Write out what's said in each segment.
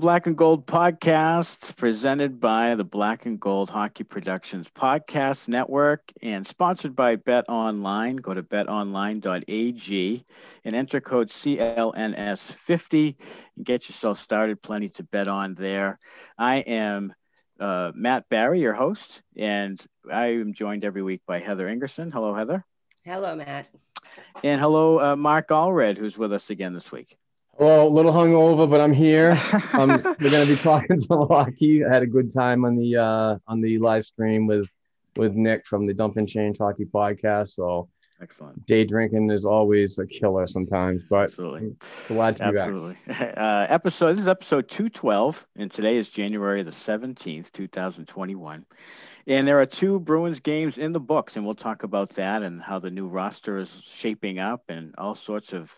Black and Gold podcast presented by the Black and Gold Hockey Productions Podcast Network and sponsored by Bet Online. Go to betonline.ag and enter code CLNS50 and get yourself started. Plenty to bet on there. I am uh, Matt Barry, your host, and I am joined every week by Heather Ingerson. Hello, Heather. Hello, Matt. And hello, uh, Mark Allred, who's with us again this week. Well, a little hungover, but I'm here. Um, we're gonna be talking some hockey. I had a good time on the uh, on the live stream with with Nick from the Dump and Change Hockey Podcast. So Excellent. day drinking is always a killer sometimes, but Absolutely. glad to be back. Absolutely. Uh, episode this is episode 212, and today is January the 17th, 2021. And there are two Bruins games in the books, and we'll talk about that and how the new roster is shaping up and all sorts of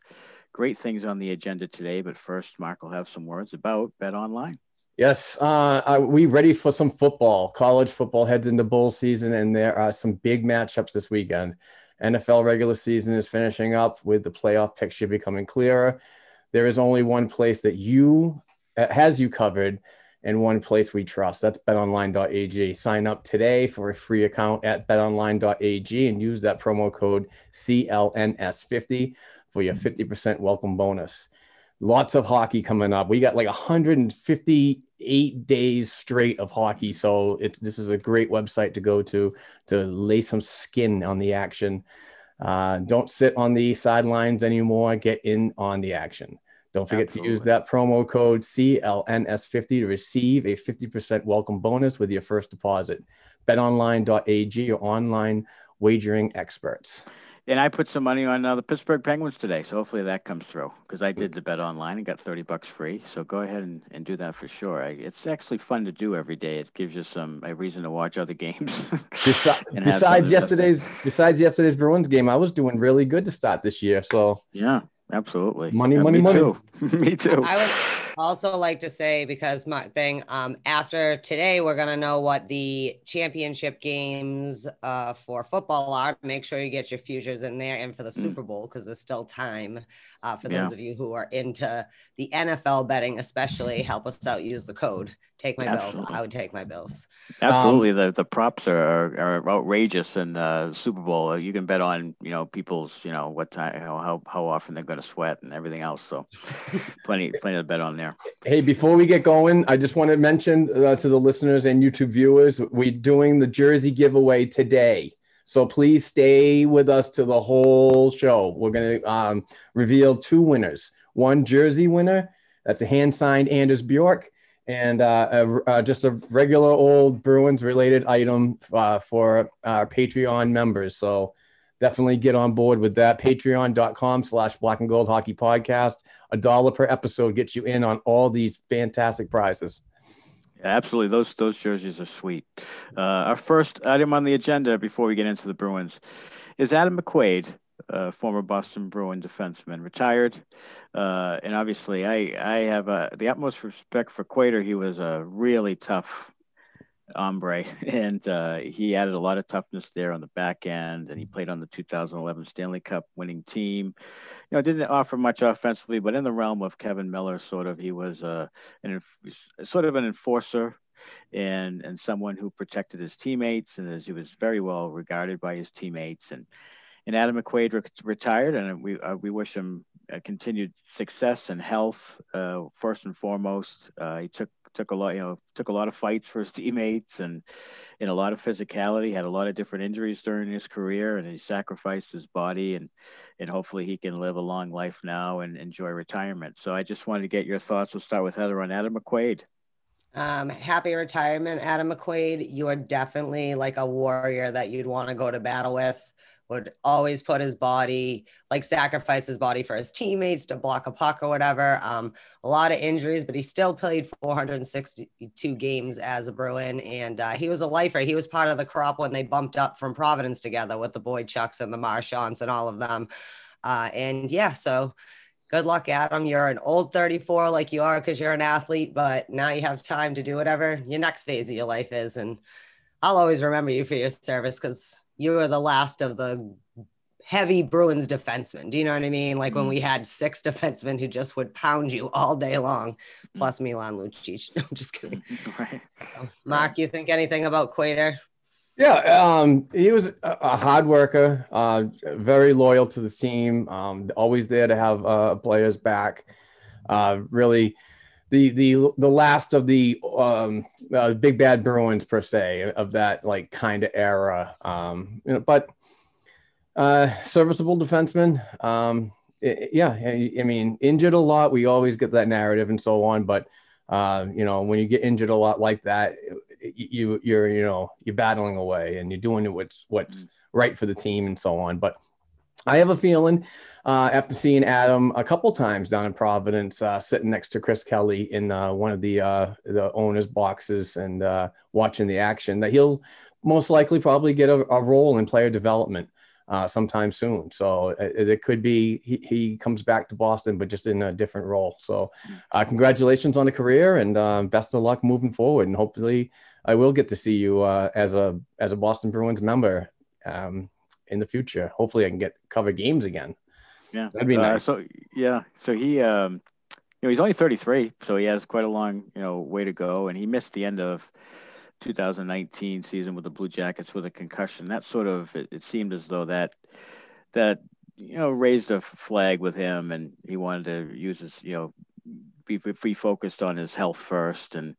great things on the agenda today. But first, Mark will have some words about Bet Online. Yes, uh, are we ready for some football? College football heads into bowl season, and there are some big matchups this weekend. NFL regular season is finishing up with the playoff picture becoming clearer. There is only one place that you has you covered, and one place we trust. That's betonline.ag. Sign up today for a free account at betonline.ag and use that promo code CLNS50 for your 50% welcome bonus. Lots of hockey coming up. We got like 158 days straight of hockey. So it's this is a great website to go to to lay some skin on the action. Uh, don't sit on the sidelines anymore. Get in on the action. Don't forget to use that promo code CLNS50 to receive a 50% welcome bonus with your first deposit. BetOnline.ag, your online wagering experts. And I put some money on uh, the Pittsburgh Penguins today, so hopefully that comes through because I did the bet online and got 30 bucks free. So go ahead and, and do that for sure. I, it's actually fun to do every day. It gives you some a reason to watch other games. Besi- besides yesterday's, besides yesterday's Bruins game, I was doing really good to start this year. So Yeah, absolutely. Money, Yeah, money, me money. Too. me too. I would also like to say because my thing um after today we're gonna know what the championship games uh for football are. Make sure you get your futures in there and for the Super Bowl because there's still time. Uh, for Yeah. those of you who are into the NFL betting, especially, help us out. Use the code. Take my bills. I would take my bills. Absolutely, the the props are, are, are outrageous in the Super Bowl. You can bet on you know people's you know what time how how, how often they're going to sweat and everything else. So plenty plenty to bet on there. Hey, before we get going, I just want to mention uh, to the listeners and YouTube viewers, we're doing the jersey giveaway today. So please stay with us to the whole show. We're going to um, reveal two winners. One jersey winner, that's a hand signed Anders Bjork, and uh, a, uh, just a regular old Bruins related item uh, for our Patreon members. So definitely get on board with that. Patreon.com slash black and gold hockey podcast. A dollar per episode gets you in on all these fantastic prizes. Absolutely, those those jerseys are sweet. Uh, our first item on the agenda before we get into the Bruins is Adam McQuaid, uh, former Boston Bruin defenseman, retired. Uh, and obviously, I I have uh, the utmost respect for Quader. He was a really tough hombre, and uh, he added a lot of toughness there on the back end. And he played on the 2011 Stanley Cup winning team. You know, didn't offer much offensively, but in the realm of Kevan Miller, sort of, he was uh, an sort of an enforcer and and someone who protected his teammates, and as he was very well regarded by his teammates. And and Adam McQuaid re- retired, and we uh, we wish him continued success and health uh, first and foremost. Uh, he took took a lot, you know, took a lot of fights for his teammates and in a lot of physicality, had a lot of different injuries during his career and he sacrificed his body and and hopefully he can live a long life now and enjoy retirement. So I just wanted to get your thoughts. We'll start with Heather on Adam McQuaid. Um, happy retirement, Adam McQuaid. You are definitely like a warrior that you'd want to go to battle with would always put his body, like sacrifice his body for his teammates to block a puck or whatever. Um, a lot of injuries, but he still played 462 games as a Bruin. And uh, he was a lifer. He was part of the crop when they bumped up from Providence together with the Boychuks and the Marchands and all of them. Uh, and yeah, so good luck, Adam. You're an old 34 like you are because you're an athlete, but now you have time to do whatever your next phase of your life is. And I'll always remember you for your service because you were the last of the heavy Bruins defensemen. Do you know what I mean? Like when we had six defensemen who just would pound you all day long, plus Milan Lucic. No, I'm just kidding. Right. So, Mark, you think anything about Quater? Yeah, um, he was a, hard worker, uh, very loyal to the team, um, always there to have uh, players back. Uh, really, the the the last of the um, uh, big bad Bruins per se of that like kind of era. Um, you know, but uh, serviceable defenseman. Um, it, yeah, I, I, mean, injured a lot. We always get that narrative and so on. But uh, you know, when you get injured a lot like that, you you're you know you're battling away and you're doing what's what's mm-hmm. right for the team and so on. But I have a feeling uh, after seeing Adam a couple times down in Providence, uh, sitting next to Chris Kelly in uh, one of the uh, the owners' boxes and uh, watching the action, that he'll most likely probably get a, a role in player development uh, sometime soon. So it, it could be he, he, comes back to Boston, but just in a different role. So congratulations on the career and best of luck moving forward. And hopefully, I will get to see you as a as a Boston Bruins member. Um, in the future. Hopefully, I can get cover games again. Yeah, that'd be uh, nice. So yeah, so he, um, you know, he's only 33, so he has quite a long, you know, way to go, and he missed the end of 2019 season with the Blue Jackets with a concussion. That sort of it, it seemed as though that that you know raised a flag with him, and he wanted to use his, you know, be, be focused on his health first, and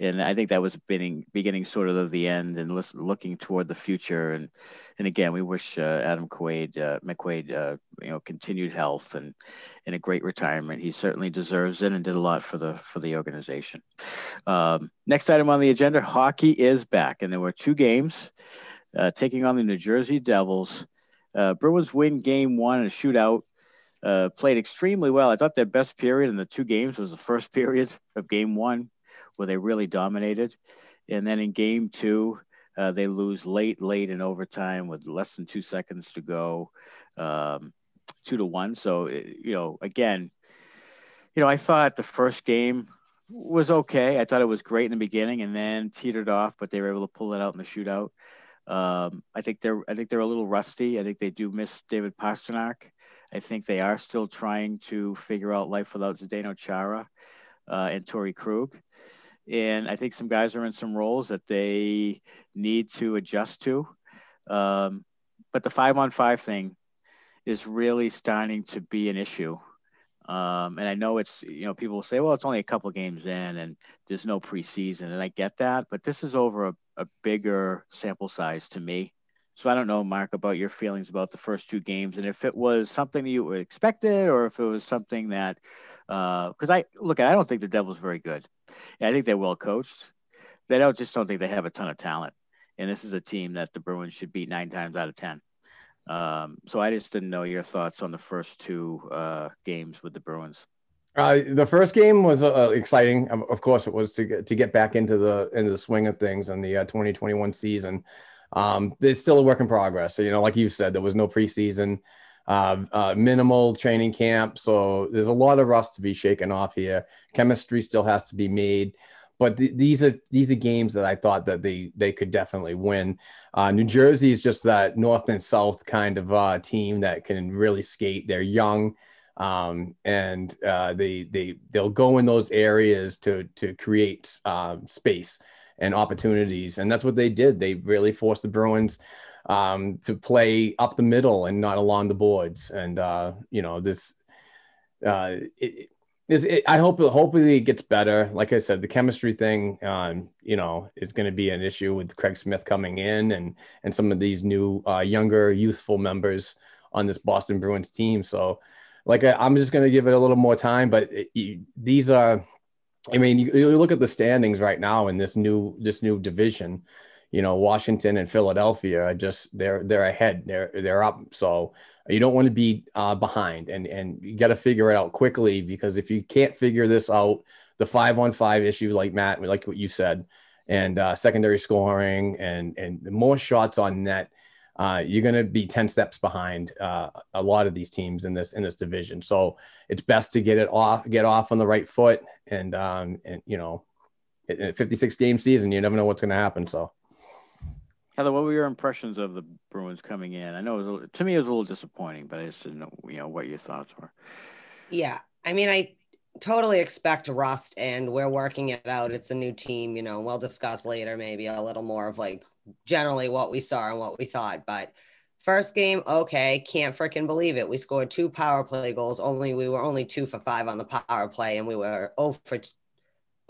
and I think that was beginning beginning sort of the end and listen, looking toward the future. And and again, we wish uh, Adam Quaid, uh, McQuaid, uh, you know, continued health and and a great retirement. He certainly deserves it and did a lot for the for the organization. Um, next item on the agenda: hockey is back, and there were two games uh, taking on the New Jersey Devils. Uh, Bruins win game one in a shootout. Uh, played extremely well. I thought their best period in the two games was the first period of game one where they really dominated. And then in game two, uh, they lose late, late in overtime with less than two seconds to go, um, two to one. So, you know, again, you know, I thought the first game was okay. I thought it was great in the beginning and then teetered off, but they were able to pull it out in the shootout. Um, I think they're I think they're a little rusty. I think they do miss David Pastrnak. I think they are still trying to figure out life without Zdeno Chara uh, and Torey Krug and I think some guys are in some roles that they need to adjust to. Um, but the five on five thing is really starting to be an issue. Um, and I know it's, you know, people will say, well, it's only a couple games in and there's no preseason. And I get that, but this is over a, a bigger sample size to me. So I don't know, Mark, about your feelings about the first two games and if it was something that you expected or if it was something that, because uh, I look, at I don't think the Devils very good. I think they're well coached. They don't just don't think they have a ton of talent. And this is a team that the Bruins should beat nine times out of ten. Um, so I just didn't know your thoughts on the first two uh, games with the Bruins. Uh, the first game was uh, exciting. Of course, it was to get to get back into the into the swing of things in the uh, 2021 season. Um, it's still a work in progress. So, you know, like you said, there was no preseason, uh, uh, minimal training camp, so there's a lot of rust to be shaken off here. Chemistry still has to be made, but th- these are these are games that I thought that they they could definitely win. Uh, New Jersey is just that north and south kind of uh, team that can really skate. They're young um, and uh, they they they'll go in those areas to to create um, space and opportunities, and that's what they did. They really forced the Bruins um, to play up the middle and not along the boards. And uh, you know this, uh, it, it, I hope hopefully it gets better. Like I said, the chemistry thing, um, you know, is going to be an issue with Craig Smith coming in and and some of these new uh, younger youthful members on this Boston Bruins team. So like I, am just going to give it a little more time. But you, these are, I mean, you, you, look at the standings right now in this new this new division. You know, Washington and Philadelphia are just they're they're ahead. They're they're up. So you don't want to be uh, behind, and and you got to figure it out quickly because if you can't figure this out, the five on five issue, like Matt, like what you said, and uh, secondary scoring and and more shots on net uh, you're going to be 10 steps behind uh, a lot of these teams in this in this division. So it's best to get it off, get off on the right foot, and um, and you know, in a 56 game season, you never know what's going to happen. So. Heather, what were your impressions of the Bruins coming in? I know it was to me it was a little disappointing, but I just didn't know you know what your thoughts were. Yeah, I mean, I totally expect rust, and we're working it out. It's a new team, you know. We'll discuss later, maybe a little more of like generally what we saw and what we thought. But first game, okay, can't freaking believe it. We scored two power play goals. Only we were only two for five on the power play, and we were oh for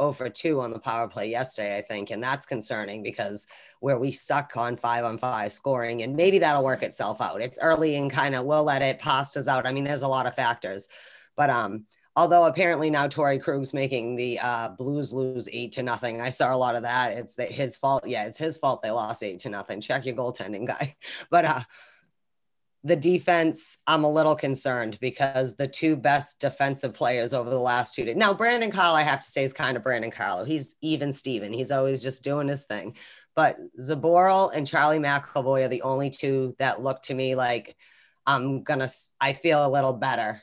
0 for 2 on the power play yesterday, I think. And that's concerning because where we suck on five on five scoring, and maybe that'll work itself out. It's early and kind of we'll let it pastas out. I mean, there's a lot of factors. But um, Although apparently now Torey Krug's making the uh, Blues lose eight to nothing. I saw a lot of that. It's his fault. Yeah, it's his fault they lost eight to nothing. Check your goaltending guy. But uh, the defense, I'm a little concerned because the two best defensive players over the last two days. Now, Brandon Carlo, I have to say, is kind of Brandon Carlo. He's even Steven. He's always just doing his thing. But Zboril and Charlie McAvoy are the only two that look to me like I'm gonna. I feel a little better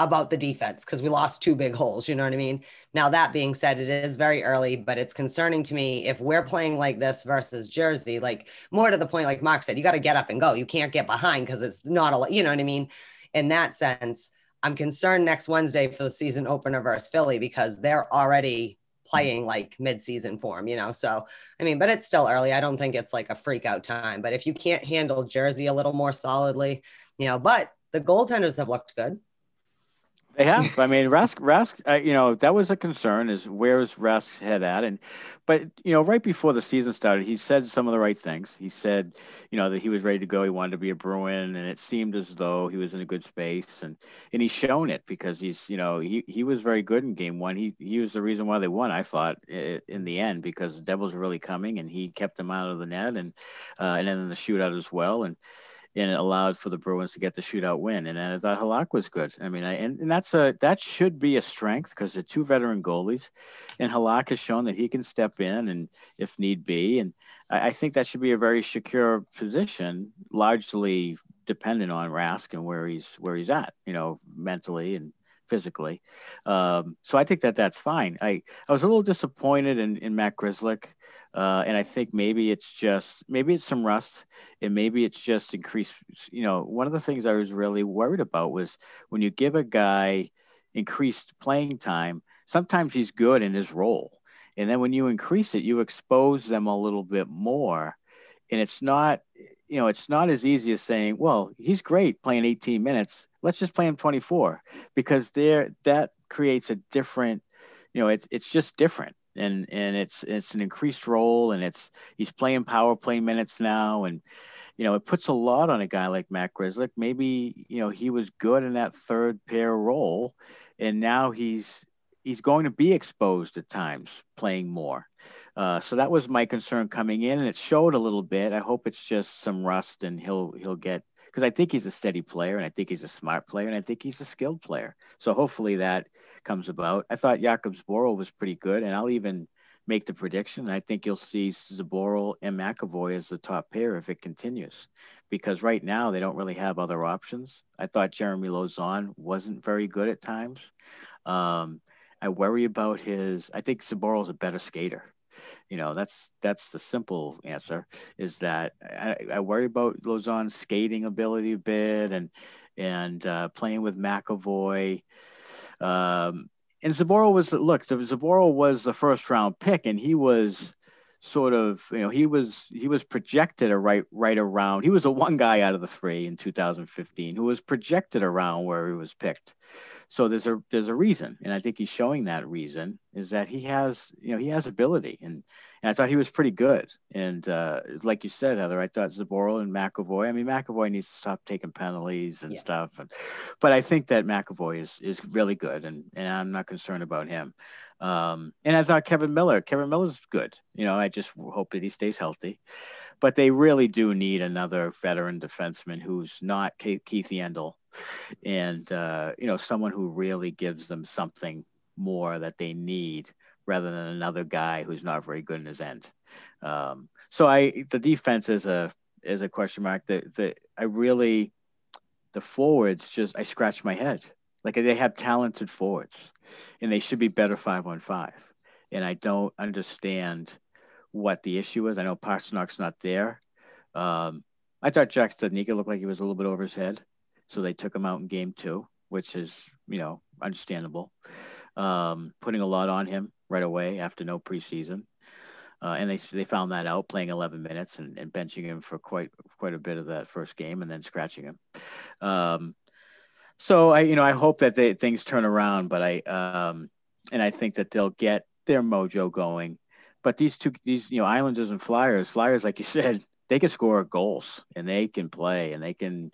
about the defense because we lost two big holes. You know what I mean? Now, that being said, it is very early, but it's concerning to me if we're playing like this versus Jersey, like more to the point, like Mark said, you got to get up and go. You can't get behind because it's not a, lot, you know what I mean? In that sense, I'm concerned next Wednesday for the season opener versus Philly because they're already playing like mid-season form, you know. So, I mean, but it's still early. I don't think it's like a freak out time. But if you can't handle Jersey a little more solidly, you know, but the goaltenders have looked good. They have. I mean, Rask, Rask, uh, you know, that was a concern is where's Rask's head at? And, but, you know, right before the season started, he said some of the right things. He said, you know, that he was ready to go. He wanted to be a Bruin and it seemed as though he was in a good space and, and he's shown it because he's, you know, he, he was very good in game one. He, he was the reason why they won, I thought in the end, because the Devils were really coming and he kept them out of the net and, uh, and then in the shootout as well. And, and it allowed for the Bruins to get the shootout win. And I thought Halak was good. I mean, I, and, and that's a that should be a strength because they're two veteran goalies, and Halak has shown that he can step in and if need be. And I, I think that should be a very secure position, largely dependent on Rask and where he's where he's at, you know, mentally and physically. Um, so I think that that's fine. I, I was a little disappointed in, in Matt Grzelcyk. Uh, and I think maybe it's just maybe it's some rust, and maybe it's just increased. You know, one of the things I was really worried about was when you give a guy increased playing time, sometimes he's good in his role, and then when you increase it, you expose them a little bit more, and it's not. You know, it's not as easy as saying, "Well, he's great playing 18 minutes. Let's just play him 24," because there that creates a different. You know, it's it's just different and and it's it's an increased role and it's he's playing power play minutes now and you know it puts a lot on a guy like Matt Grzelcyk. Maybe you know he was good in that third pair role, and now he's he's going to be exposed at times playing more. Uh, so that was my concern coming in, and it showed a little bit. I hope it's just some rust, and he'll he'll get because I think he's a steady player and I think he's a smart player and I think he's a skilled player. So hopefully that comes about. I thought Jakub Zboril was pretty good, and I'll even make the prediction. I think you'll see Zboril and McAvoy as the top pair if it continues, because right now they don't really have other options. I thought Jeremy Lauzon wasn't very good at times. Um, I worry about his. I think Zboril's a better skater. You know, that's that's the simple answer. Is that I, I worry about Lauzon's skating ability a bit and and uh, playing with McAvoy. Um, and Zboril was look, Zboril was the first round pick, and he was sort of you know he was he was projected a right right around he was a one guy out of the three in 2015 who was projected around where he was picked. So there's a there's a reason and i think he's showing that reason is that he has you know he has ability and and i thought he was pretty good. And uh, like you said heather i thought Zboril and mcavoy i mean mcavoy needs to stop taking penalties and yeah. stuff and, but i think that mcavoy is is really good and and i'm not concerned about him um, and I thought Kevan Miller, Kevan Miller's good. You know, I just hope that he stays healthy. But they really do need another veteran defenseman who's not Keith Yandle, and uh, you know, someone who really gives them something more that they need rather than another guy who's not very good in his end. Um, so I, the defense is a is a question mark. The the I really, the forwards just I scratch my head. Like they have talented forwards and they should be better five on five. And I don't understand what the issue is. I know Pastrnak's not there. Um, I thought Jack Studnicka looked like he was a little bit over his head, so they took him out in game two, which is you know understandable. Um, putting a lot on him right away after no preseason. Uh, and they they found that out playing 11 minutes and, and benching him for quite quite a bit of that first game and then scratching him. Um, so I, you know, I hope that they, things turn around, but I, um, and I think that they'll get their mojo going. But these two, these, you know, Islanders and Flyers, Flyers, like you said, they can score goals and they can play and they can,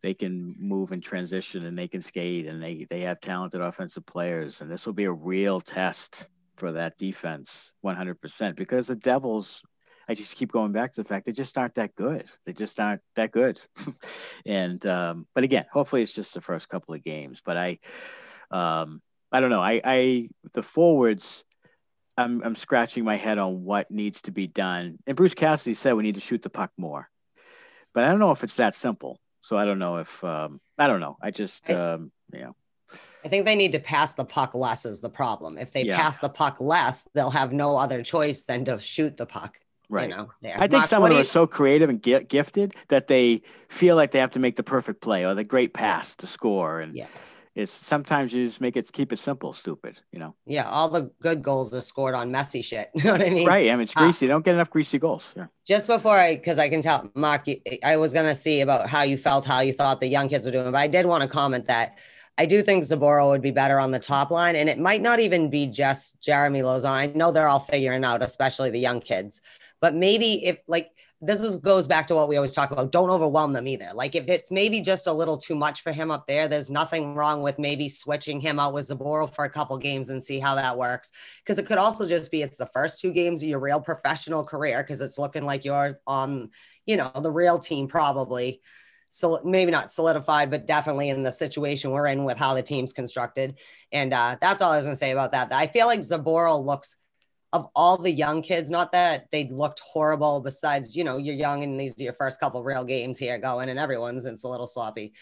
they can move and transition and they can skate and they, they have talented offensive players. And this will be a real test for that defense 100% because the Devils I just keep going back to the fact they just aren't that good. They just aren't that good. and um, but again, hopefully it's just the first couple of games. But I, um, I don't know. I, I the forwards. I'm, I'm scratching my head on what needs to be done. And Bruce Cassidy said we need to shoot the puck more, but I don't know if it's that simple. So I don't know if um, I don't know. I just um, you know. I think they need to pass the puck less is the problem. If they yeah. pass the puck less, they'll have no other choice than to shoot the puck. Right. You know. I think Mark, some of them are so creative and gifted that they feel like they have to make the perfect play or the great pass to score. And yeah. it's sometimes you just make it keep it simple, stupid, you know. Yeah, all the good goals are scored on messy shit. You know what I mean? Right. I mean, it's greasy. Uh, don't get enough greasy goals. Yeah. Just before I, because I can tell, Mark, I was gonna see about how you felt, how you thought the young kids were doing, but I did want to comment that I do think Zboril would be better on the top line. And it might not even be just Jeremy Lauzon. I know they're all figuring out, especially the young kids. But maybe if like this is, goes back to what we always talk about, don't overwhelm them either. Like if it's maybe just a little too much for him up there, there's nothing wrong with maybe switching him out with Zboril for a couple games and see how that works. Because it could also just be it's the first two games of your real professional career because it's looking like you're on, you know, the real team probably so maybe not solidified, but definitely in the situation we're in with how the team's constructed. And uh, that's all I was going to say about that. I feel like Zboril looks of all the young kids, not that they looked horrible. Besides, you know, you're young and these are your first couple real games here going, and everyone's it's a little sloppy.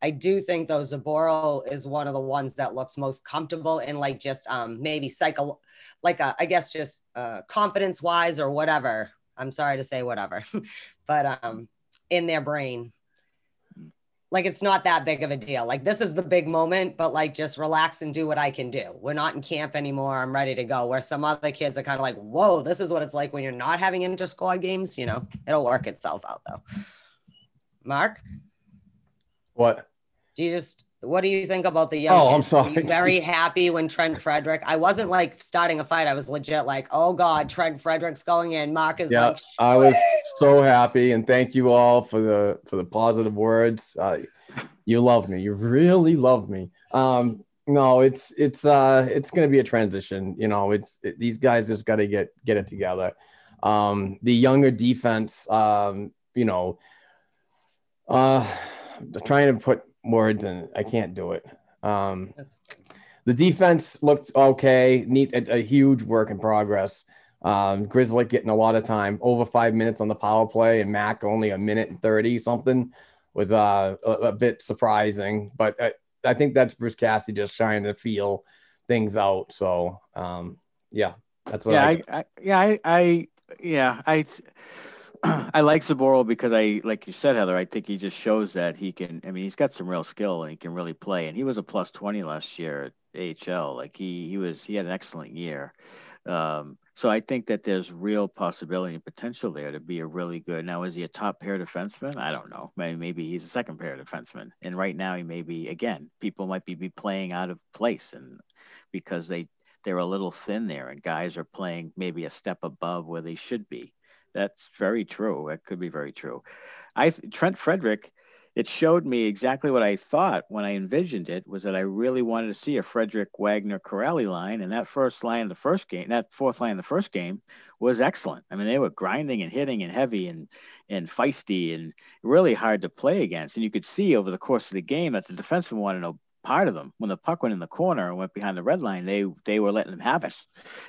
I do think though Zboril is one of the ones that looks most comfortable in like just um maybe psycho like a, uh, I guess just uh confidence wise or whatever. I'm sorry to say whatever, but um in their brain like it's not that big of a deal. Like this is the big moment, but like just relax and do what I can do. We're not in camp anymore. I'm ready to go. Where some other kids are kind of like, whoa, this is what it's like when you're not having inter squad games. You know, it'll work itself out though. Mark, what? Do you just what do you think about the young? Oh? I'm sorry. very happy when Trent Frederick. I wasn't like starting a fight. I was legit like, oh God, Trent Frederick's going in. Mark is yeah, like, I was so happy, and thank you all for the for the positive words. Uh, you love me. You really love me. Um, no, it's it's uh it's gonna be a transition. You know, it's it, these guys just got to get get it together. Um, the younger defense, um, you know Uh, trying to put words and I can't do it. Um, the defense looked okay. Neat, a, a huge work in progress. Um, Grizzly getting a lot of time, over five minutes on the power play, and Mac only a minute and thirty something was uh, a, a bit surprising. But I, I think that's Bruce Cassidy just trying to feel things out. So um, yeah, that's what. yeah, I, I, I yeah, I, I yeah, I I like Zboril because I like you said, Heather. I think he just shows that he can. I mean, he's got some real skill and he can really play. And he was a plus twenty last year at AHL. Like he he was he had an excellent year. Um, so I think that there's real possibility and potential there to be a really good. Now, is he a top pair defenseman? I don't know. Maybe, maybe he's a second pair defenseman. And right now, he may be again. People might be, be playing out of place and because they they're a little thin there, and guys are playing maybe a step above where they should be. That's very true. That could be very true. I Trent Frederick, it showed me exactly what I thought when I envisioned it was that I really wanted to see a Frederick Wagner Kuraly line. And that first line in the first game, that fourth line in the first game was excellent. I mean, they were grinding and hitting and heavy and, and feisty and really hard to play against. And you could see over the course of the game that the defensemen wanted no part of them. When the puck went in the corner and went behind the red line, they they were letting them have it.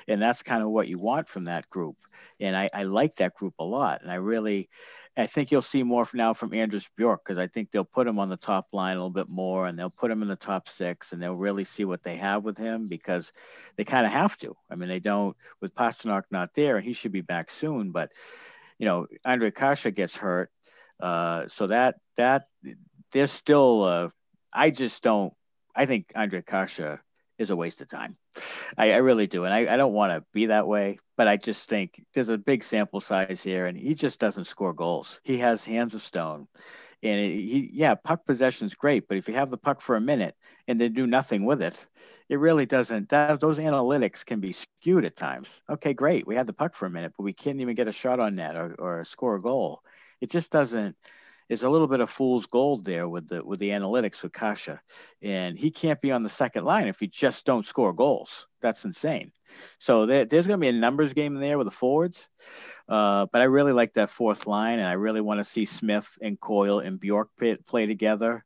And that's kind of what you want from that group. And I, I like that group a lot. And I really I think you'll see more now from Anders Bjork because I think they'll put him on the top line a little bit more and they'll put him in the top six and they'll really see what they have with him because they kind of have to. I mean, they don't with Pastrnak not there and he should be back soon, but you know, Ondrej Kase gets hurt. Uh, so that that there's still uh, I just don't I think Ondrej Kase is a waste of time. I, I really do. And I, I don't want to be that way, but I just think there's a big sample size here and he just doesn't score goals. He has hands of stone. And he, yeah, puck possession is great, but if you have the puck for a minute and then do nothing with it, it really doesn't. That, those analytics can be skewed at times. Okay, great, we had the puck for a minute, but we can't even get a shot on net or, or score a goal. It just doesn't is a little bit of fool's gold there with the with the analytics with Kase, and he can't be on the second line if he just don't score goals. That's insane. So there, there's going to be a numbers game in there with the forwards, uh, but I really like that fourth line, and I really want to see Smith and Coyle and Bjork play together,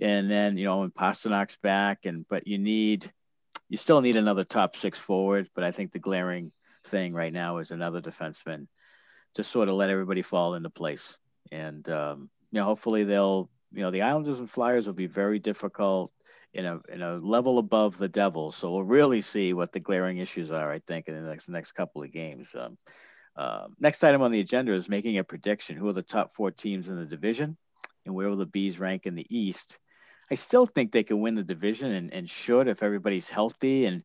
and then you know when Pastrnak's back, and but you need you still need another top six forward, but I think the glaring thing right now is another defenseman. To sort of let everybody fall into place and um, you know hopefully they'll you know the Islanders and Flyers will be very difficult in a in a level above the Devils. So we'll really see what the glaring issues are. I think in the next next couple of games. Um, uh, next item on the agenda is making a prediction. Who are the top four teams in the division, and where will the Bees rank in the East? I still think they can win the division and, and should if everybody's healthy and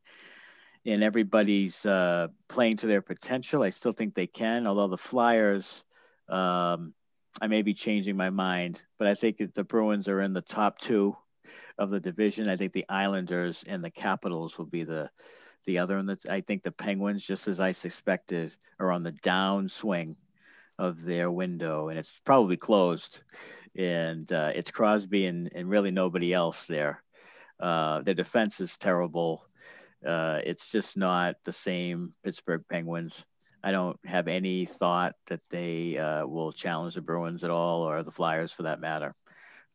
and everybody's uh, playing to their potential. I still think they can. Although the Flyers, um, I may be changing my mind, but I think that the Bruins are in the top two of the division. I think the Islanders and the Capitals will be the the other, and I think the Penguins, just as I suspected, are on the downswing of their window, and it's probably closed. And uh, it's Crosby and, and really nobody else there. Uh, their defense is terrible. Uh, it's just not the same Pittsburgh Penguins. I don't have any thought that they uh, will challenge the Bruins at all or the Flyers for that matter.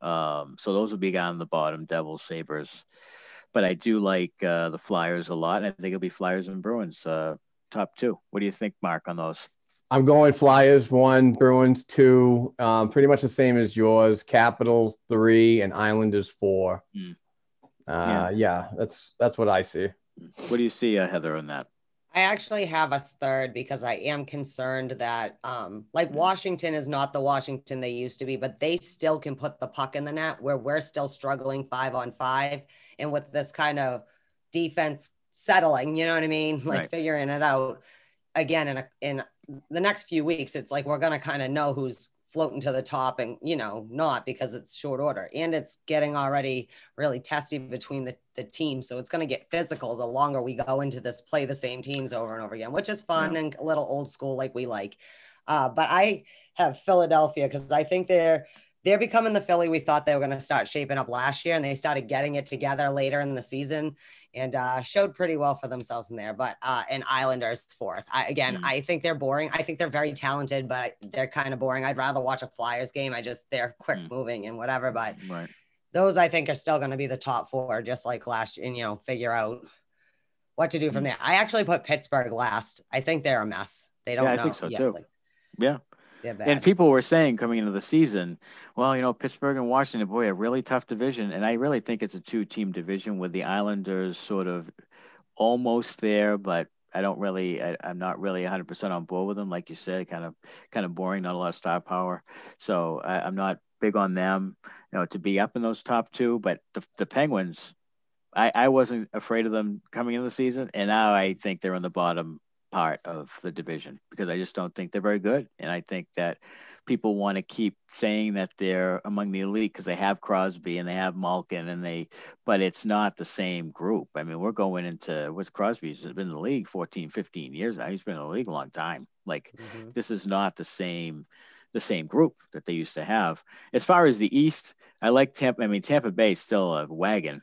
Um, so those will be on the bottom, Devils, Sabres. But I do like uh, the Flyers a lot. And I think it'll be Flyers and Bruins uh, top two. What do you think, Mark, on those? I'm going Flyers one, Bruins two, um, pretty much the same as yours. Capitals three, and Islanders four. Mm. Uh, yeah. yeah. that's that's what I see. What do you see, uh, Heather, on that? I actually have us third because I am concerned that, um, like mm-hmm. Washington is not the Washington they used to be, but they still can put the puck in the net where we're still struggling five on five. And with this kind of defense settling, you know what I mean? Like right. figuring it out again in a, in the next few weeks, it's like we're going to kind of know who's floating to the top and you know not because it's short order. And it's getting already really testy between the, the teams. So it's going to get physical the longer we go into this play the same teams over and over again which is fun yeah. and a little old school like we like. Uh, but i have philadelphia because i think they're they're becoming the Philly we thought they were going to start shaping up last year, and they started getting it together later in the season and uh, showed pretty well for themselves in there. But uh, and Islanders fourth. I, again, Mm. I think they're boring. I think they're very talented, but they're kind of boring. I'd rather watch a Flyers game. I just they're quick Mm. moving and whatever. But Right. those I think are still going to be the top four, just like last. Year. And you know, figure out what to do Mm. from there. I actually put Pittsburgh last. I think they're a mess. They don't Yeah, I know. think so, yeah, too. like, Yeah. They're. And people were saying coming into the season, well, you know, Pittsburgh and Washington, boy, a really tough division. And I really think it's a two team division with the Islanders sort of almost there, but I don't really, I, I'm not really 100% on board with them. Like you said, kind of, kind of boring, not a lot of star power. So I, I'm not big on them, you know, to be up in those top two. But the, the Penguins, I, I wasn't afraid of them coming into the season. And now I think they're in the bottom part of the division because I just don't think they're very good. And I think that people want to keep saying that they're among the elite because they have Crosby and they have Malkin and they, but it's not the same group. I mean, we're going into what's Crosby's been in the league 14, 15 years now. He's been in the league a long time. Like Mhm. this is not the same the same group that they used to have. As far as the East, I like Tampa. I mean, Tampa Bay is still a wagon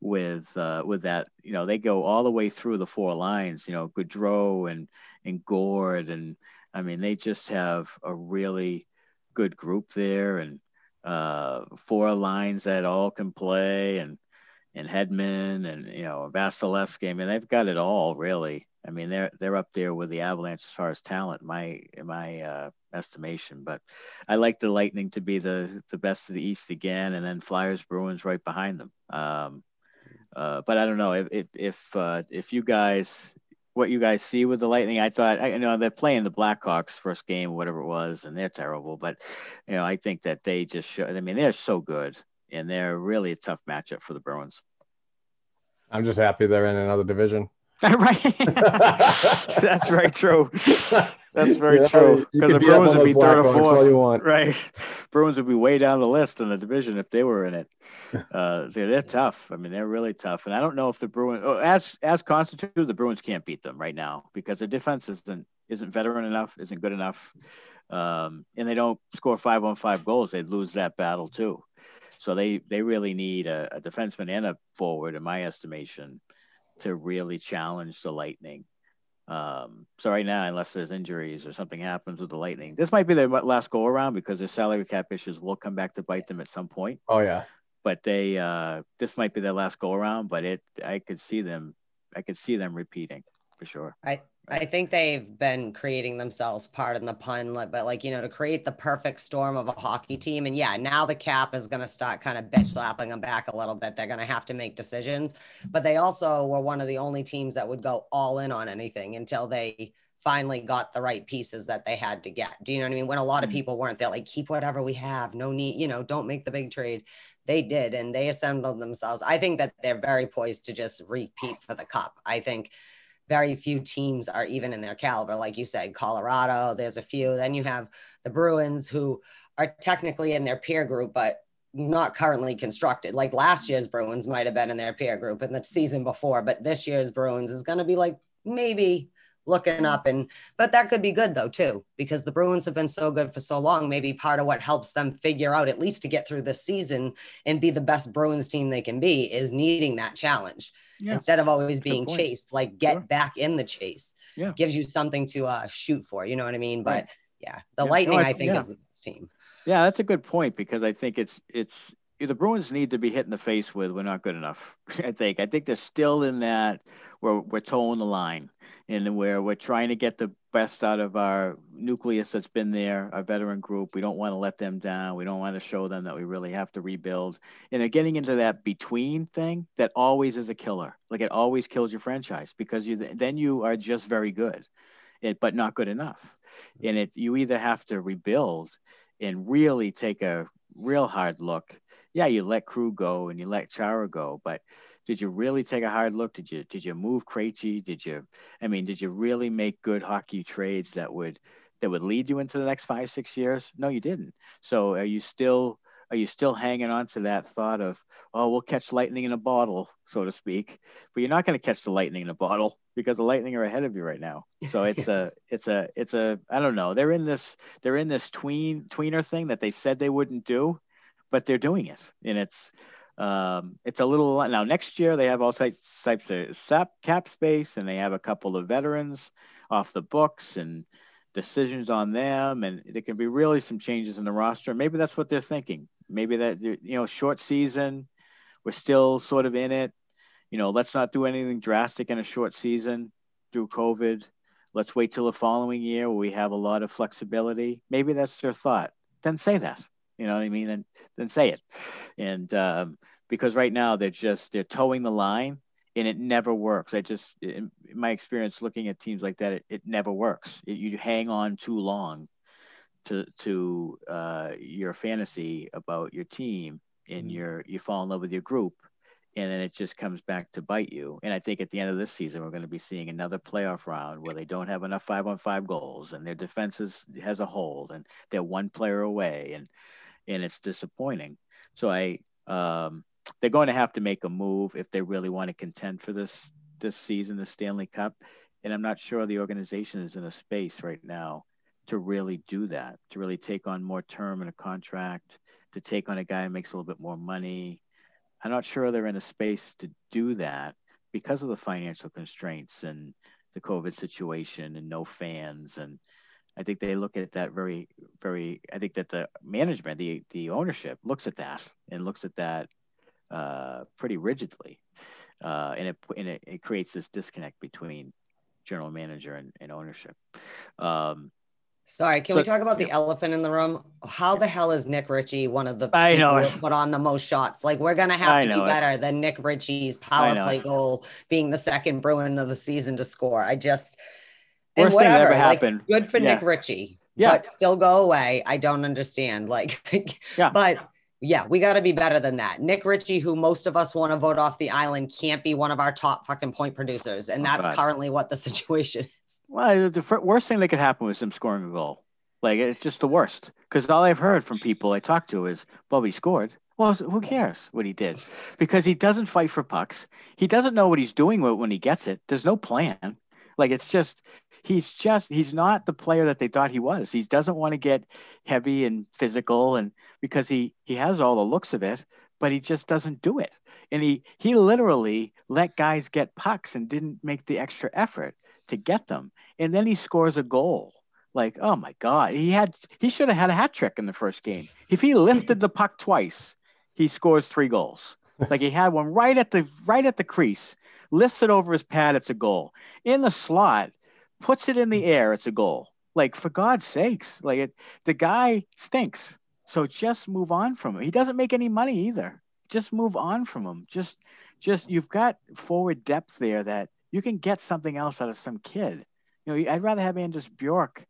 with uh, with that. You know, they go all the way through the four lines. You know, Goodrow and and Gourde, and I mean, they just have a really good group there, and uh, four lines that all can play, and and Hedman, and you know, Vasilevskiy. I mean, they've got it all really. I mean, they're they're up there with the Avalanche as far as talent, my my uh, estimation. But I like the Lightning to be the the best of the East again, and then Flyers, Bruins right behind them. Um, uh, but I don't know if if if, uh, if you guys what you guys see with the Lightning. I thought I you know they're playing the Blackhawks first game, whatever it was, and they're terrible. But you know, I think that they just show. I mean, they're so good, and they're really a tough matchup for the Bruins. I'm just happy they're in another division. right. That's very true. That's very know, true. Because the Bruins would be third or fourth. you want. Right. Bruins would be way down the list in the division if they were in it. Uh, they're, they're tough. I mean, they're really tough. And I don't know if the Bruins, oh, as as constituted, the Bruins can't beat them right now because their defense isn't isn't veteran enough, isn't good enough, um, and they don't score five on five goals. They'd lose that battle too. So they they really need a, a defenseman and a forward, in my estimation, to really challenge the Lightning. Um, so right now, unless there's injuries or something happens with the Lightning, this might be their last go around because their salary cap issues will come back to bite them at some point. Oh yeah. But they, uh, this might be their last go around. But it, I could see them, I could see them repeating for sure. I think they've been creating themselves, pardon the pun, but like, you know, to create the perfect storm of a hockey team. And yeah, now the cap is going to start kind of bitch slapping them back a little bit. They're going to have to make decisions. But they also were one of the only teams that would go all in on anything until they finally got the right pieces that they had to get. Do you know what I mean? When a lot of Mhm. people weren't, they're like, keep whatever we have. No need, you know, don't make the big trade. They did, and they assembled themselves. I think that they're very poised to just repeat for the cup. I think very few teams are even in their caliber. Like you said, Colorado, there's a few. Then you have the Bruins who are technically in their peer group, but not currently constructed. Like last year's Bruins might have been in their peer group in the season before, but this year's Bruins is going to be like maybe looking up and but that could be good though too because the Bruins have been so good for so long maybe part of what helps them figure out at least to get through this season and be the best Bruins team they can be is needing that challenge Yeah. instead of always being chased like get Sure. back in the chase Yeah. gives you something to uh shoot for you know what i mean but Right. yeah the Yeah. No, lightning I- i think yeah. is the best team Yeah, that's a good point because I think it's it's the Bruins need to be hit in the face with we're not good enough. I think I think they're still in that where we're towing the line and where we're trying to get the best out of our nucleus that's been there, our veteran group. We don't want to let them down. We don't want to show them that we really have to rebuild. And they're getting into that between thing that always is a killer. Like it always kills your franchise because you then you are just very good, but not good enough. And it you either have to rebuild and really take a real hard look. Yeah, you let Krug go and you let Chara go, but did you really take a hard look? Did you did you move Krejci? Did you? I mean, did you really make good hockey trades that would that would lead you into the next five six years? No, you didn't. So are you still are you still hanging on to that thought of, oh, we'll catch lightning in a bottle, so to speak? But you're not going to catch the lightning in a bottle because the lightning are ahead of you right now. So it's a, it's a, it's a, I don't know. They're in this, they're in this tween tweener thing that they said they wouldn't do, but they're doing it, and it's, um, it's a little now. Next year they have all types types of sap, cap space, and they have a couple of veterans off the books and decisions on them, and there can be really some changes in the roster. Maybe that's what they're thinking. Maybe that you know, short season, we're still sort of in it. You know, let's not do anything drastic in a short season through COVID. Let's wait till the following year where we have a lot of flexibility. Maybe that's their thought. Then say that. You know what I mean? Then then say it. And um, because right now they're just they're towing the line and it never works. I just, in my experience looking at teams like that, it, it never works. It, you hang on too long to to uh, your fantasy about your team, and mm-hmm. you're you fall in love with your group, and then it just comes back to bite you. And I think at the end of this season, we're going to be seeing another playoff round where they don't have enough five on five goals, and their defense is, has a hold, and they're one player away, and and it's disappointing. So I um, they're going to have to make a move if they really want to contend for this this season, the Stanley Cup. And I'm not sure the organization is in a space right now to really do that, to really take on more term in a contract, to take on a guy who makes a little bit more money. I'm not sure they're in a space to do that because of the financial constraints and the COVID situation and no fans. And I think they look at that very, very. I think that the management, the the ownership, looks at that and looks at that uh, pretty rigidly, uh, and it and it, it, creates this disconnect between general manager and, and ownership. Um, Sorry, can so, we talk about the elephant in the room? How the hell is Nick Ritchie one of the I know put on the most shots? Like we're gonna have I to be better it. than Nick Ritchie's power play goal being the second Bruin of the season to score. I just and Worst whatever, thing that ever like, happened. Good for yeah. Nick Ritchie. Yeah. But still go away. I don't understand. Like, yeah. but yeah, we got to be better than that. Nick Ritchie, who most of us want to vote off the island, can't be one of our top fucking point producers. And oh, that's God. currently what the situation is. Well, the worst thing that could happen was him scoring a goal. Like, it's just the worst. Because all I've heard from people I talked to is, well, he scored. Well, who cares what he did? Because he doesn't fight for pucks. He doesn't know what he's doing when he gets it. There's no plan. Like it's just he's just he's not the player that they thought he was. He doesn't want to get heavy and physical and because he he has all the looks of it, but he just doesn't do it. And he he literally let guys get pucks and didn't make the extra effort to get them. And then he scores a goal. Like, oh my God. He had he should have had a hat trick in the first game. If he lifted the puck twice, he scores three goals. Like he had one right at the right at the crease lifts it over his pad, it's a goal. In the slot, puts it in the air, it's a goal. Like for God's sakes, like it, the guy stinks. So just move on from him. He doesn't make any money either. Just move on from him. Just, just you've got forward depth there that you can get something else out of some kid. You know, I'd rather have Anders Bjork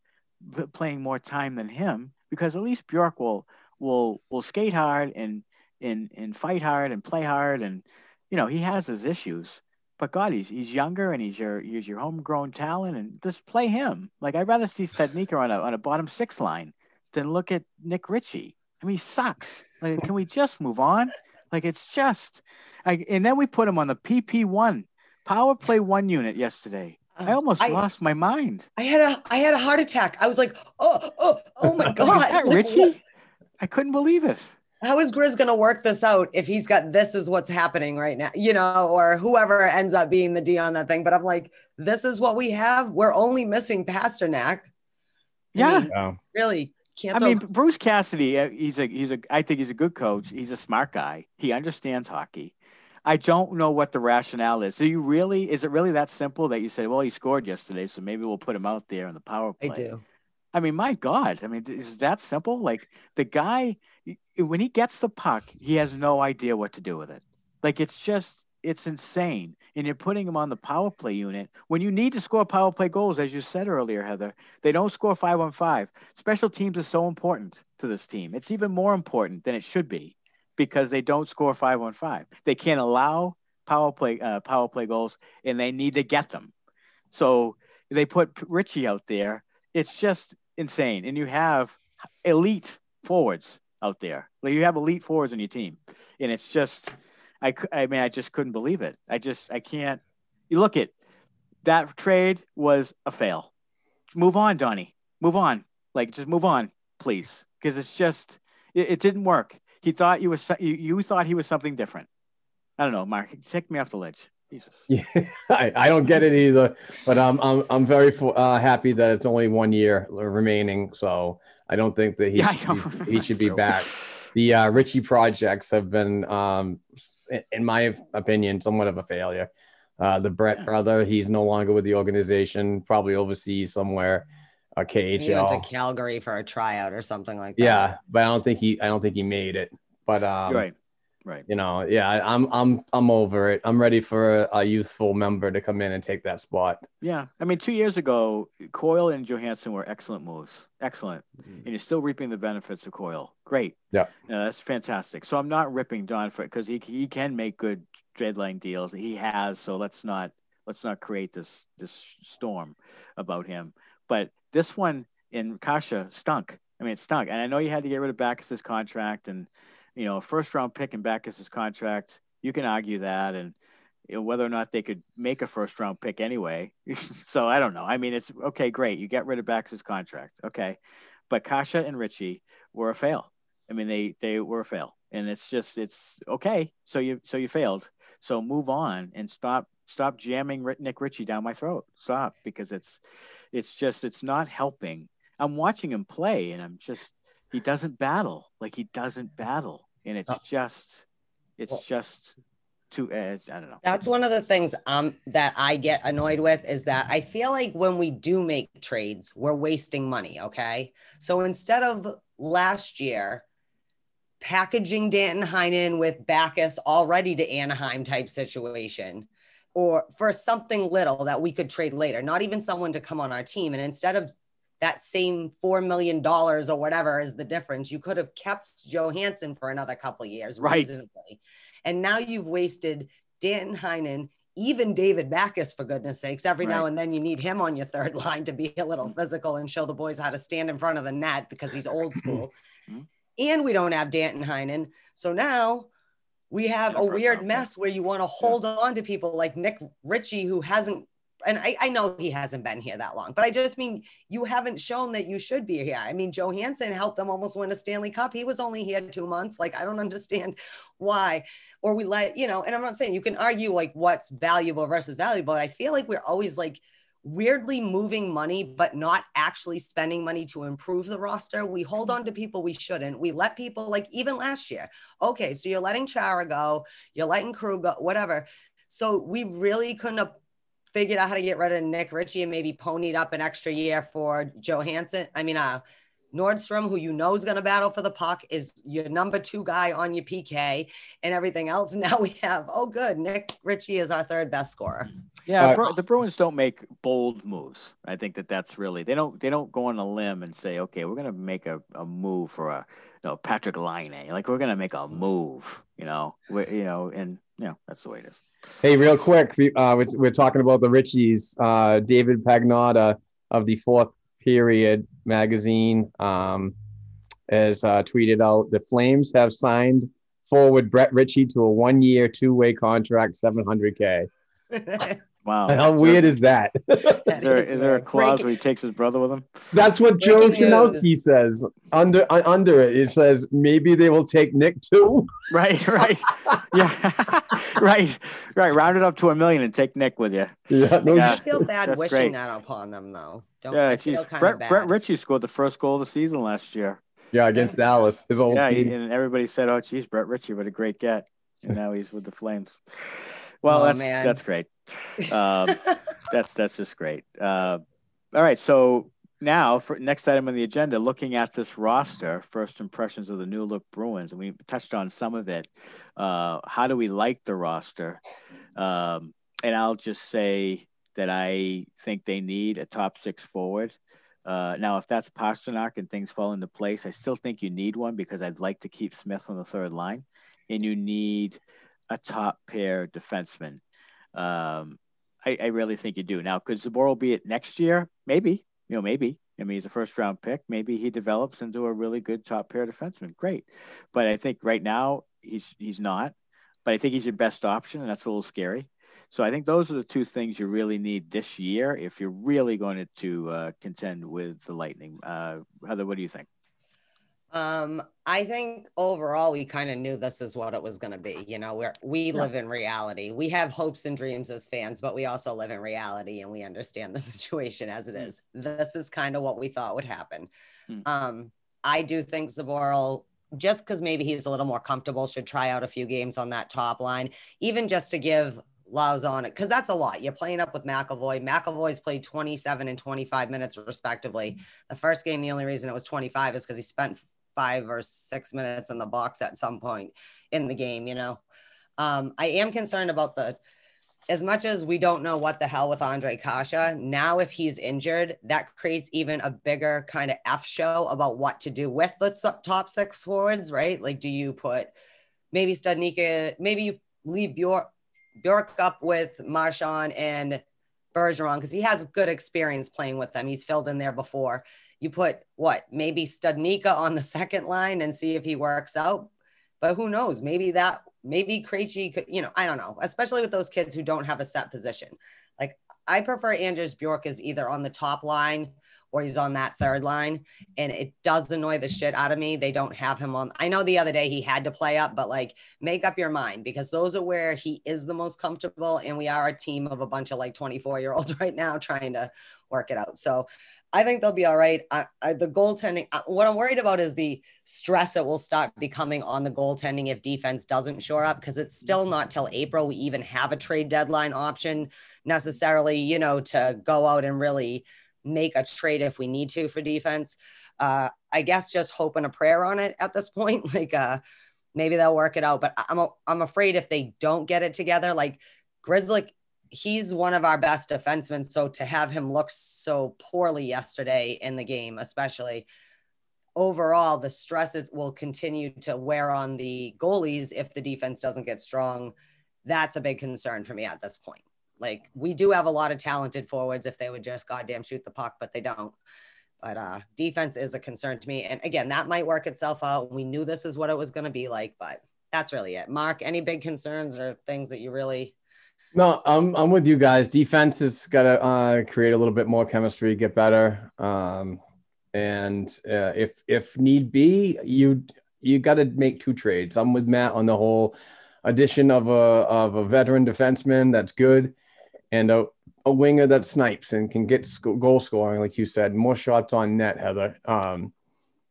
playing more time than him because at least Bjork will will will skate hard and and and fight hard and play hard and you know he has his issues but God, he's he's younger and he's your he's your homegrown talent, and just play him. Like I'd rather see Studnicka on a on a bottom six line than look at Nick Ritchie. I mean, he sucks. Like, can we just move on? Like it's just, like and then we put him on the PP one power play one unit yesterday. Uh, I almost I, lost my mind. I had a I had a heart attack. I was like, oh oh oh my god, that Ritchie? I couldn't believe it how is Grizz going to work this out if he's got this is what's happening right now, you know, or whoever ends up being the D on that thing. But I'm like, this is what we have. We're only missing Pastrnak. Yeah, mean, really. Can't I mean, Bruce Cassidy. Uh, he's a he's a. I think he's a good coach. He's a smart guy. He understands hockey. I don't know what the rationale is. Do you really? Is it really that simple that you say, well, he scored yesterday, so maybe we'll put him out there in the power play? I do. I mean, my God. I mean, is that simple? Like the guy, when he gets the puck, he has no idea what to do with it. Like it's just, it's insane. And you're putting him on the power play unit when you need to score power play goals, as you said earlier, Heather. They don't score five on five. Special teams are so important to this team. It's even more important than it should be because they don't score five on five. They can't allow power play uh, power play goals, and they need to get them. So they put Ritchie out there. It's just insane. And you have elite forwards out there. Like you have elite fours on your team, and it's just, I, I mean, I just couldn't believe it. I just, I can't. You look at that trade was a fail. Move on, Donnie. Move on. Like just move on, please, because it's just, it, it didn't work. He thought you was, you, you thought he was something different. I don't know, Mark. Take me off the ledge. Jesus. Yeah, I, I don't get it either, but I'm I'm I'm very uh, happy that it's only one year remaining. So I don't think that he Yeah, should know. be, he should be true. back. The uh, Ritchie projects have been, um, in my opinion, somewhat of a failure. Uh, the Brett Yeah. brother, he's no longer with the organization, probably overseas somewhere, uh, He went to Calgary for a tryout or something like that. Yeah, but I don't think he I don't think he made it. But um, right. Right. you know, yeah, I- I'm I'm I'm over it. I'm ready for a, a youthful member to come in and take that spot. Yeah. I mean, two years ago, Coyle and Johansson were excellent moves. Excellent. Mm-hmm. And you're still reaping the benefits of Coyle. Great. Yeah. Yeah, that's fantastic. So I'm not ripping Don for it because he he can make good trade line deals. He has. So let's not let's not create this this storm about him. But this one in Kase stunk. I mean, it stunk. And I know you had to get rid of Backes's contract and you know, a first round pick in Backes's contract. You can argue that and you know, whether or not they could make a first round pick anyway. so I don't know. I mean, it's okay, great. You get rid of Backes's contract. Okay. But Kase and Ritchie were a fail. I mean, they they were a fail, and it's just it's okay. So you so you failed. So move on and stop stop jamming Nick Ritchie down my throat. Stop because it's it's just it's not helping. I'm watching him play, and I'm just he doesn't battle like he doesn't battle, and it's Uh, just it's Well- just too. Uh, I don't know. That's one of the things um that I get annoyed with is that I feel like when we do make trades, we're wasting money. Okay. So instead of last year packaging Danton Heinen with Backes already to Anaheim type situation, or for something little that we could trade later, not even someone to come on our team. And instead of that same $4 million or whatever is the difference, you could have kept Johansson for another couple of years Right. reasonably. And now you've wasted Danton Heinen, even David Backes, for goodness sakes. Every now and then you need him on your third line to be a little physical and show the boys how to stand in front of the net because he's old school. Mhm. and we don't have Danton Heinen. So now we have a weird mess where you want to hold on to people like Nick Ritchie, who hasn't, and I, I know he hasn't been here that long, but I just mean you haven't shown that you should be here. I mean, Johansson helped them almost win a Stanley Cup. He was only here two months. Like, I don't understand why. Or we let, you know, and I'm not saying you can argue like what's valuable versus valuable. But I feel like we're always like weirdly moving money, but not actually spending money to improve the roster. We hold on to people we shouldn't. We let people like even last year. Okay, so you're letting Chara go, you're letting Krug go, whatever. So we really couldn't have figured out how to get rid of Nick Ritchie and maybe ponied up an extra year for Johansson. I mean, uh, Nordstrom, who you know is going to battle for the puck, is your number two guy on your PK and everything else. Now we have, oh, good. Nick Ritchie is our third best scorer. Yeah, Uh, the Bruins don't make bold moves. I think that that's really they don't they don't go on a limb and say, okay, we're gonna make a, a move for a you know Patrik Laine, like we're gonna make a move, you know, we, you know, and you know that's the way it is. Hey, real quick, uh, we're, we're talking about the Ritchies. Uh, David Pagnotta of the Fourth Period magazine um, has uh, tweeted out the Flames have signed forward Brett Ritchie to a one-year, two-way contract, 700k. Wow, How Is weird there- is that? Is there, is there a clause Breaking- where he takes his brother with him? That's what Joe Breaking Shinowski news. says under uh, under it. It says maybe they will take Nick too. Right, right, yeah, right, right. Round it up to a million and take Nick with you. Yeah, no Yeah. I feel bad That's wishing great. that upon them, though. Don't Yeah, feel geez, kind Brett of bad. Brett Ritchie scored the first goal of the season last year. Yeah, against Dallas, his old Yeah, he- team. and everybody said, "Oh, geez, Brett Ritchie, what a great get!" And now he's with the Flames. Well, Oh, that's man. that's great. Um, that's that's just great. Uh, all right, so now for next item on the agenda, looking at this roster, first impressions of the new look Bruins, and we touched on some of it. Uh, how do we like the roster? Um, and I'll just say that I think they need a top six forward. Uh, now, if that's Pastrnak and things fall into place, I still think you need one because I'd like to keep Smith on the third line, and you need a top pair defenseman. Um, I, I really think you do. Now, could Zboril be it next year? Maybe. You know, maybe. I mean, he's a first round pick. Maybe he develops into a really good top pair defenseman. Great. But I think right now he's he's not. But I think he's your best option, and that's a little scary. So I think those are the two things you really need this year if you're really going to uh, contend with the Lightning. Uh, Heather, what do you think? Um, I think overall we kind of knew this is what it was going to be. You know, we're we yeah. live in reality. We have hopes and dreams as fans, but we also live in reality and we understand the situation as it is. This is kind of what we thought would happen. Hmm. Um, I do think Zboril, just because maybe he's a little more comfortable, should try out a few games on that top line, even just to give Lauzon it, because that's a lot. You're playing up with McAvoy. McAvoy's played 27 and 25 minutes respectively. The first game, the only reason it was 25 is because he spent five or six minutes in the box at some point in the game, you know. Um, I am concerned about the as much as we don't know what the hell with Ondrej Kase, now if he's injured, that creates even a bigger kind of F show about what to do with the top six forwards, right? Like, do you put maybe Studnicka, maybe you leave Bjork, Bjork up with Marchand and Bergeron because he has good experience playing with them. He's filled in there before you put what maybe Studnicka on the second line and see if he works out. But who knows? Maybe that maybe Krejci could, you know, I don't know, especially with those kids who don't have a set position. Like I prefer Anders Bjork is either on the top line or he's on that third line. And it does annoy the shit out of me. They don't have him on. I know the other day he had to play up, but like make up your mind because those are where he is the most comfortable. And we are a team of a bunch of like 24 year olds right now trying to work it out. So I think they'll be all right. I, I, the goaltending, uh, what I'm worried about is the stress that will start becoming on the goaltending if defense doesn't shore up because it's still not till April we even have a trade deadline option necessarily, you know, to go out and really make a trade if we need to for defense. Uh, I guess just hoping a prayer on it at this point. Like, uh, maybe they'll work it out. But I'm a, I'm afraid if they don't get it together, like Grizzly he's one of our best defensemen. So to have him look so poorly yesterday in the game, especially overall, the stresses will continue to wear on the goalies if the defense doesn't get strong. That's a big concern for me at this point. Like we do have a lot of talented forwards if they would just goddamn shoot the puck, but they don't. But uh, defense is a concern to me. And again, that might work itself out. We knew this is what it was going to be like, but that's really it. Mark, any big concerns or things that you really no, I'm I'm with you guys. Defense has got to uh, create a little bit more chemistry, get better, um, and uh, if if need be, you you got to make two trades. I'm with Matt on the whole addition of a of a veteran defenseman that's good, and a a winger that snipes and can get sc- goal scoring, like you said, more shots on net, Heather. Um,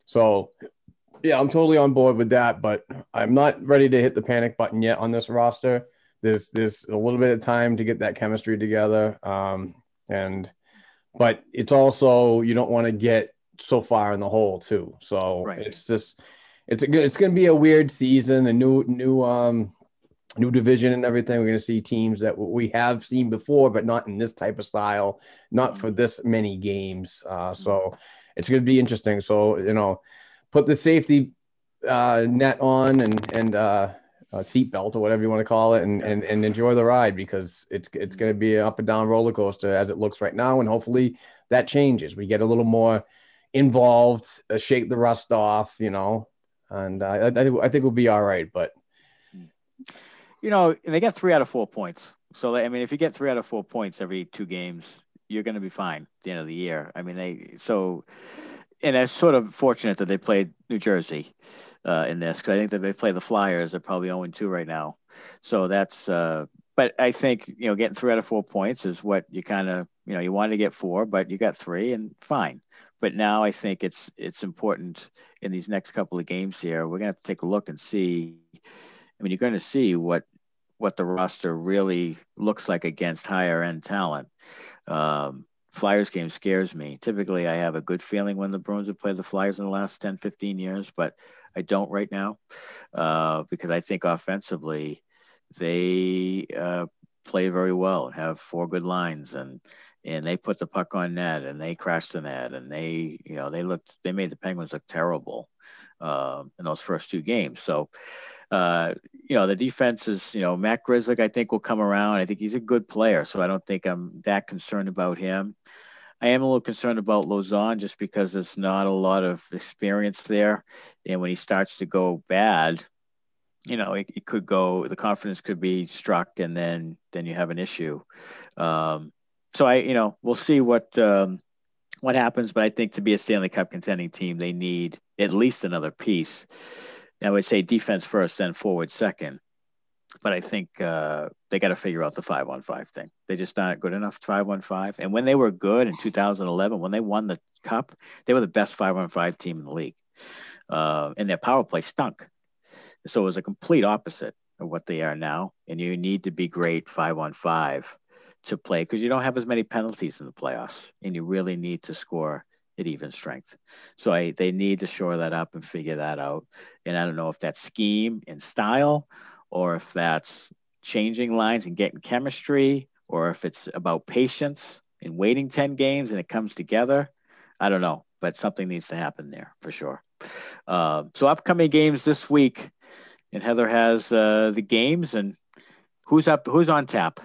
so yeah, I'm totally on board with that, but I'm not ready to hit the panic button yet on this roster there's there's a little bit of time to get that chemistry together um, and but it's also you don't want to get so far in the hole too. So right. it's just it's a, it's going to be a weird season a new new um new division and everything. We're going to see teams that we have seen before but not in this type of style not for this many games uh, so it's going to be interesting. So you know put the safety uh, net on and and uh, uh, seatbelt or whatever you want to call it, and, and and enjoy the ride because it's it's going to be an up and down roller coaster as it looks right now, and hopefully that changes. We get a little more involved, uh, shake the rust off, you know, and uh, I I, I think we'll be all right. But you know, they get three out of four points. So I mean, if you get three out of four points every two games, you're going to be fine at the end of the year. I mean, they so, and it's sort of fortunate that they played New Jersey uh, in this because I think that they play the Flyers. They're probably 0 2 right now. So that's, uh, but I think, you know, getting three out of four points is what you kind of, you know, you wanted to get four, but you got three and fine. But now I think it's it's important in these next couple of games here. We're gonna have to take a look and see. I mean, you're going to see what what the roster really looks like against higher end talent. Um, Flyers game scares me. Typically, I have a good feeling when the Bruins have played the Flyers in the last 10, 15 years, but I don't right now uh, because I think offensively they uh, play very well have four good lines and and they put the puck on net and they crashed the net and they you know they looked they made the Penguins look terrible uh, in those first two games. So uh, you know the defense is you know Matt Grzelczyk I think will come around. I think he's a good player, so I don't think I'm that concerned about him. I am a little concerned about Lauzon just because there's not a lot of experience there, and when he starts to go bad, you know, it, it could go. The confidence could be struck, and then then you have an issue. Um, so I, you know, we'll see what um, what happens. But I think to be a Stanley Cup contending team, they need at least another piece. I would say defense first, then forward second. But I think uh, they got to figure out the five on five thing. They just not good enough five on five. And when they were good in 2011, when they won the cup, they were the best five on five team in the league. Uh, and their power play stunk. So it was a complete opposite of what they are now. And you need to be great five on five to play because you don't have as many penalties in the playoffs, and you really need to score at even strength. So I, they need to shore that up and figure that out. And I don't know if that's scheme and style, or if that's changing lines and getting chemistry, or if it's about patience and waiting 10 games and it comes together. I don't know, but something needs to happen there for sure. Uh, so upcoming games this week, and Heather has uh, the games and who's up, who's on tap.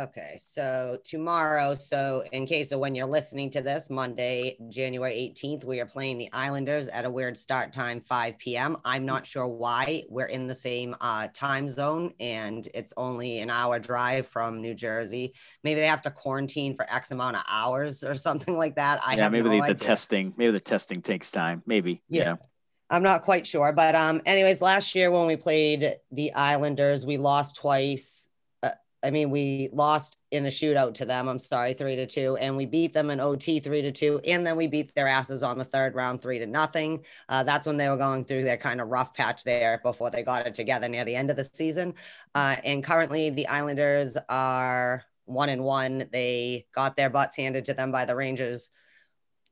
Okay, so tomorrow, so in case of when you're listening to this, Monday, January 18th, we are playing the Islanders at a weird start time, 5 p.m. I'm not sure why we're in the same uh, time zone and it's only an hour drive from New Jersey. Maybe they have to quarantine for X amount of hours or something like that. I yeah, maybe no the, the testing, maybe the testing takes time. Maybe. Yeah. Yeah. I'm not quite sure, but um, anyways, last year when we played the Islanders, we lost twice. I mean, we lost in a shootout to them. I'm sorry, three to two, and we beat them in OT three to two, and then we beat their asses on the third round three to nothing. Uh, that's when they were going through their kind of rough patch there before they got it together near the end of the season. Uh, and currently, the Islanders are one and one. They got their butts handed to them by the Rangers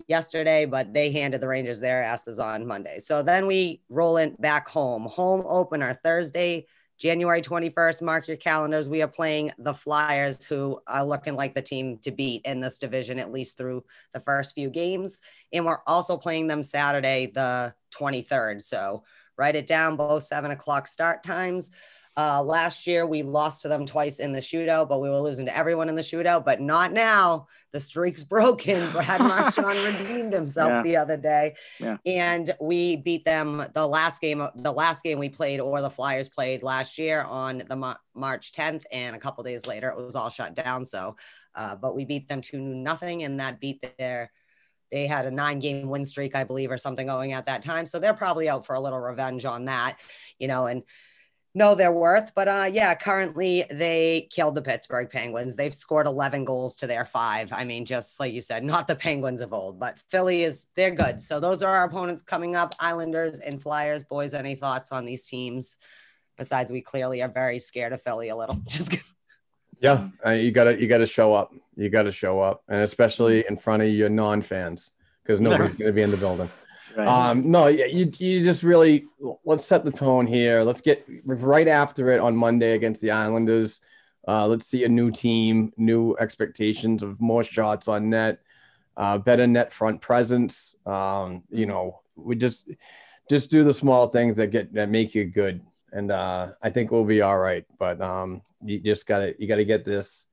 yesterday, but they handed the Rangers their asses on Monday. So then we roll in back home. Home opener Thursday, January 21st. Mark your calendars. We are playing the Flyers, who are looking like the team to beat in this division, at least through the first few games. And we're also playing them Saturday, the 23rd. So write it down, both seven o'clock start times. Uh, last year, we lost to them twice in the shootout, but we were losing to everyone in the shootout, but not now. The streak's broken. Brad Marchand redeemed himself Yeah. the other day. Yeah. And we beat them the last game, the last game we played, or the Flyers played last year on the Mar- March 10th. And a couple days later, it was all shut down. So, uh, but we beat them to nothing, and that beat their they had a nine game win streak, I believe, or something going at that time. So they're probably out for a little revenge on that, you know, and know their worth. But uh, yeah, currently they killed the Pittsburgh Penguins. They've scored 11 goals to their five. I mean, just like you said, not the Penguins of old, but Philly is, they're good. So those are our opponents coming up Islanders and Flyers. Boys, any thoughts on these teams? Besides, we clearly are very scared of Philly a little. Just kidding. Yeah, uh, you gotta you gotta show up. You gotta show up, and especially in front of your non-fans, because nobody's gonna be in the building. Right. Um, no, you you just really let's set the tone here. Let's get right after it on Monday against the Islanders. Uh, let's see a new team, new expectations of more shots on net, uh, better net front presence. Um, you know, we just just do the small things that get that make you good, and uh, I think we'll be all right. But um, you just gotta you gotta get this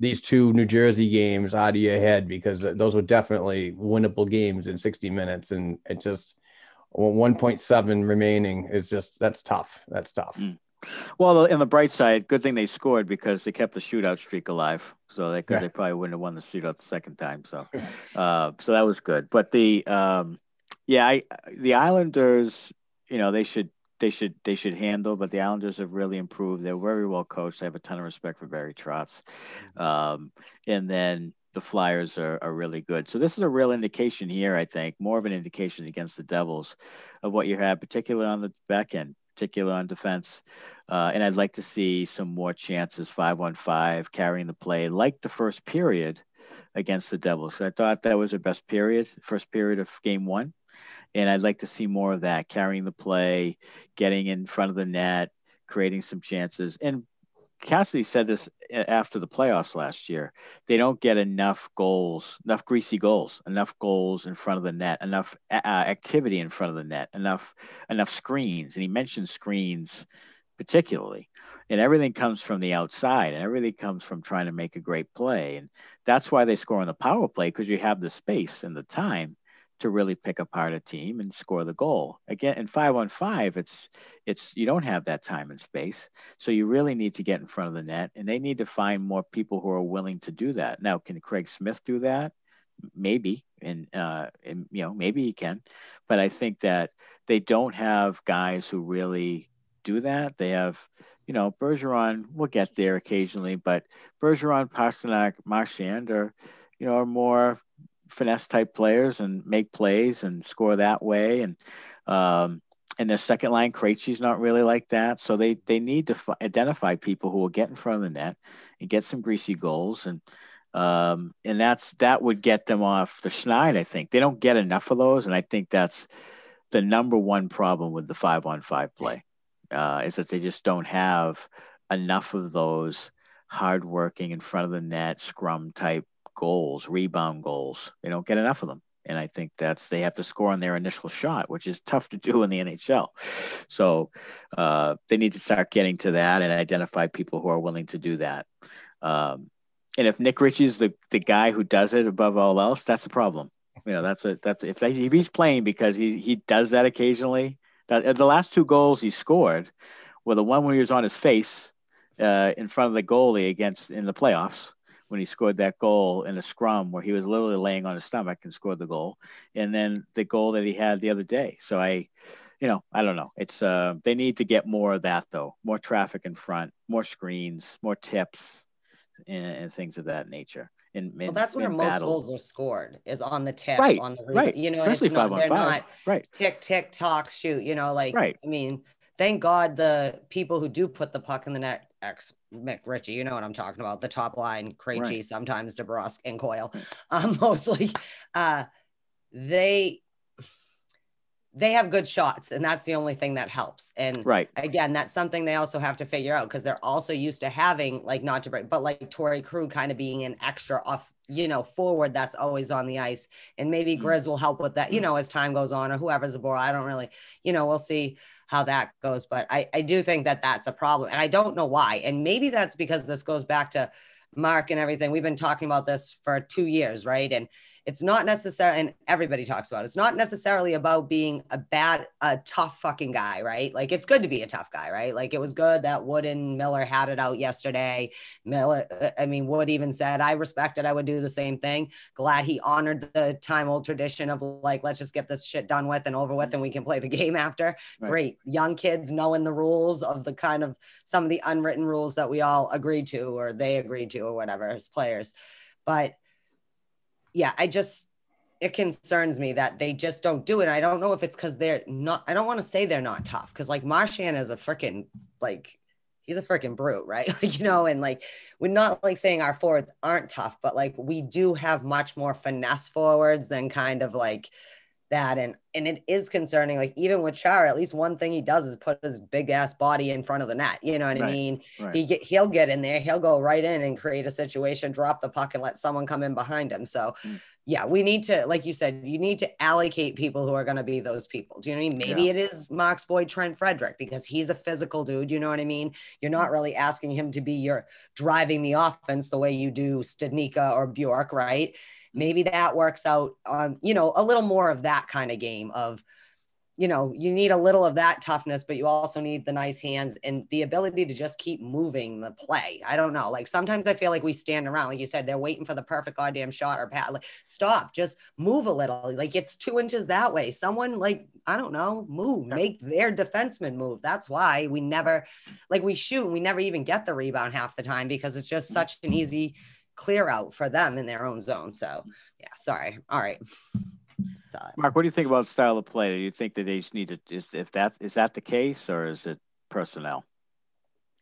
these two New Jersey games out of your head because those were definitely winnable games in 60 minutes, and it just 1.7 remaining is just that's tough. That's tough. Mm. Well, in the bright side, good thing they scored because they kept the shootout streak alive. So they could, Yeah. they probably wouldn't have won the shootout the second time. So, uh, so that was good. But the, um, yeah, I, the Islanders, you know, they should, they should, they should handle. But the Islanders have really improved. They're very well coached. I have a ton of respect for Barry Trotz. Um, and then the Flyers are, are really good. So this is a real indication here, I think, more of an indication against the Devils of what you have, particularly on the back end, particularly on defense. Uh, and I'd like to see some more chances, five on five, carrying the play like the first period against the Devils. I thought that was their best period, first period of game one. And I'd like to see more of that, carrying the play, getting in front of the net, creating some chances. And Cassidy said this after the playoffs last year. They don't get enough goals, enough greasy goals, enough goals in front of the net, enough uh, activity in front of the net, enough enough screens. And he mentioned screens particularly. And everything comes from the outside and everything comes from trying to make a great play. And that's why they score on the power play because you have the space and the time to really pick apart a team and score the goal. Again, in five on five, it's it's you don't have that time and space. So you really need to get in front of the net and they need to find more people who are willing to do that. Now, can Craig Smith do that? Maybe. And uh and you know, maybe he can. But I think that they don't have guys who really do that. They have you know, Bergeron will get there occasionally, but Bergeron, Pastrnak, Marchand are, you know, are more finesse type players and make plays and score that way. And um, and their second line, Krejci's not really like that. So they they need to f- identify people who will get in front of the net and get some greasy goals. And um, and that's that would get them off the schneid. I think they don't get enough of those, and I think that's the number one problem with the five on five play uh, is that they just don't have enough of those hardworking in front of the net scrum type goals, rebound goals. They don't get enough of them. And I think that's they have to score on their initial shot, which is tough to do in the NHL. So uh, they need to start getting to that and identify people who are willing to do that. Um, and if Nick Ritchie's the, the guy who does it above all else, that's a problem. You know, that's a that's if, if he's playing because he he does that occasionally. That the last two goals he scored were the one where he was on his face uh, in front of the goalie against in the playoffs when he scored that goal in a scrum where he was literally laying on his stomach and scored the goal, and then the goal that he had the other day. So I, you know, I don't know. It's uh, they need to get more of that though, more traffic in front, more screens, more tips, and, and things of that nature. In, Well, in- that's where most battles. goals are scored is on the tip, Right, on the re- right. You know, Especially it's not, they're five. not Right. tick tick tock shoot. You know, like Right. I mean, thank God the people who do put the puck in the net, ex Mick Ritchie, you know what I'm talking about. The top line, Krejci, Right. sometimes DeBrusk and Coyle, um, mostly. Uh, they they have good shots, and that's the only thing that helps. And Right. again, that's something they also have to figure out because they're also used to having like not to break, but like Torey Krug kind of being an extra off, you know, forward that's always on the ice. And maybe Mm. Grizz will help with that, you know, as time goes on, or whoever's aboard. I don't really, you know, we'll see how that goes. But I, I do think that that's a problem. And I don't know why. And maybe that's because this goes back to Mark and everything. We've been talking about this for two years, right? And it's not necessarily, and everybody talks about it, it's not necessarily about being a bad, a tough fucking guy, right? Like it's good to be a tough guy, right? Like it was good that Wood and Miller had it out yesterday. Miller, I mean, Wood even said, I respected. I would do the same thing. Glad he honored the time old tradition of like, let's just get this shit done with and over with and we can play the game after. Right. Great. Young kids knowing the rules of the kind of some of the unwritten rules that we all agreed to or they agreed to or whatever as players. But yeah, I just it concerns me that they just don't do it. I don't know if it's because they're not. I don't want to say they're not tough because like Marchand is a freaking like he's a freaking brute, right? Like you know, and like we're not like saying our forwards aren't tough, but like we do have much more finesse forwards than kind of like that and and it is concerning like even with Char at least one thing he does is put his big ass body in front of the net you know what I mean? Right. he get he'll get in there he'll go right in and create a situation drop the puck and let someone come in behind him. So Mm. yeah we need to like you said you need to allocate people who are going to be those people. Do you know what I mean? Maybe Yeah. it is Max Boyd Trent Frederic because he's a physical dude you know what I mean? You're not really asking him to be your driving the offense the way you do Studnicka or Bjork right? Maybe that works out on you know a little more of that kind of game of you know you need a little of that toughness but you also need the nice hands and the ability to just keep moving the play. I don't know. Like sometimes i feel like we stand around like you said they're waiting for the perfect goddamn shot or pat like stop just move a little. Like it's two inches that way. Someone like i don't know move make their defenseman move. That's why we never like we shoot and we never even get the rebound half the time because it's just such an easy clear out for them in their own zone. So yeah sorry. All right Mark, what do you think about style of play? Do you think that they just need to is if that is that the case or is it personnel?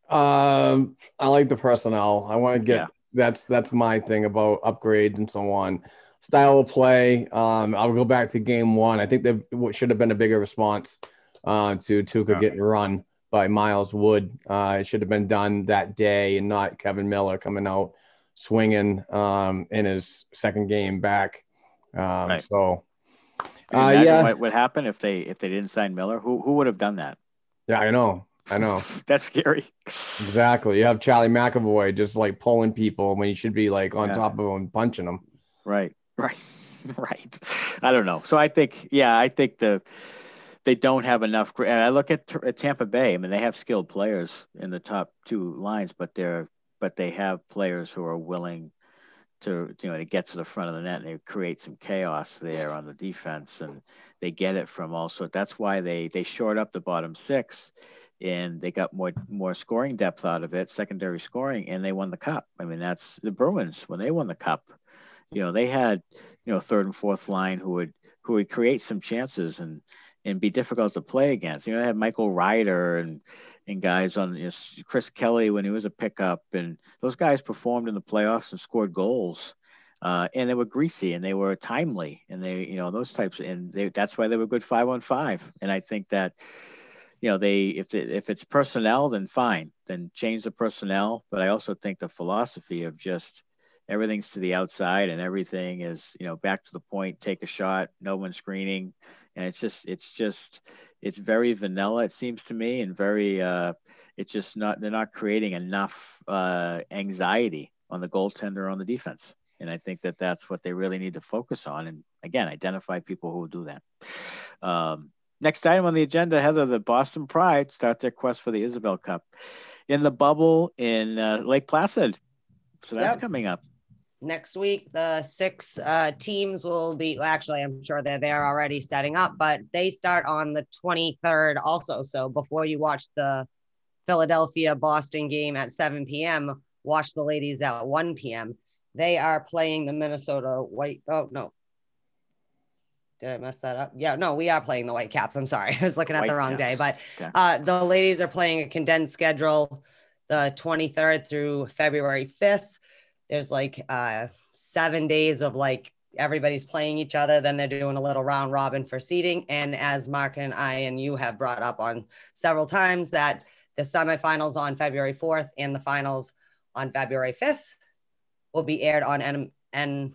Um, I like the personnel. I want to get Yeah. that's that's my thing about upgrades and so on. Style of play. Um, I'll go back to game one. I think there w- should have been a bigger response uh, to Tuukka Yeah. getting run by Miles Wood. Uh, it should have been done that day and not Kevan Miller coming out swinging um, in his second game back. Um, Right. So, you uh, yeah, what would happen if they if they didn't sign Miller? Who who would have done that? yeah, I know. I know. That's scary. Exactly. You have Charlie McAvoy just like pulling people when he should be like on Yeah. top of them, punching them. Right, right, right. I don't know. So I think, yeah, I think the they don't have enough. I look at, at Tampa Bay. I mean, they have skilled players in the top two lines, but they're but they have players who are willing to you know to get to the front of the net and they create some chaos there on the defense and they get it from also that's why they they short up the bottom six and they got more more scoring depth out of it secondary scoring and they won the cup. I mean that's the bruins when they won the cup. You know they had you know third and fourth line who would who would create some chances and and be difficult to play against. You know they had michael ryder and and guys on you know, chris kelly when he was a pickup and those guys performed in the playoffs and scored goals uh, and they were greasy and they were timely and they you know those types and they, that's why they were good five on five. And i think that you know they if it, if it's personnel then fine then change the personnel. But i also think the philosophy of just everything's to the outside and everything is you know back to the point take a shot no one screening and it's just it's just it's very vanilla it seems to me and very uh it's just not they're not creating enough uh anxiety on the goaltender on the defense and i think that that's what they really need to focus on and again identify people who will do that um Next item on the agenda, Heather, the Boston Pride start their quest for the Isobel Cup in the bubble in uh, Lake Placid. So that's Yep. coming up. Next week the six uh, teams will be well, actually i'm sure they're there already setting up but they start on the 23rd also so before you watch the philadelphia boston game at 7 p.m watch the ladies at 1 p.m they are playing the minnesota white oh no did i mess that up yeah no we are playing the white caps i'm sorry i was looking at the wrong day but. Okay. uh, the ladies are playing a condensed schedule the 23rd through February 5th. There's like uh, seven days of like everybody's playing each other. Then they're doing a little round robin for seeding. And as Mark and I and you have brought up on several times, that the semifinals on February 4th and the finals on February 5th will be aired on N-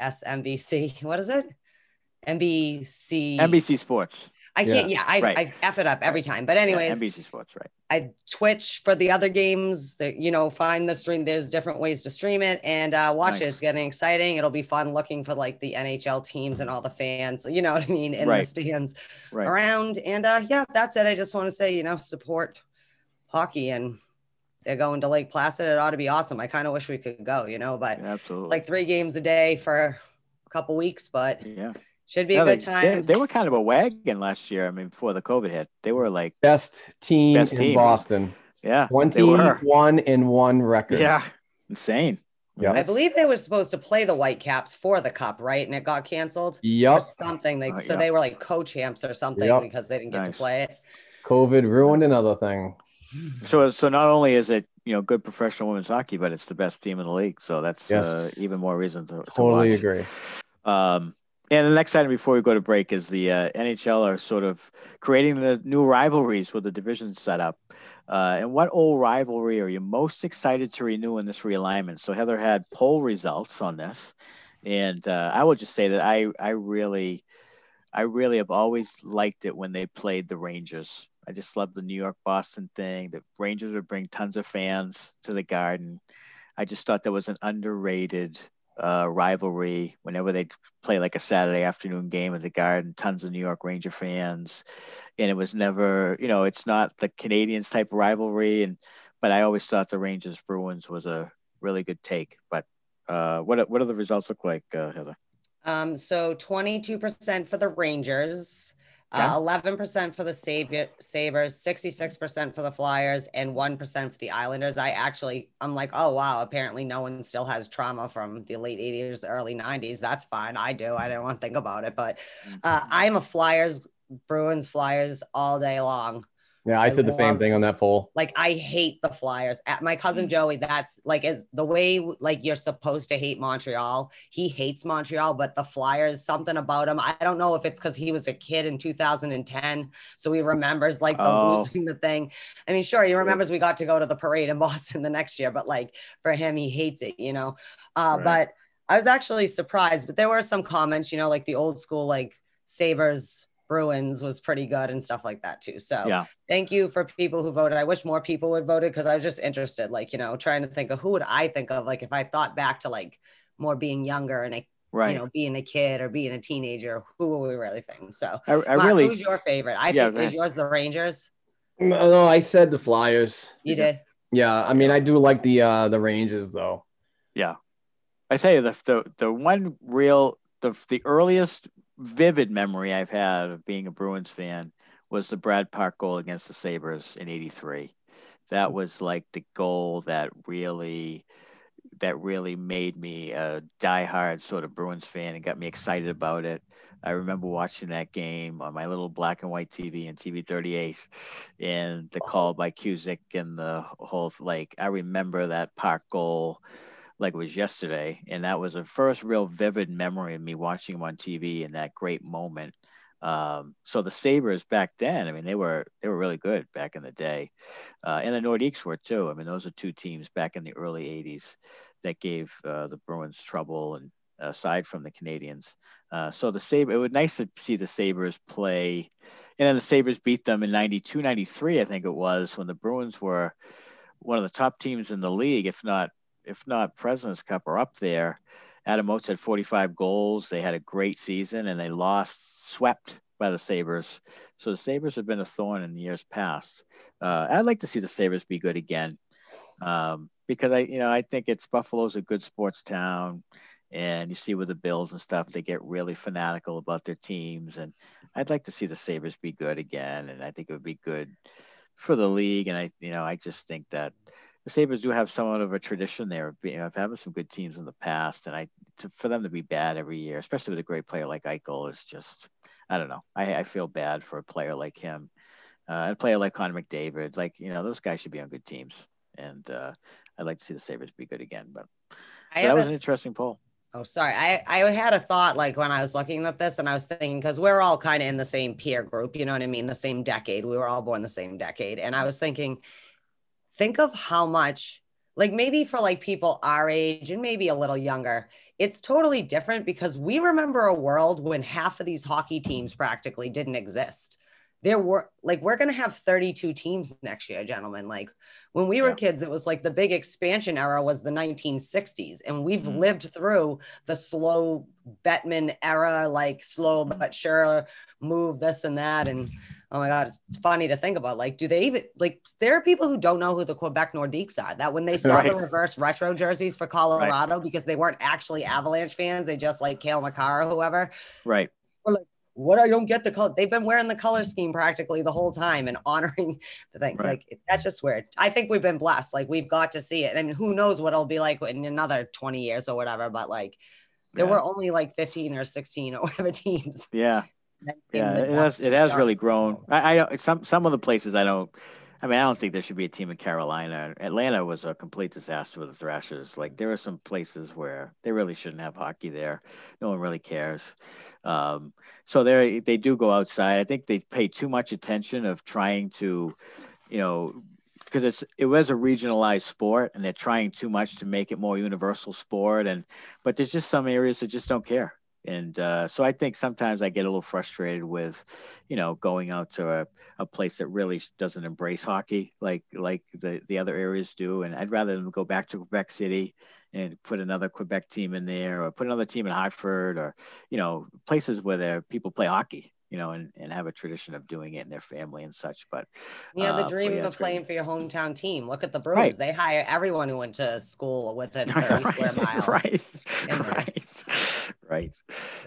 NSNBC. What is it? NBC. NBC Sports. I can't. Yeah, I, right. I F it up every time. But Yeah, anyways, NBC Sports, right. I Twitch for the other games that you know find the stream. There's different ways to stream it and uh, watch it. It's getting exciting. It'll be fun looking for like the NHL teams and all the fans. You know what I mean in the stands Right. around. And uh, yeah, that's it. I just want to say you know support hockey and they're going to Lake Placid. It ought to be awesome. I kind of wish we could go. You know, but Absolutely. like three games a day for a couple weeks, but yeah. Should be Yeah, a good they, time. They, they were kind of a wagon last year. I mean, before the COVID hit, they were like, Best team Best in team. Boston. yeah, they 21 were. and one record. Yeah, insane. Yeah. I believe they were supposed to play the Whitecaps for the cup, right? And it got canceled. or something. They Uh, so yeah. they were like co-champs or something Yep. because they didn't get Nice. to play it. COVID ruined another thing. So, so not only is it you know good professional women's hockey, but it's the best team in the league. So that's uh, even more reason to, to Totally watch. agree. Um, and the next item before we go to break is the uh, NHL are sort of creating the new rivalries with the division setup. Uh, and what old rivalry are you most excited to renew in this realignment? So Heather had poll results on this, and uh, I will just say that I I really I really have always liked it when they played the Rangers. I just love the New York Boston thing. The Rangers would bring tons of fans to the Garden. I just thought that was an underrated uh, rivalry whenever they play like a Saturday afternoon game at the Garden, tons of New York Ranger fans. And it was never, you know, it's not the Canadiens type rivalry. And but I always thought the Rangers Bruins was a really good take. But uh, what what do the results look like, uh, Heather? Um, so 22% for the Rangers. Uh, 11% for the Sab- Sabres, 66% for the Flyers, and 1% for the Islanders. I actually, I'm like, oh, wow, apparently no one still has trauma from the late 80s, early 90s. That's fine. I do. I do not want to think about it. But uh, I'm a Flyers, Bruins, Flyers all day long. Yeah, I I said the same thing on that poll. like I hate the Flyers. At my Mm. cousin Joey, that's like is the way like you're supposed to hate Montreal. He hates Montreal, but the Flyers, something about him. I don't know if it's because he was a kid in 2010, so he remembers like the Oh. losing the thing. I mean, sure, he remembers we got to go to the parade in Boston the next year, but like for him, he hates it, you know. Uh, Right. But I was actually surprised, but there were some comments, you know, like the old school like Sabres Bruins was pretty good and stuff like that too. So Yeah. thank you for people who voted. I wish more people would voted because I was just interested, like, you know, trying to think of who would I think of, like if I thought back to like more being younger and a Right. you know, being a kid or being a teenager, who will we really think? So I, I Mark, really who's your favorite? I Yeah, think go is yours the Rangers. No, no, I said the Flyers. You did. Yeah, I mean, I do like the uh the Rangers though. Yeah. I say the the the one real the the earliest vivid memory I've had of being a Bruins fan was the Brad Park goal against the Sabres in 83. That mm. was like the goal that really that really made me a diehard sort of Bruins fan and got me excited about it. I remember watching that game on my little black and white TV and TV 38 and the oh. call by Cusick and the whole like I remember that Park goal like it was yesterday. And that was the first real vivid memory of me watching him on TV in that great moment. Um, so the Sabres back then, I mean, they were they were really good back in the day, uh, and the Nordiques were too. I mean, those are two teams back in the early '80s that gave uh, the Bruins trouble, and aside from the Canadiens, uh, so the Sabre. It was nice to see the Sabres play, and then the Sabres beat them in '92, '93, I think it was, when the Bruins were one of the top teams in the league, if not if not President's Cup are up there. Adam Oates had 45 goals. They had a great season and they lost, swept by the Sabres. So the Sabres have been a thorn in years past. Uh, I'd like to see the Sabres be good again um, because I, you know, I think it's Buffalo's a good sports town. And you see with the Bills and stuff, they get really fanatical about their teams. And I'd like to see the Sabres be good again. And I think it would be good for the league. And I, you know, I just think that the Sabres do have somewhat of a tradition there of, being, of having some good teams in the past. And I, to, for them to be bad every year, especially with a great player like Eichel, is just, I don't know. I, I feel bad for a player like him. Uh, a player like Connor McDavid, like, you know, those guys should be on good teams. And uh, I'd like to see the Sabres be good again. But so that was a an interesting poll. Oh, sorry. I, I had a thought like when I was looking at this and I was thinking, because we're all kind of in the same peer group, you know what I mean? The same decade. We were all born the same decade. And I was thinking, think of how much, like maybe for like people our age and maybe a little younger, it's totally different because we remember a world when half of these hockey teams practically didn't exist. There were like, we're going to have 32 teams next year, gentlemen. Like, when we were Yeah. kids, it was like the big expansion era was the 1960s. And we've Mhm. lived through the slow Bettman era, like slow but sure move this and that. And oh my God, it's funny to think about. Like, do they even like there are people who don't know who the Quebec Nordiques are that when they saw the reverse retro jerseys for Colorado because they weren't actually Avalanche fans, they just like Cale Makar or whoever. Right. What I don't get the color. They've been wearing the color scheme practically the whole time and honoring the thing. Right. Like that's just weird. I think we've been blessed. Like we've got to see it. And who knows what it'll be like in another 20 years or whatever. But like there Yeah. were only like 15 or 16 or whatever teams. Yeah. Yeah, it has, it has really grown. I, I some some of the places I don't. I mean, I don't think there should be a team in Carolina. Atlanta was a complete disaster with the Thrashers. Like there are some places where they really shouldn't have hockey there. No one really cares. Um, so they they do go outside. I think they pay too much attention of trying to, you know, because it's it was a regionalized sport and they're trying too much to make it more universal sport. And but there's just some areas that just don't care. And uh, so I think sometimes I get a little frustrated with, you know, going out to a, a place that really doesn't embrace hockey like like the, the other areas do. And I'd rather them go back to Quebec City and put another Quebec team in there or put another team in Hartford or, you know, places where there people play hockey, you know, and, and have a tradition of doing it in their family and such. But You know, the Uh, dream yeah, of it's great. playing for your hometown team. Look at the Bruins. Right. They hire everyone who went to school within 30 square miles. right, right, right.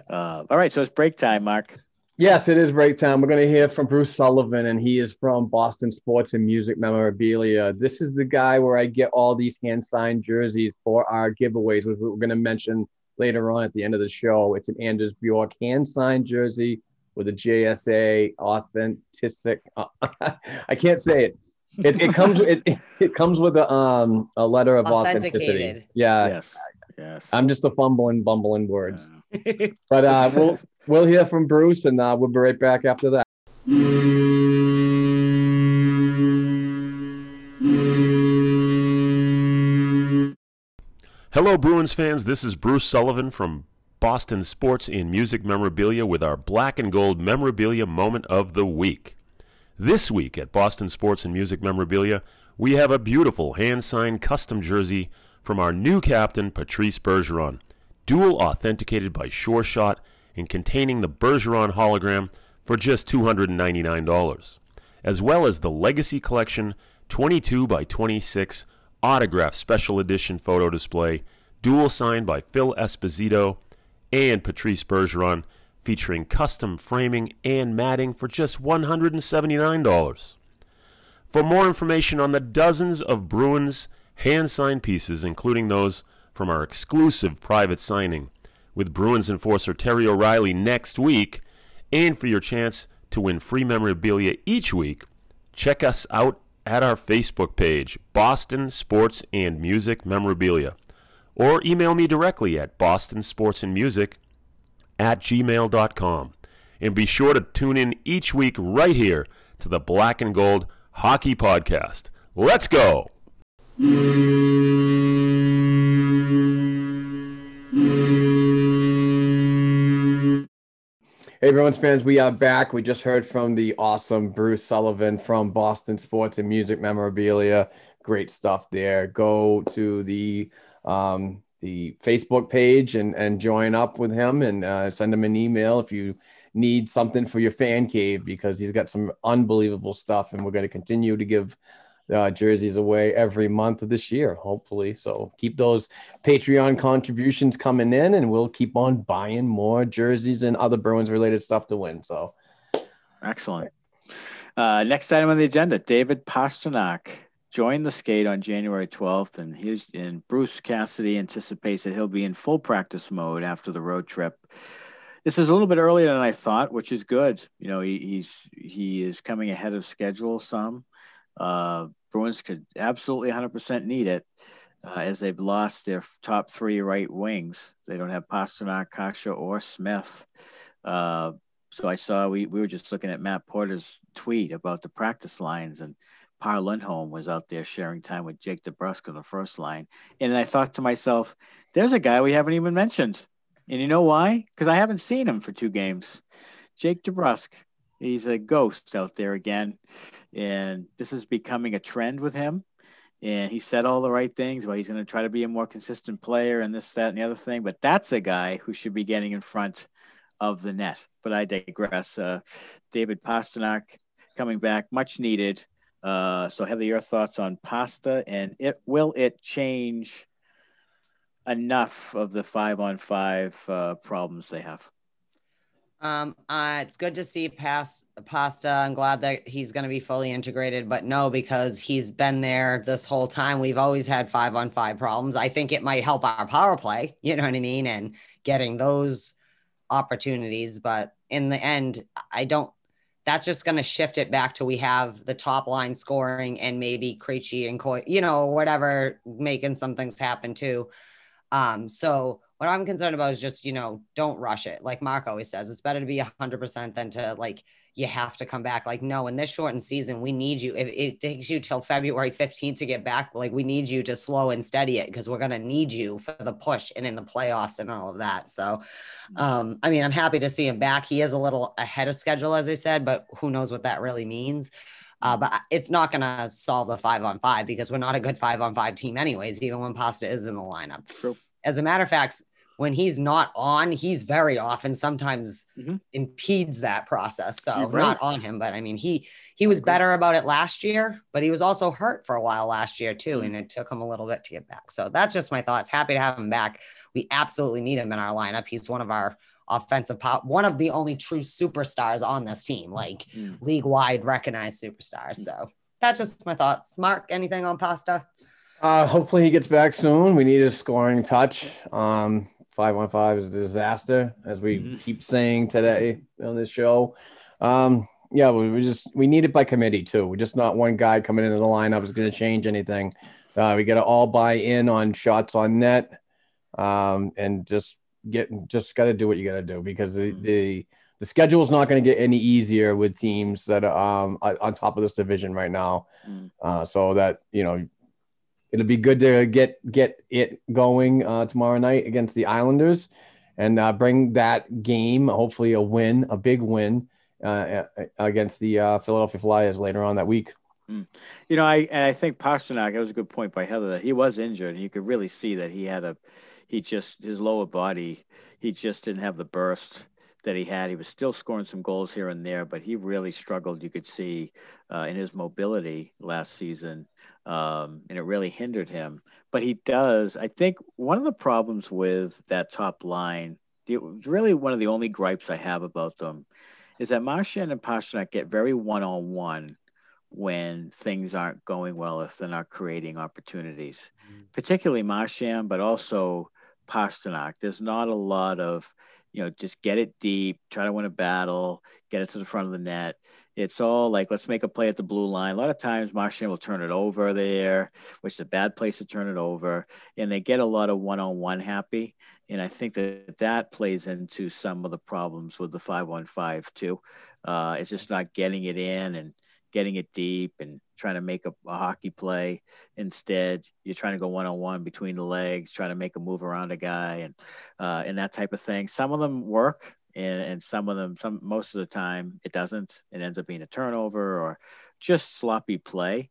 Uh, all right, so it's break time, Mark. Yes, it is break time. We're going to hear from Bruce Sullivan, and he is from Boston Sports and Music Memorabilia. This is the guy where I get all these hand signed jerseys for our giveaways, which we're going to mention later on at the end of the show. It's an Anders Bjork hand signed jersey with a JSA authentic. I can't say it. It, it comes it, it comes with a um a letter of authenticity. Yeah, yes, yes. I'm just a fumbling, bumbling words. Uh, But uh, we'll we'll hear from Bruce, and uh, we'll be right back after that. Hello, Bruins fans. This is Bruce Sullivan from Boston sports and music memorabilia with our black and gold memorabilia moment of the week. This week at Boston Sports and Music Memorabilia, we have a beautiful hand signed custom jersey from our new captain, Patrice Bergeron, dual authenticated by Sure Shot and containing the Bergeron hologram for just $299, as well as the Legacy Collection 22 by 26 autograph special edition photo display, dual signed by Phil Esposito and Patrice Bergeron, featuring custom framing and matting for just $179. For more information on the dozens of Bruins hand signed pieces, including those from our exclusive private signing with Bruins enforcer Terry O'Reilly next week, and for your chance to win free memorabilia each week, check us out at our Facebook page, Boston Sports and Music Memorabilia, or email me directly at Boston Sports and Music at gmail.com. And be sure to tune in each week right here to the Black and Gold Hockey Podcast. Let's go! Hey, everyone's fans, we are back. We just heard from the awesome Bruce Sullivan from Boston Sports and Music Memorabilia. Great stuff there. Go to the um, the Facebook page and and join up with him and uh, send him an email if you need something for your fan cave because he's got some unbelievable stuff and we're going to continue to give uh, jerseys away every month of this year, hopefully. So keep those Patreon contributions coming in, and we'll keep on buying more jerseys and other Bruins related stuff to win. So Excellent. Uh, next item on the agenda: David Pastrnak joined the skate on January 12th, and he's and Bruce Cassidy anticipates that he'll be in full practice mode after the road trip. This is a little bit earlier than I thought, which is good. You know, he, he's he is coming ahead of schedule some. Uh, Bruins could absolutely 100% need it uh, as they've lost their top three right wings. They don't have Pastrnak, Kase, or Smith. Uh, so I saw we, we were just looking at Matt Porter's tweet about the practice lines, and Par Lindholm was out there sharing time with Jake DeBrusk on the first line. And I thought to myself, there's a guy we haven't even mentioned. And you know why? Because I haven't seen him for two games. Jake DeBrusk. He's a ghost out there again. And this is becoming a trend with him. And he said all the right things. Well, he's going to try to be a more consistent player and this, that, and the other thing. But that's a guy who should be getting in front of the net. But I digress. Uh, David Pastrnak coming back, much needed. Uh, so, Heather, your thoughts on pasta and it will it change enough of the five on five uh, problems they have? Um, uh, it's good to see pass pasta. I'm glad that he's going to be fully integrated, but no, because he's been there this whole time. We've always had five on five problems. I think it might help our power play, you know what I mean? And getting those opportunities. But in the end, I don't, that's just going to shift it back to we have the top line scoring and maybe Krejci and Coy, you know, whatever, making some things happen too. Um, so what I'm concerned about is just, you know, don't rush it. Like Mark always says, it's better to be 100% than to like, you have to come back. Like, no, in this shortened season, we need you. If it takes you till February 15th to get back, like, we need you to slow and steady it because we're going to need you for the push and in the playoffs and all of that. So, um, I mean, I'm happy to see him back. He is a little ahead of schedule, as I said, but who knows what that really means. Uh, but it's not going to solve the five on five because we're not a good five on five team, anyways, even when Pasta is in the lineup. True. As a matter of fact, when he's not on, he's very often sometimes Mhm. impedes that process. So right. not on him, but I mean he he was better about it last year, but he was also hurt for a while last year too, and it took him a little bit to get back. So that's just my thoughts. Happy to have him back. We absolutely need him in our lineup. He's one of our offensive pop, one of the only true superstars on this team, like Mm. league wide recognized superstars. So that's just my thoughts. Mark, anything on pasta? Uh, hopefully he gets back soon. We need a scoring touch. Um, five on five is a disaster, as we Mhm. keep saying today on this show. Um, yeah, we, we just we need it by committee too. We're just not one guy coming into the lineup is going to change anything. Uh, we got to all buy in on shots on net, um, and just get just got to do what you got to do because the the the schedule is not going to get any easier with teams that are um, on on top of this division right now. Mm. Uh, so that you know it'll be good to get get it going uh, tomorrow night against the Islanders, and uh, bring that game, hopefully a win, a big win uh, against the uh, Philadelphia Flyers later on that week. Mm. You know, I and I think Pastrnak. That was a good point by Heather. That he was injured, and you could really see that he had a, he just his lower body, he just didn't have the burst that he had. He was still scoring some goals here and there, but he really struggled. You could see uh, in his mobility last season, um, and it really hindered him. But he does. I think one of the problems with that top line, really one of the only gripes I have about them, is that Marchand and Pastrnak get very one on one when things aren't going well if they're not creating opportunities, mm-hmm. particularly Marchand, but also Pastrnak. There's not a lot of, you know, just get it deep, try to win a battle, get it to the front of the net. It's all like, let's make a play at the blue line. A lot of times Marchand will turn it over there, which is a bad place to turn it over. And they get a lot of one on one happy. And I think that that plays into some of the problems with the 515 too. Uh, it's just not getting it in and, getting it deep and trying to make a, a hockey play. Instead, you're trying to go one on one between the legs, trying to make a move around a guy and uh, and that type of thing. Some of them work, and, and some of them, some most of the time, it doesn't. It ends up being a turnover or just sloppy play.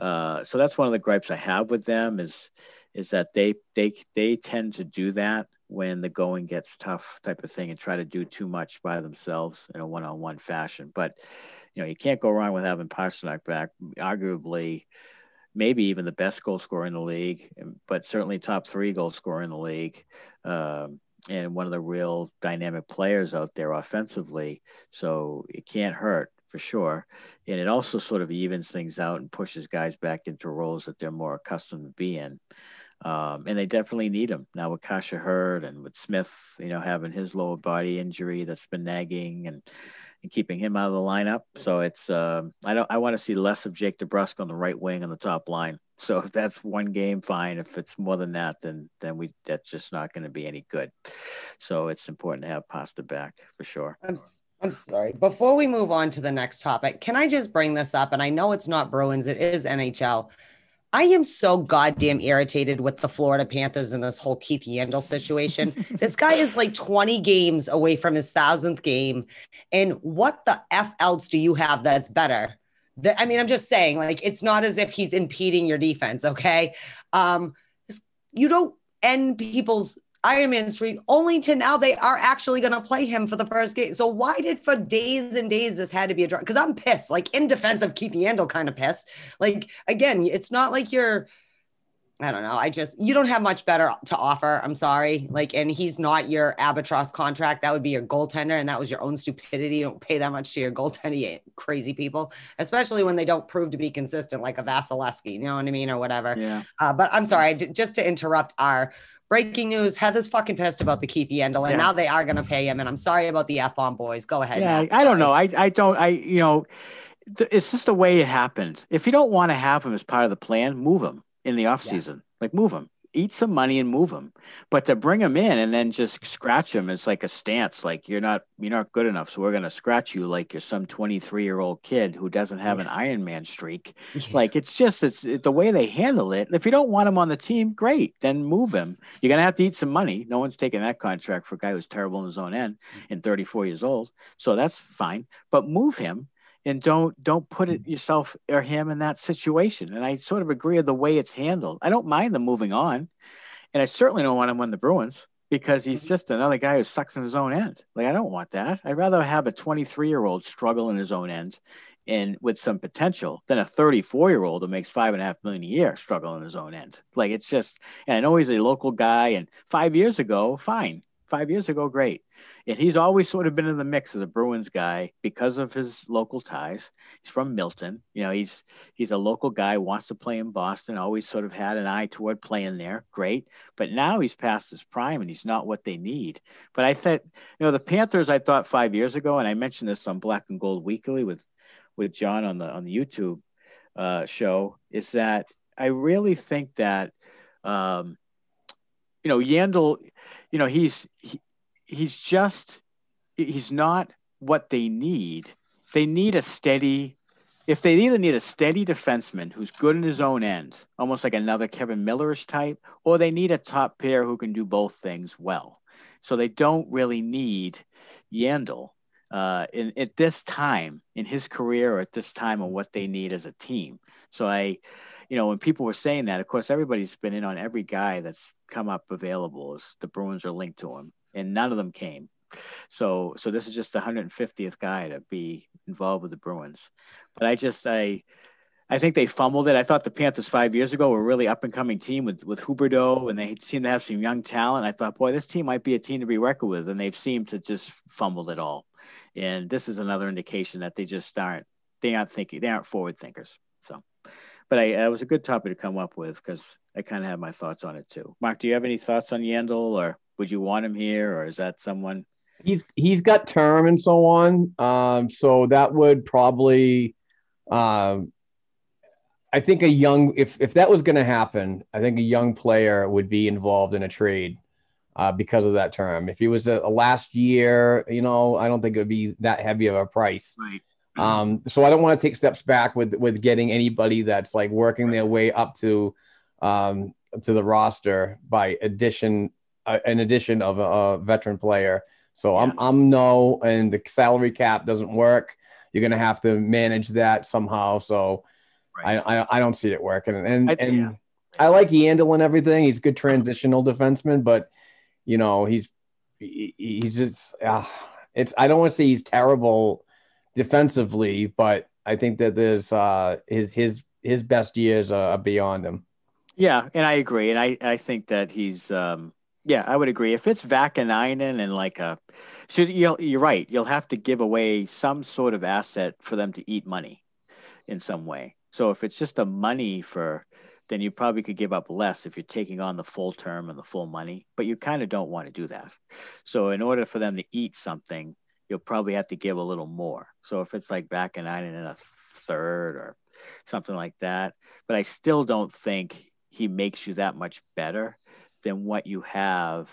Uh, so that's one of the gripes I have with them is is that they they they tend to do that when the going gets tough type of thing and try to do too much by themselves in a one-on-one fashion. But you know, you can't go wrong with having Pastrnak back. Arguably, maybe even the best goal scorer in the league, but certainly top three goal scorer in the league, um, and one of the real dynamic players out there offensively. So it can't hurt for sure. And it also sort of evens things out and pushes guys back into roles that they're more accustomed to be in. Um, and they definitely need him now with Kase Hurd and with Smith, you know, having his lower body injury that's been nagging and and keeping him out of the lineup. So it's uh, I don't I want to see less of Jake DeBrusk on the right wing on the top line. So if that's one game, fine. If it's more than that, then then we that's just not going to be any good. So it's important to have Pasta back for sure. I'm, I'm sorry. Before we move on to the next topic, can I just bring this up? And I know it's not Bruins, it is NHL. I am so goddamn irritated with the Florida Panthers and this whole Keith Yandle situation. this guy is like 20 games away from his thousandth game. And what the F else do you have that's better? I mean, I'm just saying, like, it's not as if he's impeding your defense, okay? Um, you don't end people's Iron Man streak, only to now they are actually going to play him for the first game. So why did for days and days this had to be a draw? Because I'm pissed, like in defense of Keith Yandle, kind of pissed. Like again, it's not like you're. I don't know. I just you don't have much better to offer. I'm sorry. Like, and he's not your albatross contract. That would be your goaltender, and that was your own stupidity. You don't pay that much to your goaltender, you crazy people. Especially when they don't prove to be consistent, like a Vasilevskiy. You know what I mean, or whatever. Yeah. Uh, but I'm sorry. just to interrupt our breaking news heather's fucking pissed about the keith yandle and yeah. now they are going to pay him and i'm sorry about the f-bomb boys. Go ahead yeah i don't know. I i don't i you know it's just the way it happens. If you don't want to have him as part of the plan move him in the off season. Yeah. like move him eat some money and move him. But to bring him in and then just scratch him is like a stance. Like you're not you're not good enough, so we're gonna scratch you like you're some 23 year old kid who doesn't have an Iron Man streak. Yeah. Like it's just it's it, the way they handle it. If you don't want him on the team, great, then move him. You're gonna have to eat some money. No one's taking that contract for a guy who's terrible in his own end mm. and 34 years old. So that's fine. But move him and don't don't put it mm-hmm. yourself or him in that situation. And I sort of agree with the way it's handled. I don't mind them moving on, and I certainly don't want him on the Bruins because he's mm-hmm. just another guy who sucks in his own end. Like I don't want that. I'd rather have a 23 year old struggle in his own end and with some potential than a 34 year old who makes five and a half million a year struggle in his own end. Like it's just, and I know he's a local guy. And five years ago, fine, five years ago, great. And he's always sort of been in the mix as a Bruins guy because of his local ties. He's from Milton. You know, he's he's a local guy, wants to play in Boston, always sort of had an eye toward playing there. Great. But now he's past his prime and he's not what they need. But I thought, you know, the Panthers, I thought five years ago, and I mentioned this on Black and Gold Weekly with with John on the on the YouTube uh, show, is that I really think that um, you know, Yandle, you know, he's he, he's just he's not what they need. They need a steady. if they either need a steady defenseman who's good in his own end, almost like another Kevan Millerish type, or they need a top pair who can do both things well. So they don't really need Yandle uh, in at this time in his career or at this time of what they need as a team. So I, you know, when people were saying that, of course, everybody's been in on every guy that's come up available as the Bruins are linked to him, and none of them came. So, so this is just the 150th guy to be involved with the Bruins. But I just, I, I think they fumbled it. I thought the Panthers five years ago were really up and coming team with with Huberdeau, and they seemed to have some young talent. I thought, boy, this team might be a team to be reckoned with, and they've seemed to just fumbled it all. And this is another indication that they just aren't they aren't thinking they aren't forward thinkers. So, but I it was a good topic to come up with because I kind of have my thoughts on it too. Mark, do you have any thoughts on Yandle, or would you want him here, or is that someone? He's he's got term and so on. Um, so that would probably um I think a young if if that was going to happen, I think a young player would be involved in a trade uh, because of that term. If he was a, a, last year, you know, I don't think it would be that heavy of a price. Right. Um, so I don't want to take steps back with with getting anybody that's like working their way up to um, to the roster by addition uh, an addition of a, a veteran player. So yeah. I'm I'm no, and the salary cap doesn't work. You're gonna have to manage that somehow. So I, I, I don't see it working. And I, and yeah. I like Yandle and everything. He's a good transitional defenseman, but you know he's he, he's just uh, it's I don't want to say he's terrible defensively, but I think that there's uh his his his best years are beyond him. Yeah, and I agree, and I I think that he's um yeah I would agree if it's Vaakanainen and like a should you you're right you'll have to give away some sort of asset for them to eat money in some way so if it's just a money for, then you probably could give up less if you're taking on the full term and the full money, but you kind of don't want to do that. So in order for them to eat something, you'll probably have to give a little more. So if it's like Vaakanainen and a third or something like that, but I still don't think he makes you that much better than what you have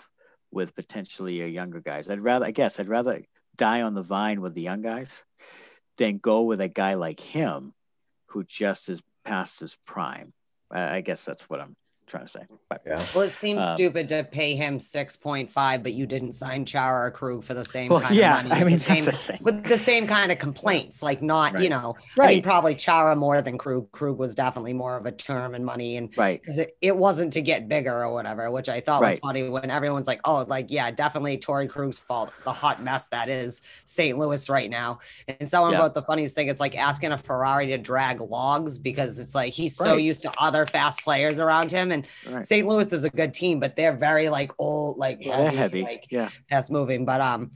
with potentially your younger guys. I'd rather, I guess, I'd rather die on the vine with the young guys than go with a guy like him who just is past his prime. I guess that's what I'm trying to say. But, yeah. Well, it seems Um, stupid to pay him six point five, but you didn't sign Chara or Krug for the same Well, kind yeah, of money. I mean, with the same, the with the same kind of complaints, like not, you Right. know, I mean, probably Chara more than Krug. Krug was definitely more of a term and money, and right, it, it wasn't to get bigger or whatever, which I thought was funny when everyone's like, oh, like, yeah, definitely Torey Krug's fault, the hot mess that is St. Louis right now. And someone Yeah. wrote the funniest thing. It's like asking a Ferrari to drag logs because it's like he's so used to other fast players around him. And Right. St. Louis is a good team, but they're very like old, like Yeah, heavy, heavy. like yeah. fast moving. But um,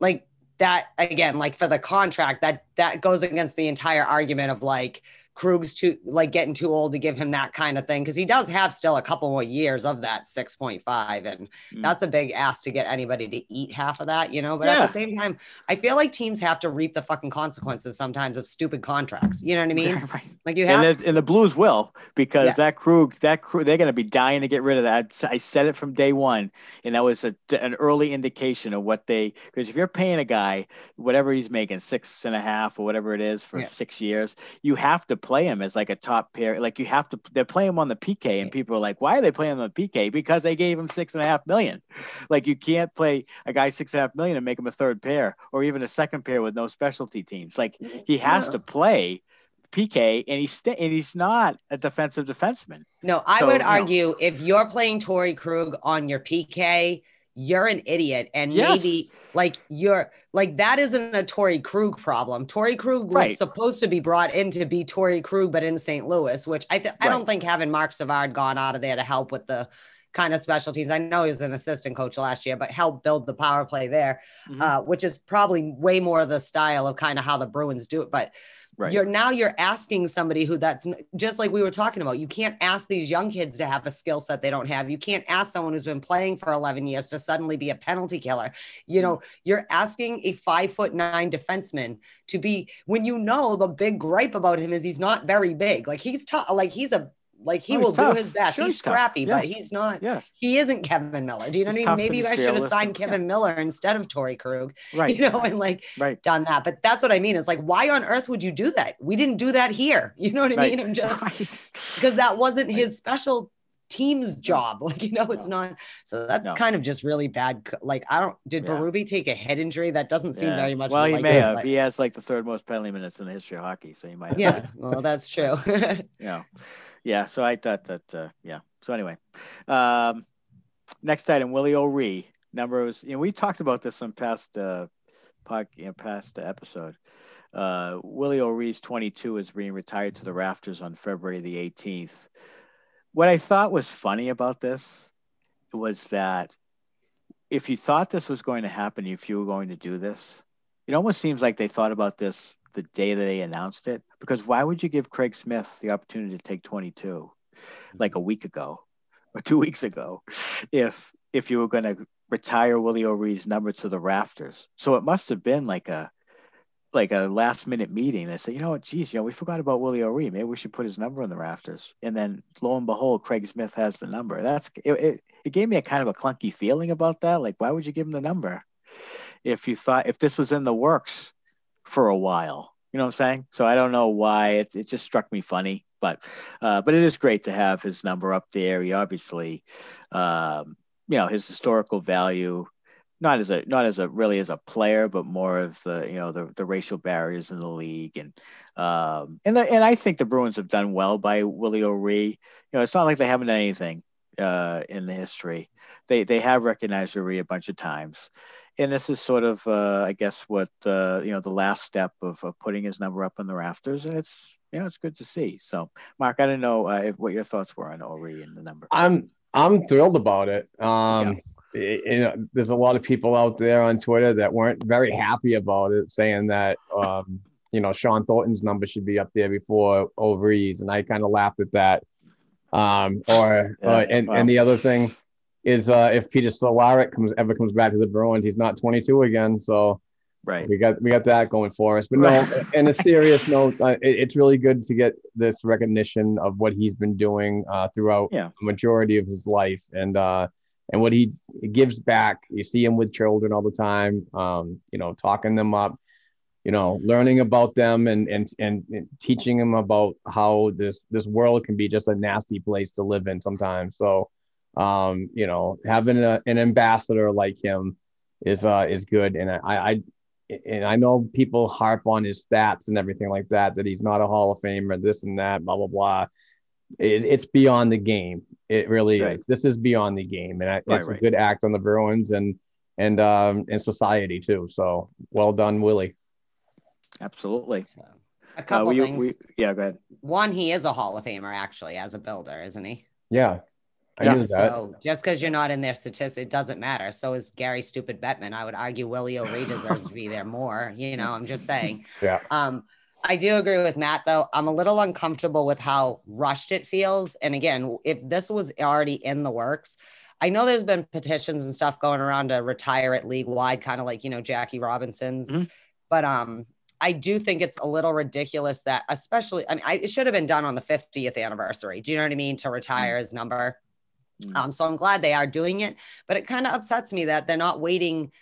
like that again, like for the contract, that that goes against the entire argument of like Krug's too like getting too old to give him that kind of thing because he does have still a couple more years of that 6.5 and Mm. that's a big ask to get anybody to eat half of that you know but at the same time i feel like teams have to reap the fucking consequences sometimes of stupid contracts you know what i mean right. like you have And the, and the Blues will because Yeah. that crew, that crew, they're going to be dying to get rid of that. I said it from day one, and that was a, an early indication of what they. Because if you're paying a guy whatever he's making, six and a half or whatever it is for Yeah. six years, you have to play him as like a top pair. Like you have to. They're playing him on the PK, and people are like, "Why are they playing him on the PK?" Because they gave him six and a half million. Like you can't play a guy six and a half million and make him a third pair or even a second pair with no specialty teams. Like he has No. to play PK, and he's st- and he's not a defensive defenseman. No, I So, would you know. argue if you're playing Torey Krug on your PK, you're an idiot. And Yes. maybe like you're like that isn't a Torey Krug problem. Torey Krug was Right. supposed to be brought in to be Torey Krug, but in St. Louis, which I th- I don't think having Marc Savard gone out of there to help with the kind of specialties. I know he was an assistant coach last year, but help build the power play there, Mhm. uh, which is probably way more the style of kind of how the Bruins do it. But Right. you're now you're asking somebody who that's just like we were talking about. You can't ask these young kids to have a skill set they don't have. You can't ask someone who's been playing for 11 years to suddenly be a penalty killer. You know, you're asking a five foot nine defenseman to be when you know the big gripe about him is he's not very big. Like he's tough, like he's a Like he Oh, will tough. do his best. Sure he's he's scrappy, Yeah. but he's not. Yeah, He isn't Kevan Miller. Do you know He's what I mean? Maybe I should have signed Kevan Miller instead of Torey Krug. right. You know, and like right. done that. But that's what I mean. Is like, why on earth would you do that? We didn't do that here. You know what I Right. mean? I'm just because that wasn't his special team's job. Like, you know, it's not. So that's No. kind of just really bad. Like, I don't. Did Yeah. Berube take a head injury? That doesn't seem Yeah. very much. Well, he like may it, have. but- He has like the third most penalty minutes in the history of hockey, so he might. Have yeah. Well, that's true. yeah yeah so i thought that uh, yeah. So anyway um next item willie o'ree numbers you know we talked about this in past uh pod, you know, past episode. Uh willie o'ree's 22 is being retired to the rafters on february the 18th what i thought was funny about this was that if you thought this was going to happen if you were going to do this it almost seems like they thought about this the day that they announced it? Because why would you give Craig Smith the opportunity to take 22 mm-hmm. like a week ago or two weeks ago if if you were going to retire Willie O'Ree's number to the rafters? So it must have been like a like a last minute meeting. They said you know what? Geez you know we forgot about Willie O'Ree. Maybe we should put his number on the rafters. And then lo and behold Craig Smith has the number. That's it, it, it gave me a kind of a clunky feeling about that. Like why would you give him the number? If you thought if this was in the works for a while. You know what I'm saying? So I don't know why it, it just struck me funny, but uh, but it is great to have his number up there. He obviously, um, you know, his historical value, not as a not as a really as a player, but more of the you know the the racial barriers in the league and um, and the, and I think the Bruins have done well by Willie O'Ree. You know, it's not like they haven't done anything uh, in the history. They they have recognized O'Ree a bunch of times and this is sort of uh, i guess what uh, you know the last step of, of putting his number up in the rafters and it's you know it's good to see so mark i don't know uh, if, what your thoughts were on O'Ree and the number I'm I'm thrilled about it. Um, y- you know, there's a lot of people out there on Twitter that weren't very happy about it, saying that um, you know Shawn Thornton's number should be up there before Overees, and I kind of laughed at that. Um, or Yeah, uh, and wow. and the other thing is uh, if Peter Cehlarik comes ever comes back to the Bruins, he's not 22 again, so right we got we got that going for us. But no, in a serious note, uh, it, it's really good to get this recognition of what he's been doing uh, throughout Yeah. the majority of his life, and uh, and what he gives back. You see him with children all the time, um, you know, talking them up, you know, learning about them, and and and, and teaching them about how this this world can be just a nasty place to live in sometimes. So, um, you know, having a, an ambassador like him is uh is good, and I I and I know people harp on his stats and everything like that, that he's not a Hall of Famer, this and that, blah blah blah. It, it's beyond the game. It really Right. is. This is beyond the game, and I, Right, it's right. a good act on the Bruins and and um and society too. So well done, Willie. absolutely So, a uh, couple we, things. we, yeah go ahead One, he is a Hall of Famer actually as a builder, isn't he? Yeah, I Yeah. knew that. So just because you're not in their statistics, it doesn't matter. So is Gary Stupid Bettman. I would argue Willie O'Ree deserves to be there more. You know, I'm just saying. Yeah. Um, I do agree with Matt though. I'm a little uncomfortable with how rushed it feels. And again, if this was already in the works, I know there's been petitions and stuff going around to retire it league wide, kind of like you know Jackie Robinson's. Mhm. But um, I do think it's a little ridiculous that, especially, I mean, I, it should have been done on the 50th anniversary. Do you know what I mean? To retire his number. Mm. Um, so I'm glad they are doing it, but it kind of upsets me that they're not waiting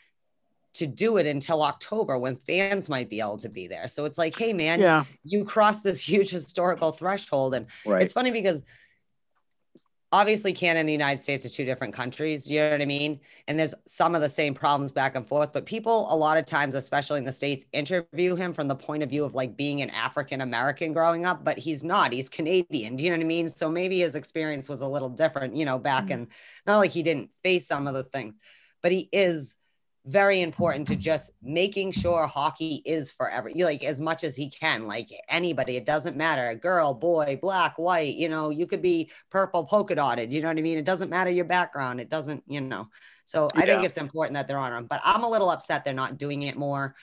to do it until October when fans might be able to be there. So it's like, hey man, yeah you crossed this huge historical threshold. And right it's funny because obviously Canada and the United States are two different countries. You know what I mean? And there's some of the same problems back and forth, but people a lot of times, especially in the States, interview him from the point of view of like being an African American growing up, but he's not, he's Canadian. Do you know what I mean? So maybe his experience was a little different, you know, back mm-hmm. in not like he didn't face some of the things, but he is very important to just making sure hockey is for every you like as much as he can like anybody it doesn't matter girl boy black white you know you could be purple polka dotted you know what i mean? It doesn't matter your background it doesn't you know. So i think it's important that they're on him but i'm a little upset they're not doing it more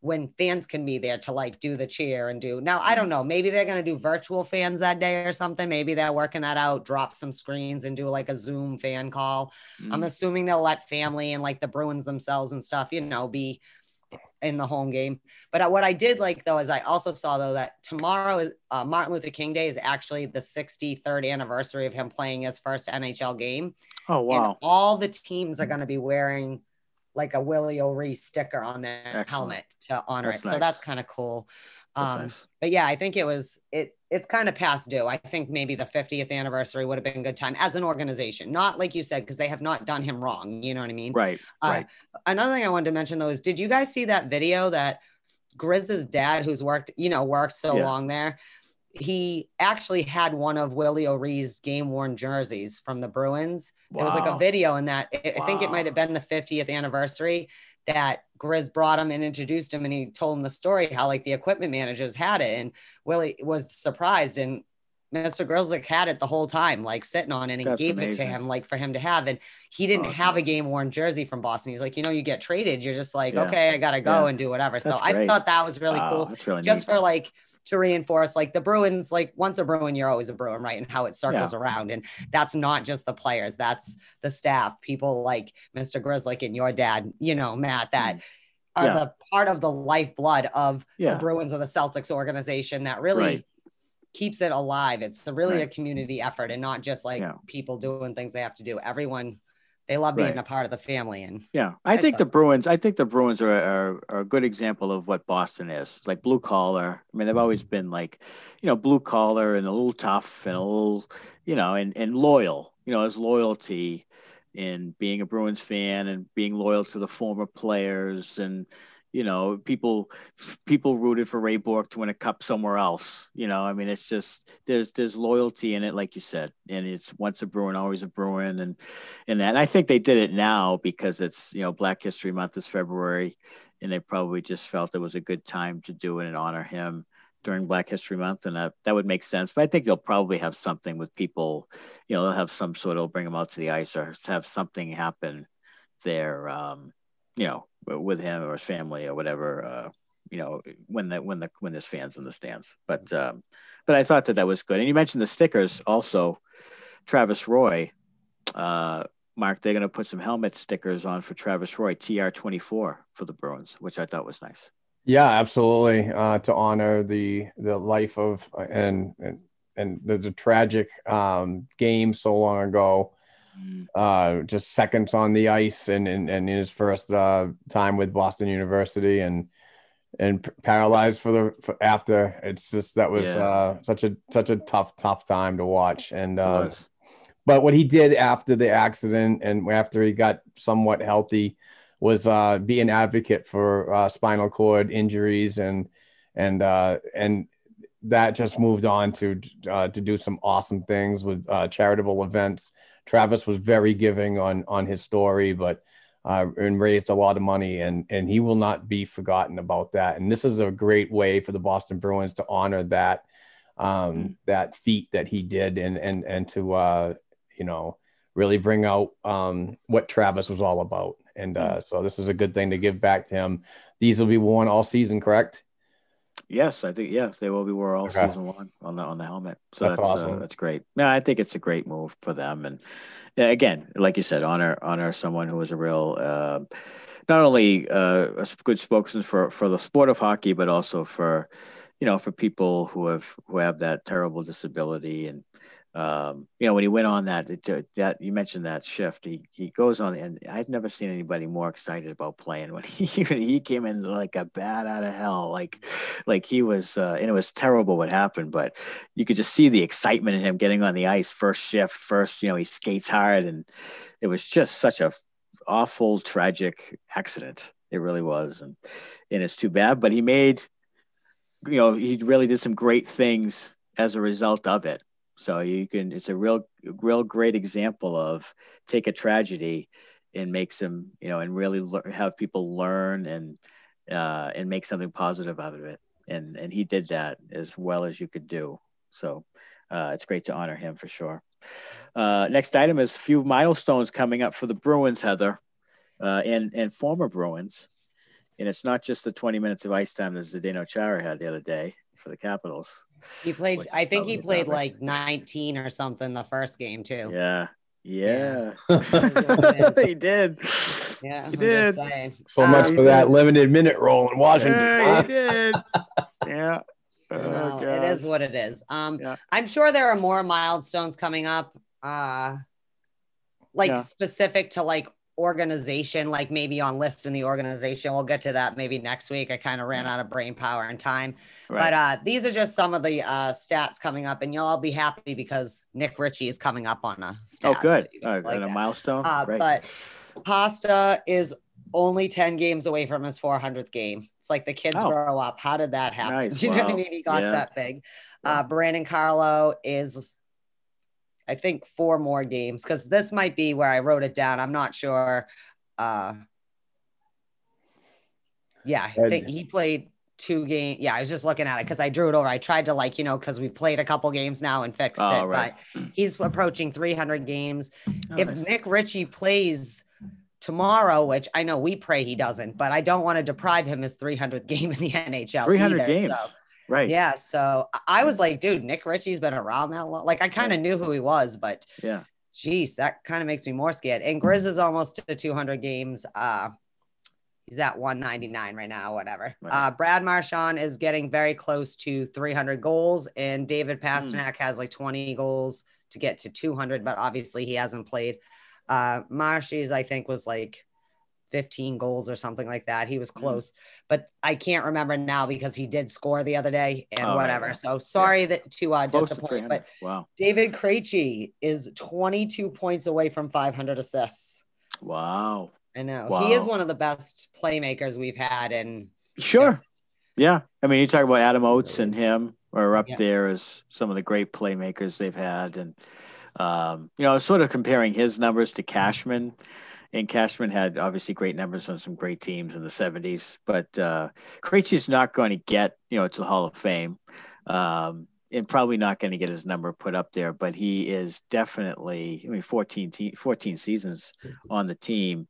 when fans can be there to like do the cheer and do now i don't know maybe they're going to do virtual fans that day or something maybe they're working that out drop some screens and do like a zoom fan call I'm Mm. assuming they'll let family and like the Bruins themselves and stuff, you know, be in the home game. But uh, what I did like though is I also saw though that tomorrow is uh, Martin Luther King Day is actually the 63rd anniversary of him playing his first NHL game. Oh And wow. all the teams are going to be wearing like a Willie O'Ree sticker on their Excellent. helmet to honor That's it. nice. So that's kind of cool. Um, nice. but yeah, I think it was it. It's kind of past due. I think maybe the 50th anniversary would have been a good time as an organization, not like you said, because they have not done him wrong. You know what I mean? Right. Uh, Right. Another thing I wanted to mention though is, did you guys see that video that Grizz's dad, who's worked, you know, worked so Yeah. long there, he actually had one of Willie O'Ree's game worn jerseys from the Bruins. There was like a video in that. I I think it might have been the 50th anniversary that Grizz brought him and introduced him, and he told him the story how like the equipment managers had it, and Willie was surprised, and Mr. Grzelcyk had it the whole time, like sitting on it, and That's gave it to him, like for him to have, and he didn't Oh, have a game worn jersey from Boston. He's like, you know, you get traded, you're just like, Yeah. okay, I gotta go Yeah. and do whatever. So That's I thought that was really Wow, cool really just neat. for like to reinforce like the Bruins, like once a Bruin, you're always a Bruin, right? And how it circles around. And that's not just the players, that's the staff, people like Mr. Grzelcyk and your dad, you know, Matt, that are Mm. Yeah. the part of the lifeblood of Yeah. the Bruins or the Celtics organization that really Right. Keeps it alive. It's a really a community effort and not just like Yeah. people doing things they have to do. Everyone they love being Right. a part of the family. And Yeah, I I think the Bruins. I think the Bruins are, are are a good example of what Boston is. Like blue collar. I mean, they've always been like, you know, blue collar and a little tough and a little, you know, and and loyal. You know, as loyalty in being a Bruins fan and being loyal to the former players and you know people people rooted for Ray Bourque to win a cup somewhere else. You know, I mean, it's just there's there's loyalty in it, like you said, and it's once a Bruin, always a Bruin, and and that. And I think they did it now because it's you know Black History Month is February, and they probably just felt it was a good time to do it and honor him during Black History Month, and that that would make sense. But I think they'll probably have something with people, you know, they'll have some sort of bring them out to the ice or have something happen there, um, you know, with him or his family or whatever. Uh, you know, when the when the when there's fans in the stands, but um, but I thought that that was good. And you mentioned the stickers also. Travis Roy, uh, Mark, they're going to put some helmet stickers on for Travis Roy, TR24 for the Bruins, which I thought was nice. Yeah, absolutely. Uh, to honor the the life of and and and there's a tragic um, game so long ago. Uh, just seconds on the ice and and, and in his first uh, time with Boston University and and paralyzed for the for after. It's just that was Yeah. uh, such a such a tough tough time to watch. And uh, but what he did after the accident and after he got somewhat healthy was uh, be an advocate for uh, spinal cord injuries and and uh, and that just moved on to uh, to do some awesome things with uh, charitable events. Travis was very giving on on his story, but uh, and raised a lot of money, and and he will not be forgotten about that. And this is a great way for the Boston Bruins to honor that um, that feat that he did, and and and to uh, you know really bring out um, what Travis was all about. And uh, so this is a good thing to give back to him. These will be worn all season, correct? Yes, I think yes, they will be wore all Okay. season long on the on the helmet. So That's that's, awesome. Uh, that's great. No, I think it's a great move for them. And again, like you said, honor honor someone who was a real, uh, not only uh, a good spokesman for for the sport of hockey, but also for, you know, for people who have who have that terrible disability and. Um, you know, when he went on that, it, that you mentioned that shift, he, he goes on, and I've never seen anybody more excited about playing when he he came in like a bat out of hell, like like he was, uh, and it was terrible what happened, but you could just see the excitement in him getting on the ice, first shift, first, you know, he skates hard, and it was just such a awful, tragic accident. It really was, and and it's too bad, but he made, you know, he really did some great things as a result of it. So you can, it's a real, real great example of take a tragedy and make some, you know, and really lear- have people learn and, uh, and make something positive out of it. And, and he did that as well as you could do. So uh, it's great to honor him for sure. Uh, next item is a few milestones coming up for the Bruins, Heather, uh, and, and former Bruins. And it's not just the 20 minutes of ice time that Zdeno Chara had the other day for the Capitals. He played, I think he played not like 19 or something the first game too. Yeah. Yeah. Yeah. he did. Yeah, He I'm did. saying. So much he for that did. limited minute role in Washington. Yeah, huh? he did. Yeah. Oh, no, it God. is what it is. Um, Yeah. I'm sure there are more milestones coming up. Uh, like Yeah. specific to like organization, like maybe on lists in the organization. We'll get to that maybe next week. I kind of ran out of brain power and time. Right. But uh, these are just some of the uh, stats coming up, and you'll all be happy because Nick Ritchie is coming up on a stat. oh, good. Uh, like a milestone. Uh, Great. But Pasta is only 10 games away from his 400th game. It's like the kids Oh. grow up. How did that happen? Nice. You know what I mean? He got Yeah. that big. Uh, Brandon Carlo is, I think, four more games because this might be where I wrote it down. I'm not sure. Uh, yeah, I think he played two games. Yeah, I was just looking at it because I drew it over. I tried to like, you know, because we've played a couple games now and fixed Oh, it. right. But he's approaching 300 games. Oh, if nice. Nick Ritchie plays tomorrow, which I know we pray he doesn't, but I don't want to deprive him his 300th game in the NHL. 300 either, games. so- right. yeah. So I- was like, dude, Nick Ritchie's been around that long. Like I kind of knew who he was, but Yeah. geez, that kind of makes me more scared. And Grizz is almost to 200 games. Uh, he's at 199 right now, whatever. Right. Uh, Brad Marchand is getting very close to 300 goals, and David Pastrnak has like 20 goals to get to 200, but obviously he hasn't played. Uh, Marshy's, I think, was like 15 goals or something like that. He was close, but I can't remember now because he did score the other day and Oh, whatever. right. So sorry that to uh, Close to disappoint, 300. but wow. David Krejci is 22 points away from 500 assists. Wow. I know he is one of the best playmakers we've had, and Sure. Yeah. I mean, you talk about Adam Oates and him are up Yeah. there as some of the great playmakers they've had. And, um, you know, sort of comparing his numbers to Cashman. And Cashman had obviously great numbers on some great teams in the 70s. But uh, Krejci's not going to get, you know, to the Hall of Fame. Um, and probably not going to get his number put up there, but he is definitely, I mean, 14, te- 14 seasons on the team.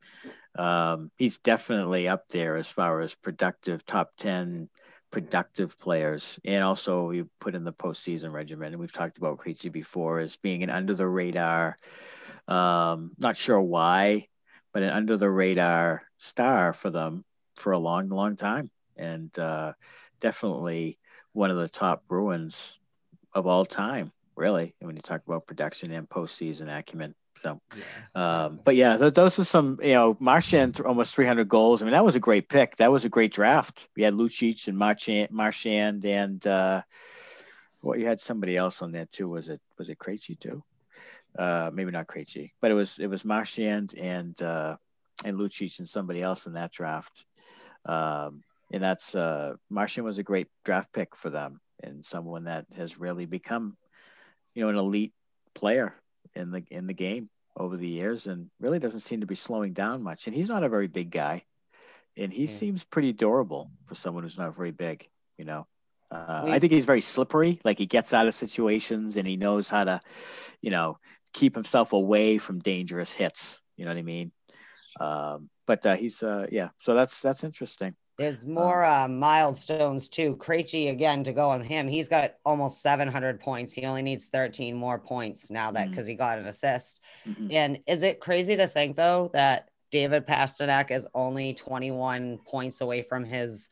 Um, he's definitely up there as far as productive top 10 productive players. And also you put in the postseason regimen. And we've talked about Krejci before as being an under the radar, um, not sure why, but an under the radar star for them for a long, long time. And uh, definitely one of the top Bruins of all time, really, when you talk about production and postseason acumen. So, um, but yeah, th- those are some, you know, Marchand th- almost 300 goals. I mean, that was a great pick. That was a great draft. We had Lucic and Marchand, Marchand and uh, well, you had somebody else on there too. Was it was it Krejci too? Uh, maybe not Krejci, but it was it was Marchand and uh, and Lucic and somebody else in that draft. Um, and that's uh, Marchand was a great draft pick for them and someone that has really become, you know, an elite player in the in the game over the years and really doesn't seem to be slowing down much. And he's not a very big guy, and he Yeah. seems pretty durable for someone who's not very big. You know, uh, I think he's very slippery. Like he gets out of situations and he knows how to, you know, keep himself away from dangerous hits. You know what I mean? Um, but uh, he's uh, yeah. So that's that's interesting. there's more uh, milestones too. Krejci again to go on him. He's got almost 700 points. He only needs 13 more points now that because he got an assist. Mhm. And is it crazy to think though that David Pastrnak is only 21 points away from his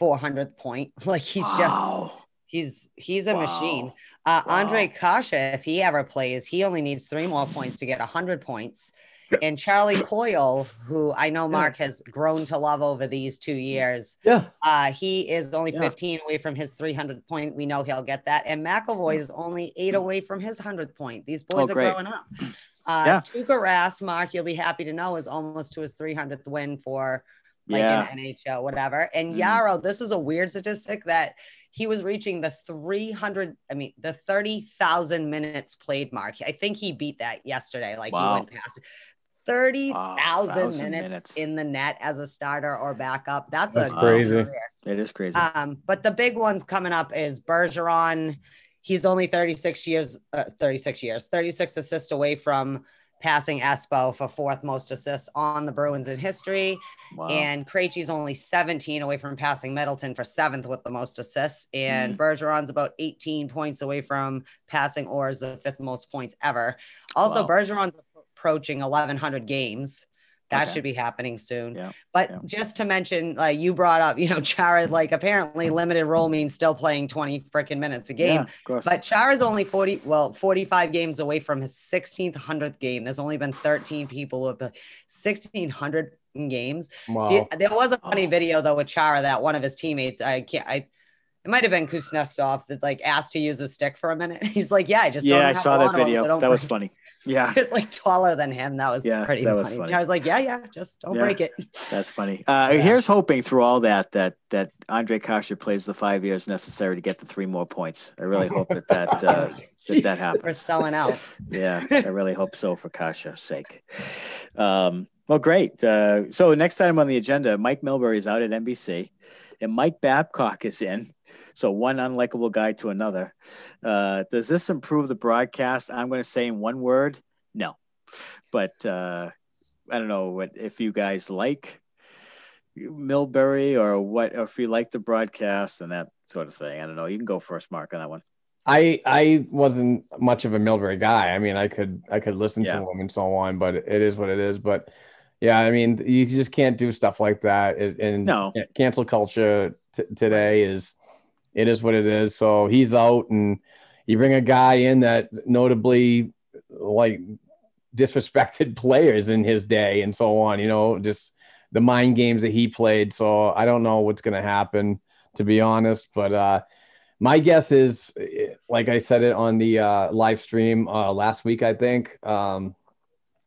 400th point? Like he's just Wow. He's he's a machine. Wow. Uh, Ondrej Kase, if he ever plays, he only needs three more points to get 100 points. And Charlie Coyle, who I know Mark has grown to love over these two years, Yeah. uh, he is only Yeah. 15 away from his 300 point. We know he'll get that. And McAvoy is only eight away from his 100th point. These boys Oh, are growing up. Uh, Yeah. Tuukka Rask, Mark, you'll be happy to know, is almost to his 300th win for like Yeah. an NHL, whatever. And Mhm. Jaro, this was a weird statistic that he was reaching the 300, I mean, the 30,000 minutes played mark. I think he beat that yesterday. Like Wow. he went past it. 30,000 1,000 minutes, minutes. in the net as a starter or backup. That's, That's a crazy. career. It is crazy. Um, but the big ones coming up is Bergeron. He's only 36 years, uh, 36 years, 36 assists away from passing Espo for fourth most assists on the Bruins in history. wow. And Krejci's only 17 away from passing Middleton for seventh with the most assists. And Mm. Bergeron's about 18 points away from passing Orr's the fifth most points ever. Also, Wow. Bergeron's approaching 1,100 games. That Okay. should be happening soon. Yeah, But yeah. just to mention, like you brought up, you know, Chara, like apparently limited role means still playing 20 freaking minutes a game. Yeah. But Chara's only 40, well, 45 games away from his 16th, 100th game. There's only been 13 people with been 1600 games. Wow. You- there was a funny Oh. video though with Chara that one of his teammates, I can't, I, it might have been Kuznetsov that like asked to use a stick for a minute. He's like, yeah, I just don't yeah, I saw that video. so that was funny. Yeah, it's like taller than him. That was Yeah, pretty that was funny. I was like, yeah, yeah, just don't Yeah. break it. that's funny. Uh, Yeah. Here's hoping through all that that that Ondrej Kase plays the five years necessary to get the three more points. I really hope that that uh, that, that happens. Or someone else. Yeah, I really hope so for Kase's sake. Um, well, great. Uh, so next item on the agenda, Mike Milbury is out at NBC, and Mike Babcock is in. So one unlikable guy to another. Uh, does this improve the broadcast? I'm going to say in one word, no. But uh, I don't know what if you guys like Milbury or what, or if you like the broadcast and that sort of thing. I don't know. You can go first, Mark, on that one. I I wasn't much of a Milbury guy. I mean, I could I could listen Yeah. to him and so on, but it is what it is. But yeah, I mean, you just can't do stuff like that. And No. cancel culture t- today is it is what it is. So he's out, and you bring a guy in that notably like disrespected players in his day and so on. You know, just the mind games that he played. So I don't know what's going to happen, to be honest. But uh, my guess is, eh, like I said it on the uh, live stream uh, last week, I think, um,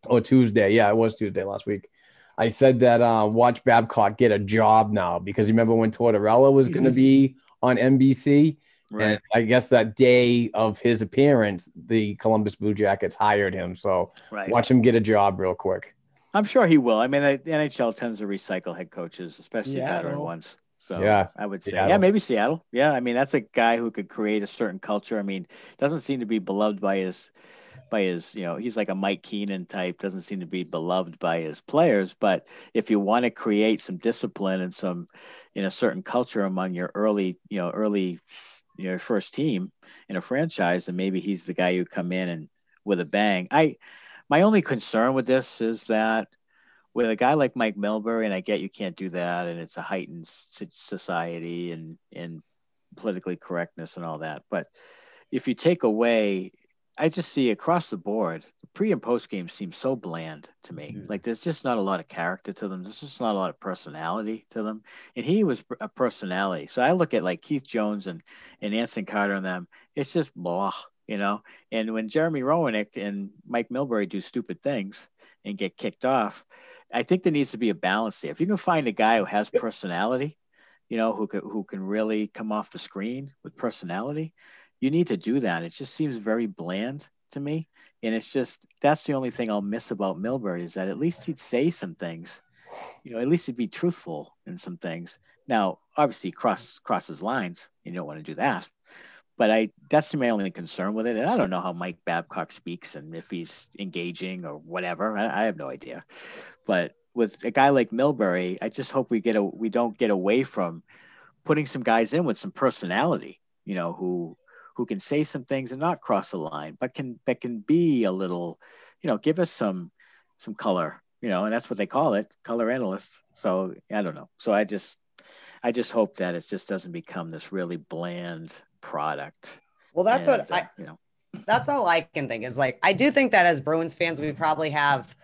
or Tuesday. Yeah, it was Tuesday last week. I said that uh, watch Babcock get a job now because you remember when Tortorella was going to be on NBC, and I guess that day of his appearance, the Columbus Blue Jackets hired him. So right. watch him get a job real quick. I'm sure he will. I mean, the NHL tends to recycle head coaches, especially veteran ones. So Yeah, I would say, Seattle. yeah, maybe Seattle. Yeah, I mean, that's a guy who could create a certain culture. I mean, doesn't seem to be beloved by his, by his, you know, he's like a Mike Keenan type. Doesn't seem to be beloved by his players. But if you want to create some discipline and some, in a certain culture among your early, you know, early, you know, first team in a franchise, then maybe he's the guy who come in and with a bang. I, my only concern with this is that with a guy like Mike Milbury, and I get you can't do that, and it's a heightened society and and politically correctness and all that. But if you take away, I just see across the board, pre and post games seem so bland to me. Like there's just not a lot of character to them. There's just not a lot of personality to them. And he was a personality. So I look at like Keith Jones and and Anson Carter and them. It's just blah, you know. And when Jeremy Roenick and Mike Milbury do stupid things and get kicked off, I think there needs to be a balance there. If you can find a guy who has personality, you know, who can who can really come off the screen with personality, you need to do that. It just seems very bland to me, and it's just that's the only thing I'll miss about Milbury is that at least he'd say some things, you know, at least he'd be truthful in some things. Now, obviously, cross crosses lines, you don't want to do that. But I that's my only concern with it. And I don't know how Mike Babcock speaks and if he's engaging or whatever. I, I have no idea. But with a guy like Milbury, I just hope we get a we don't get away from putting some guys in with some personality, you know, who who can say some things and not cross the line, but can that can be a little, you know, give us some some color, you know, and that's what they call it, color analysts. So I don't know. So I just I just hope that it just doesn't become this really bland product. Well, that's And, what uh, I, you know. that's all I can think is like I do think that as Bruins fans, we probably have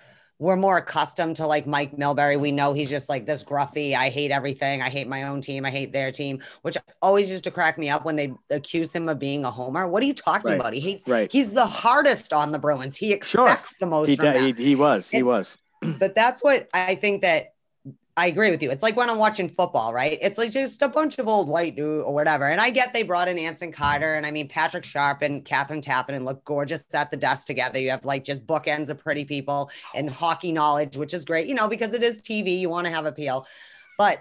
we're more accustomed to like Mike Milbury. We know he's just like this gruffy. I hate everything. I hate my own team. I hate their team, which always used to crack me up when they accuse him of being a homer. What are you talking Right. about? He hates. Right. He's the hardest on the Bruins. He Sure. expects the most He, from de- he, he was. He And- was. but that's what I think that I agree with you. It's like when I'm watching football, right? It's like just a bunch of old white dude or whatever. And I get they brought in Anson Carter and I mean Patrick Sharp and Kathryn Tappen and look gorgeous at the desk together. You have like just bookends of pretty people and hockey knowledge, which is great, you know, because it is TV. You want to have appeal. But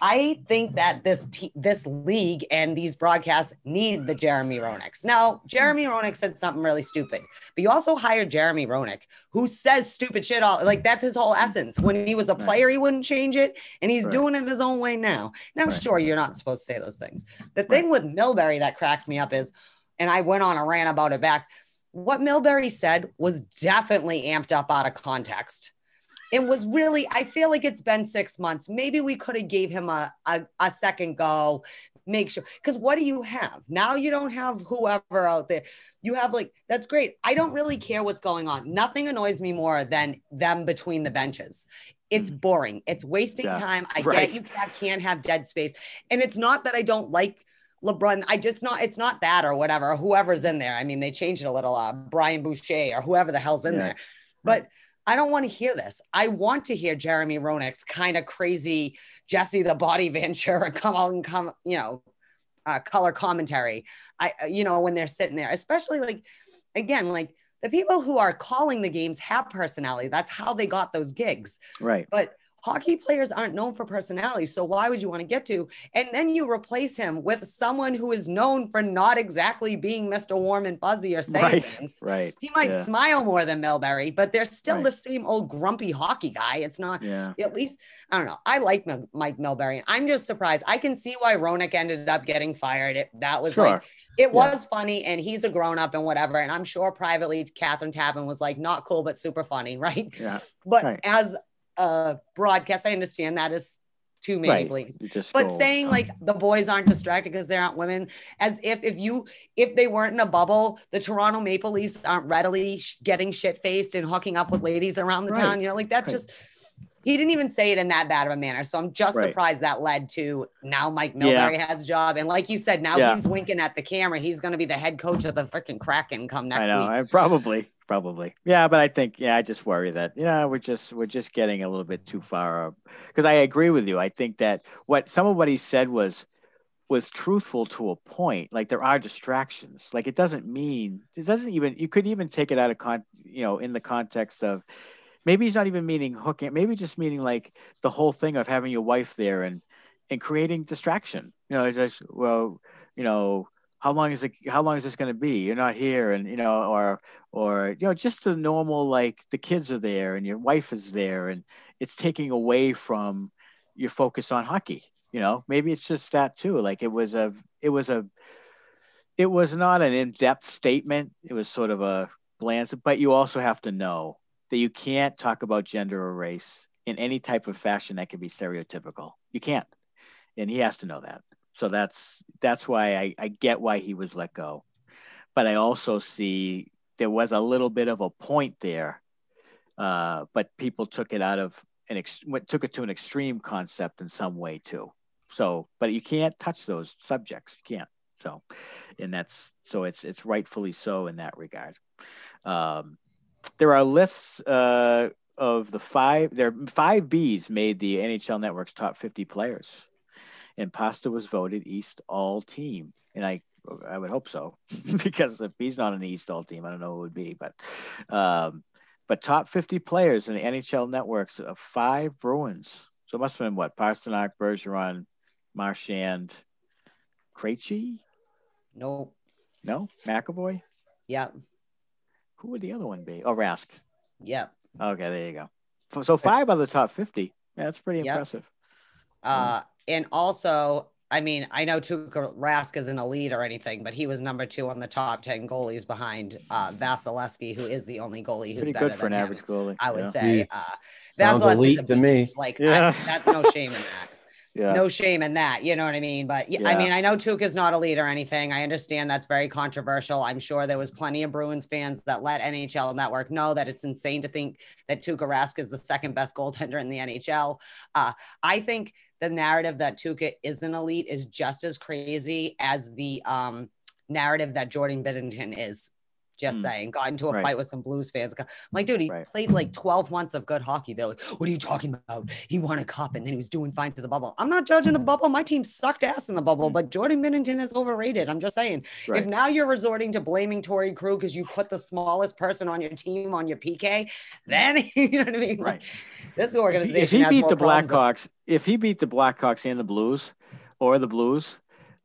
I think that this te- this league and these broadcasts need the Jeremy Roenick's. Now, Jeremy Roenick said something really stupid, but you also hired Jeremy Roenick, who says stupid shit all like that's his whole essence. When he was a player, he wouldn't change it, and he's Right. doing it his own way now. Now, Right. sure, you're not supposed to say those things. The thing with Milbury that cracks me up is, and I went on a rant about it back. What Milbury said was definitely amped up out of context. It was really i feel like it's been six months. Maybe we could have gave him a, a, a second go make sure because what do you have? Now you don't have whoever out there. You have like that's great. I don't really care what's going on. Nothing annoys me more than them between the benches. It's boring. It's wasting Yeah, time. I right. get you can't, can't have dead space. And it's not that i don't like LeBron, I just not it's not that or whatever, whoever's in there. I mean, they changed it a little, uh, Brian Boucher or whoever the hell's in Yeah. there. But I don't want to hear this. I want to hear Jeremy Roenick's kind of crazy Jesse the Body Ventura come out and come, you know, uh, color commentary. I, uh, you know, when they're sitting there, especially like, again, like the people who are calling the games have personality. That's how they got those gigs Right. but hockey players aren't known for personality. So why would you want to get to? And then you replace him with someone who is known for not exactly being Mr. Warm and Fuzzy or saying Right. things. Right. He might Yeah. smile more than Milbury, but they're still Right. the same old grumpy hockey guy. It's not Yeah. at least I don't know. I like Mil- Mike Milbury. I'm just surprised. I can see why Roenick ended up getting fired. It, that was Sure. like it was funny, and he's a grown up and whatever. And I'm sure privately, Kathryn Tappen was like, not cool, but super funny, right? Yeah. But Right. as a broadcast, I understand that is too many Right. But go- saying like the boys aren't distracted because they aren't women, as if if you if they weren't in a bubble, the Toronto Maple Leafs aren't readily sh- getting shit faced and hooking up with ladies around the Right. town. You know, like that Right. just he didn't even say it in that bad of a manner. So I'm just surprised that led to now Mike Yeah. Milbury has a job. And like you said, now Yeah. he's winking at the camera. He's going to be the head coach of the freaking Kraken come I next know. week. I probably, probably. Yeah, but I think, yeah, I just worry that, yeah, we're just, we're just getting a little bit too far. Because I agree with you. I think that what some of what he said was, was truthful to a point. Like there are distractions. Like it doesn't mean, it doesn't even, you could even take it out of con, you know, in the context of maybe he's not even meaning hooking, maybe just meaning like the whole thing of having your wife there and, and creating distraction. You know, just, well, you know, how long is it how long is this going to be? You're not here and you know or or you know just the normal like the kids are there and your wife is there and it's taking away from your focus on hockey you know? Maybe it's just that too like it was a it was a it was not an in-depth statement. It was sort of a glance but you also have to know that you can't talk about gender or race in any type of fashion that can be stereotypical. You can't. And he has to know that so that's that's why I, I get why he was let go. But I also see there was a little bit of a point there, uh, but people took it out of an ex- took it to an extreme concept in some way too. So, but you can't touch those subjects. You can't. So, and that's so it's it's rightfully so in that regard. Um, there are lists uh, of the five. There five Bs made the NHL Network's top 50 players and Pasta was voted East All Team, and I I would hope so because if he's not an East All Team, I don't know who it would be, but um, but top 50 players in the NHL networks of five Bruins. So it must have been what Pastrnak, Bergeron, Marchand, Krejci, Nope. no McAvoy. Yep. Who would the other one be? Oh, Rask. Yep. Okay, there you go. So- five of the top 50. Yeah, that's pretty Yep. impressive. Uh, and also, I mean, I know Tuukka Rask is an elite or anything, but he was number two on the top 10 goalies behind uh, Vasilevskiy, who is the only goalie who's Pretty better good for an him, average goalie. I would yeah. say. Jeez. Uh, Sounds Vasilevskiy's elite a to me. beast. Like, I- that's no shame in that. Yeah. No shame in that. You know what I mean? But yeah, I mean, I know Tuukka's not a lead or anything. I understand that's very controversial. I'm sure there was plenty of Bruins fans that let NHL Network know that it's insane to think that Tuukka Rask is the second best goaltender in the NHL. Uh, I think the narrative that Tuukka is an elite is just as crazy as the um, narrative that Jordan Binnington is. Just Mm. saying, got into a Right. fight with some Blues fans. I'm like, dude, he Right. played like 12 months of good hockey. They're like, what are you talking about? He won a cup and then he was doing fine to the bubble. I'm not judging the bubble. My team sucked ass in the bubble, Mm. but Jordan Binnington is overrated. I'm just saying. Right. If now you're resorting to blaming Torey Krug because you put the smallest person on your team on your PK, then you know what I mean? Like, Right. this organization. if he beat the Blackhawks, if he beat the Blackhawks and the Blues, or the Blues,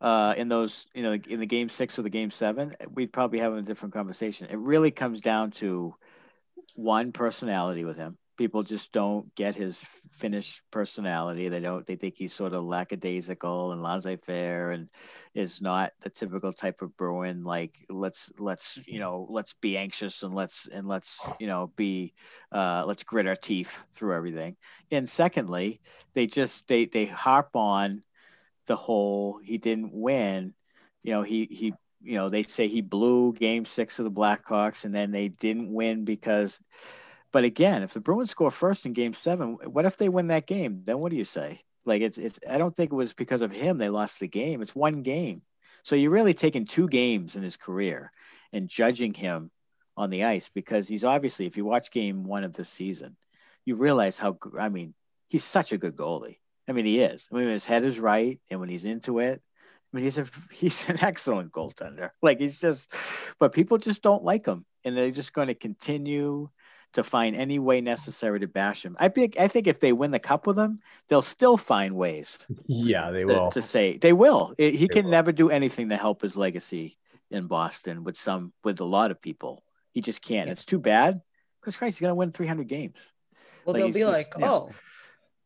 uh, in those, you know, in the game six or the game seven, we'd probably have a different conversation. It really comes down to one personality with him, People just don't get his Finnish personality. They don't. They think he's sort of lackadaisical and laissez-faire, and is not the typical type of Bruin. Like let's let's you know let's be anxious and let's and let's you know be uh, let's grit our teeth through everything. And secondly, they just they they harp on the whole he didn't win. You know he he you know they say he blew Game Six of the Blackhawks, and then they didn't win because but again, if the Bruins score first in game seven, what if they win that game? Then what do you say? Like it's it's I don't think it was because of him they lost the game. It's one game. So you're really taking two games in his career and judging him on the ice because he's obviously, if you watch game one of the season, you realize how I mean, he's such a good goalie. I mean, he is. I mean, his head is right, and when he's into it, I mean, he's a he's an excellent goaltender. Like he's just, but people just don't like him, and they're just going to continue to find any way necessary to bash him. I think I think if they win the cup with him, they'll still find ways. Yeah, they to, will. to say they will. It, he They can will. never do anything to help his legacy in Boston with some with a lot of people. He just can't. It's too bad because Christ, he's gonna win 300 games. Well, Like, they'll be like, yeah. oh,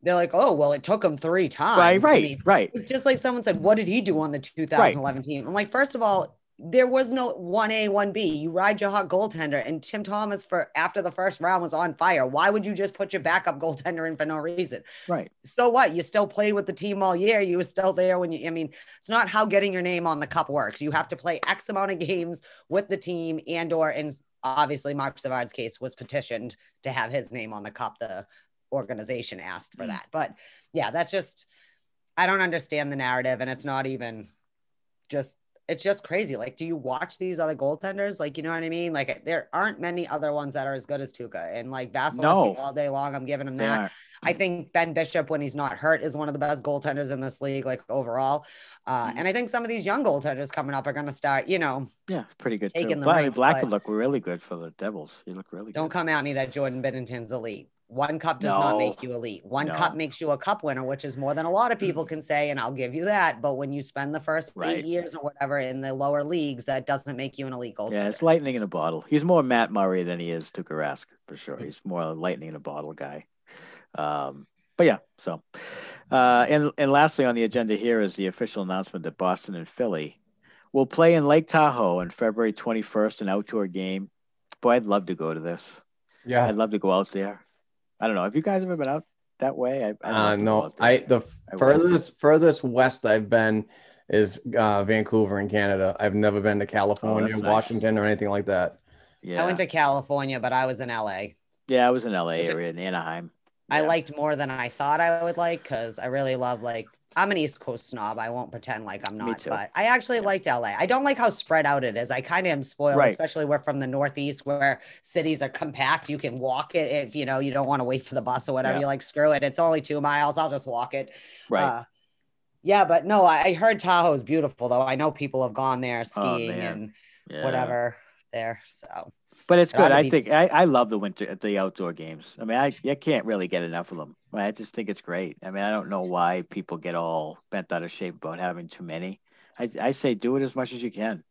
they're like, oh, well, it took him three times. right, I right, mean, right. just like someone said, what did he do on the 2011 team? I'm like, first of all, there was no 1A, 1B. You ride your hot goaltender, and Tim Thomas for after the first round was on fire. Why would you just put your backup goaltender in for no reason? Right. So what? You still played with the team all year. You were still there when you. I mean, it's not how getting your name on the cup works. You have to play X amount of games with the team, and or in obviously Mark Savard's case was petitioned to have his name on the cup. The organization asked for that, but yeah, that's just. I don't understand the narrative, and it's not even just it's just crazy. Like, do you watch these other goaltenders? Like, you know what I mean? Like, there aren't many other ones that are as good as Tuukka. And like Vasilevskiy No. all day long, I'm giving him that. I think Ben Bishop, when he's not hurt, is one of the best goaltenders in this league, like overall. Uh, Mhm. And I think some of these young goaltenders coming up are going to start, you know, Yeah, pretty good. Taking Too. the But, I mean, Blackwood look really good for the Devils. He looked really good don't good. come at me that Jordan Binnington's elite. One cup does not make you elite. One No. cup makes you a cup winner, which is more than a lot of people can say, and I'll give you that. But when you spend the first Right. eight years or whatever in the lower leagues, that doesn't make you an elite goaltender. Yeah, it's lightning in a bottle. He's more Matt Murray than he is Tuukka Rask for sure. He's more a lightning in a bottle guy. Um, but yeah, so uh, and and lastly on the agenda here is the official announcement that Boston and Philly will play in Lake Tahoe on February 21st, an outdoor game. Boy, I'd love to go to this. Yeah. I'd love to go out there. I don't know. Have you guys ever been out that way? I, I'd Uh, no. I the I will. furthest furthest west I've been is uh, Vancouver in Canada. I've never been to California, Oh, that's nice. Washington, or anything like that. yeah, I went to California, but I was in LA. yeah, I was in LA Which area in Anaheim. I liked more than I thought I would like because I really love like I'm an East Coast snob. I won't pretend like I'm not, but I actually Yeah. liked LA. I don't like how spread out it is. I kind of am spoiled, Right. especially we're from the Northeast where cities are compact. You can walk it if you know you don't want to wait for the bus or whatever. Yeah. You're like, screw it. It's only two miles. I'll just walk it. Right. Uh, yeah, but no, I, heard Tahoe's beautiful though. I know people have gone there skiing Oh, and yeah. whatever there. So But it's good. I be- think I, I love the winter the outdoor games. I mean, I, I can't really get enough of them. I just think it's great. I mean, I don't know why people get all bent out of shape about having too many. I, I say do it as much as you can.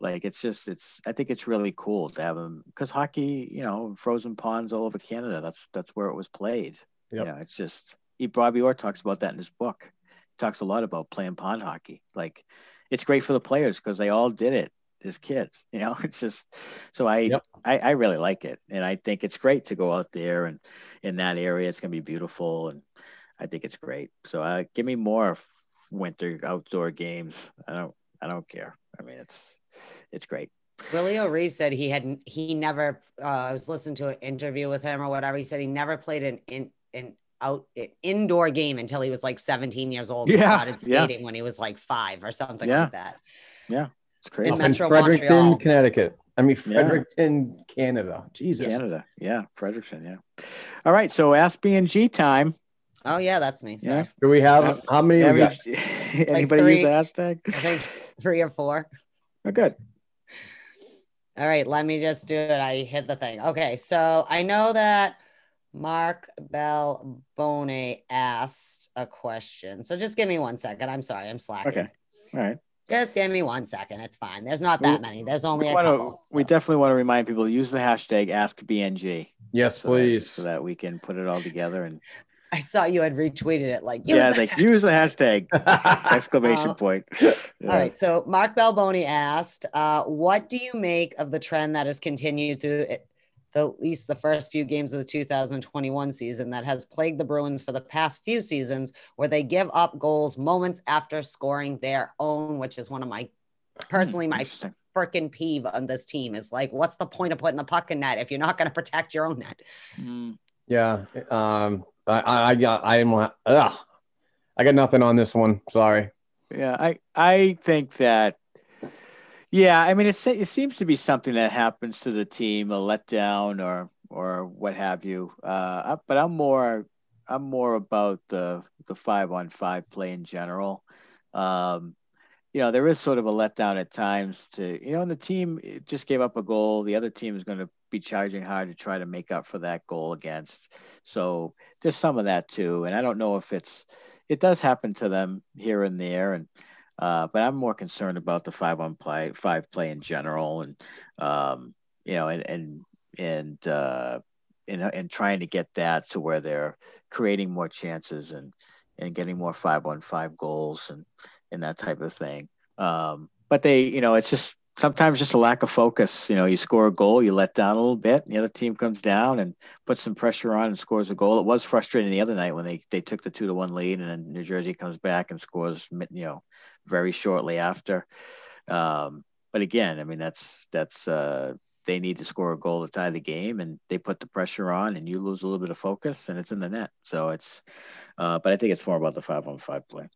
Like it's just it's I think it's really cool to have them because hockey, you know, frozen ponds all over Canada. That's that's where it was played. Yep. You know, it's just he Bobby Orr talks about that in his book. He talks a lot about playing pond hockey. Like it's great for the players because they all did it as kids. You know, it's just so I, Yep. I I really like it, and I think it's great to go out there and in that area. It's gonna be beautiful, and I think it's great. So uh, give me more winter outdoor games. I don't I don't care. I mean, it's it's great. Willie O'Ree said he had he never. Uh, I was listening to an interview with him or whatever. He said he never played an in an out an indoor game until he was like 17 years old. and Yeah, started yeah. skating when he was like five or something Yeah. like that. It's crazy. In Up in Metro Fredericton, Montreal. Connecticut. I mean Yeah. Fredericton, Canada. Jesus. Canada, yeah, Fredericton, yeah. All right, so ask B and G time. Oh yeah, that's me. Sorry. Yeah. Do we have how many? we got? Anybody use three. the hashtag? I think three or four. Oh, good. All right, let me just do it. I hit the thing. Okay, so I know that Mark Bell Bone asked a question. So just give me one second. I'm sorry, I'm slacking. Okay. All right. Just give me one second. It's fine. There's not We- that many. There's only We, a wanna- couple. we definitely want to remind people to use the hashtag AskBNG. Yes, so that- please. so that we can put it all together and I saw you had retweeted it. Like, use yeah, the like use the hashtag exclamation Uh, point. All Yeah. right. So Mark Balboni asked, uh, "What do you make of the trend that has continued through it, the, at least the first few games of the 2021 season that has plagued the Bruins for the past few seasons, where they give up goals moments after scoring their own, which is one of my personally my freaking peeve on this team is like, what's the point of putting the puck in net if you're not going to protect your own net? Mm, Yeah. Um. I. I, I got. I am. Ugh. I got nothing on this one. Sorry. Yeah, I I think that. Yeah, I mean, it seems to be something that happens to the team, a letdown or or what have you. Uh, but I'm more I'm more about the the five on five play in general. Um, you know, there is sort of a letdown at times to you know, and the team just gave up a goal. The other team is going to be charging hard to try to make up for that goal against. So there's some of that too, and I don't know if it's it does happen to them here and there, and uh, but I'm more concerned about the five on play, five play in general, and um, you know, and and and uh, and and trying to get that to where they're creating more chances and and getting more five on five goals and and that type of thing. Um, but they, you know, it's just sometimes just a lack of focus. You know, you score a goal, you let down a little bit, and the other team comes down and puts some pressure on and scores a goal. It was frustrating the other night when they they took the two to one lead, and then New Jersey comes back and scores, you know, very shortly after. Um, but again, I mean, that's that's uh, they need to score a goal to tie the game, and they put the pressure on, and you lose a little bit of focus, and it's in the net. So it's, uh, but I think it's more about the five on five play.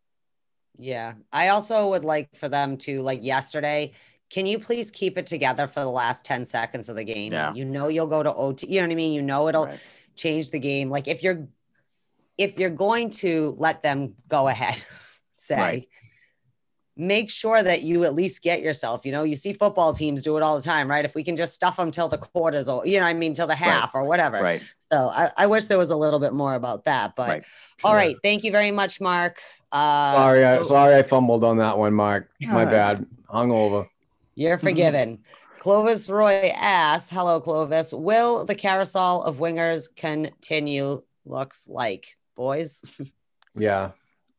Yeah. I also would like for them to, like yesterday, can you please keep it together for the last 10 seconds of the game? Yeah. You know, you'll go to OT. You know what I mean? You know, it'll Right. change the game. Like if you're, if you're going to let them go ahead, say, Right. make sure that you at least get yourself, you know, you see football teams do it all the time, right? If we can just stuff them till the quarters or, you know, what I mean, till the half or whatever. Right. So I, I wish there was a little bit more about that, but Right. all right. Thank you very much, Mark. Uh, Sorry. I, sorry. I fumbled on that one, Mark. My Alright. bad. Hungover. You're forgiven. Clovis Roy asks, "Hello, Clovis. Will the carousel of wingers continue? Looks like boys. Yeah.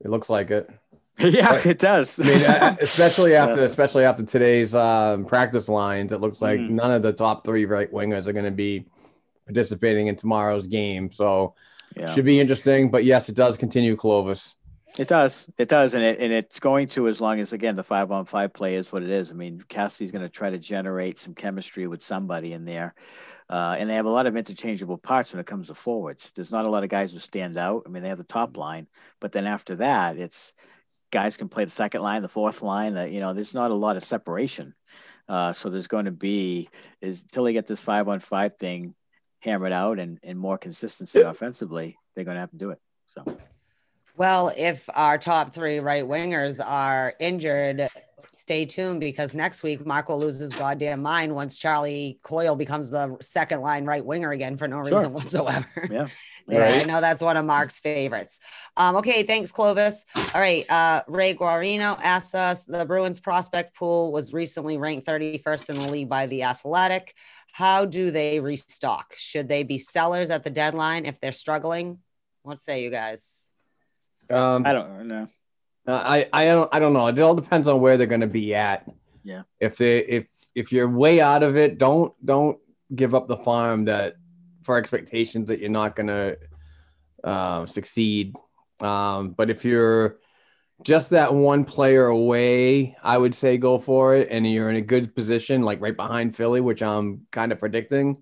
It looks like it. yeah, it does. I mean, uh, especially after Yeah. especially after today's um, practice lines, it looks like Mhm. none of the top three right wingers are going to be participating in tomorrow's game. So yeah. should be interesting. But yes, it does continue, Clovis. It does. It does, and it and it's going to as long as again the five on five play is what it is. I mean, Cassie's going to try to generate some chemistry with somebody in there, uh, and they have a lot of interchangeable parts when it comes to forwards. There's not a lot of guys who stand out. I mean, they have the top line, but then after that, it's guys can play the second line, the fourth line. That you know, there's not a lot of separation. Uh, so there's going to be is until they get this five on five thing hammered out and and more consistency offensively, they're going to have to do it. So. Well, if our top three right wingers are injured, stay tuned because next week Mark will lose his goddamn mind once Charlie Coyle becomes the second line right winger again for no Sure. reason whatsoever. Yeah. Yeah, I know that's one of Mark's favorites. Um, okay, thanks, Clovis. All right, uh, Ray Guarino asked us the Bruins prospect pool was recently ranked 31st in the league by the Athletic. How do they restock? Should they be sellers at the deadline if they're struggling? What say you guys? Um, I don't know. I, I don't I don't know. It all depends on where they're going to be at. Yeah. If they if if you're way out of it, don't don't give up the farm that for expectations that you're not going to uh, succeed. Um, but if you're just that one player away, I would say go for it, and you're in a good position, like right behind Philly, which I'm kind of predicting.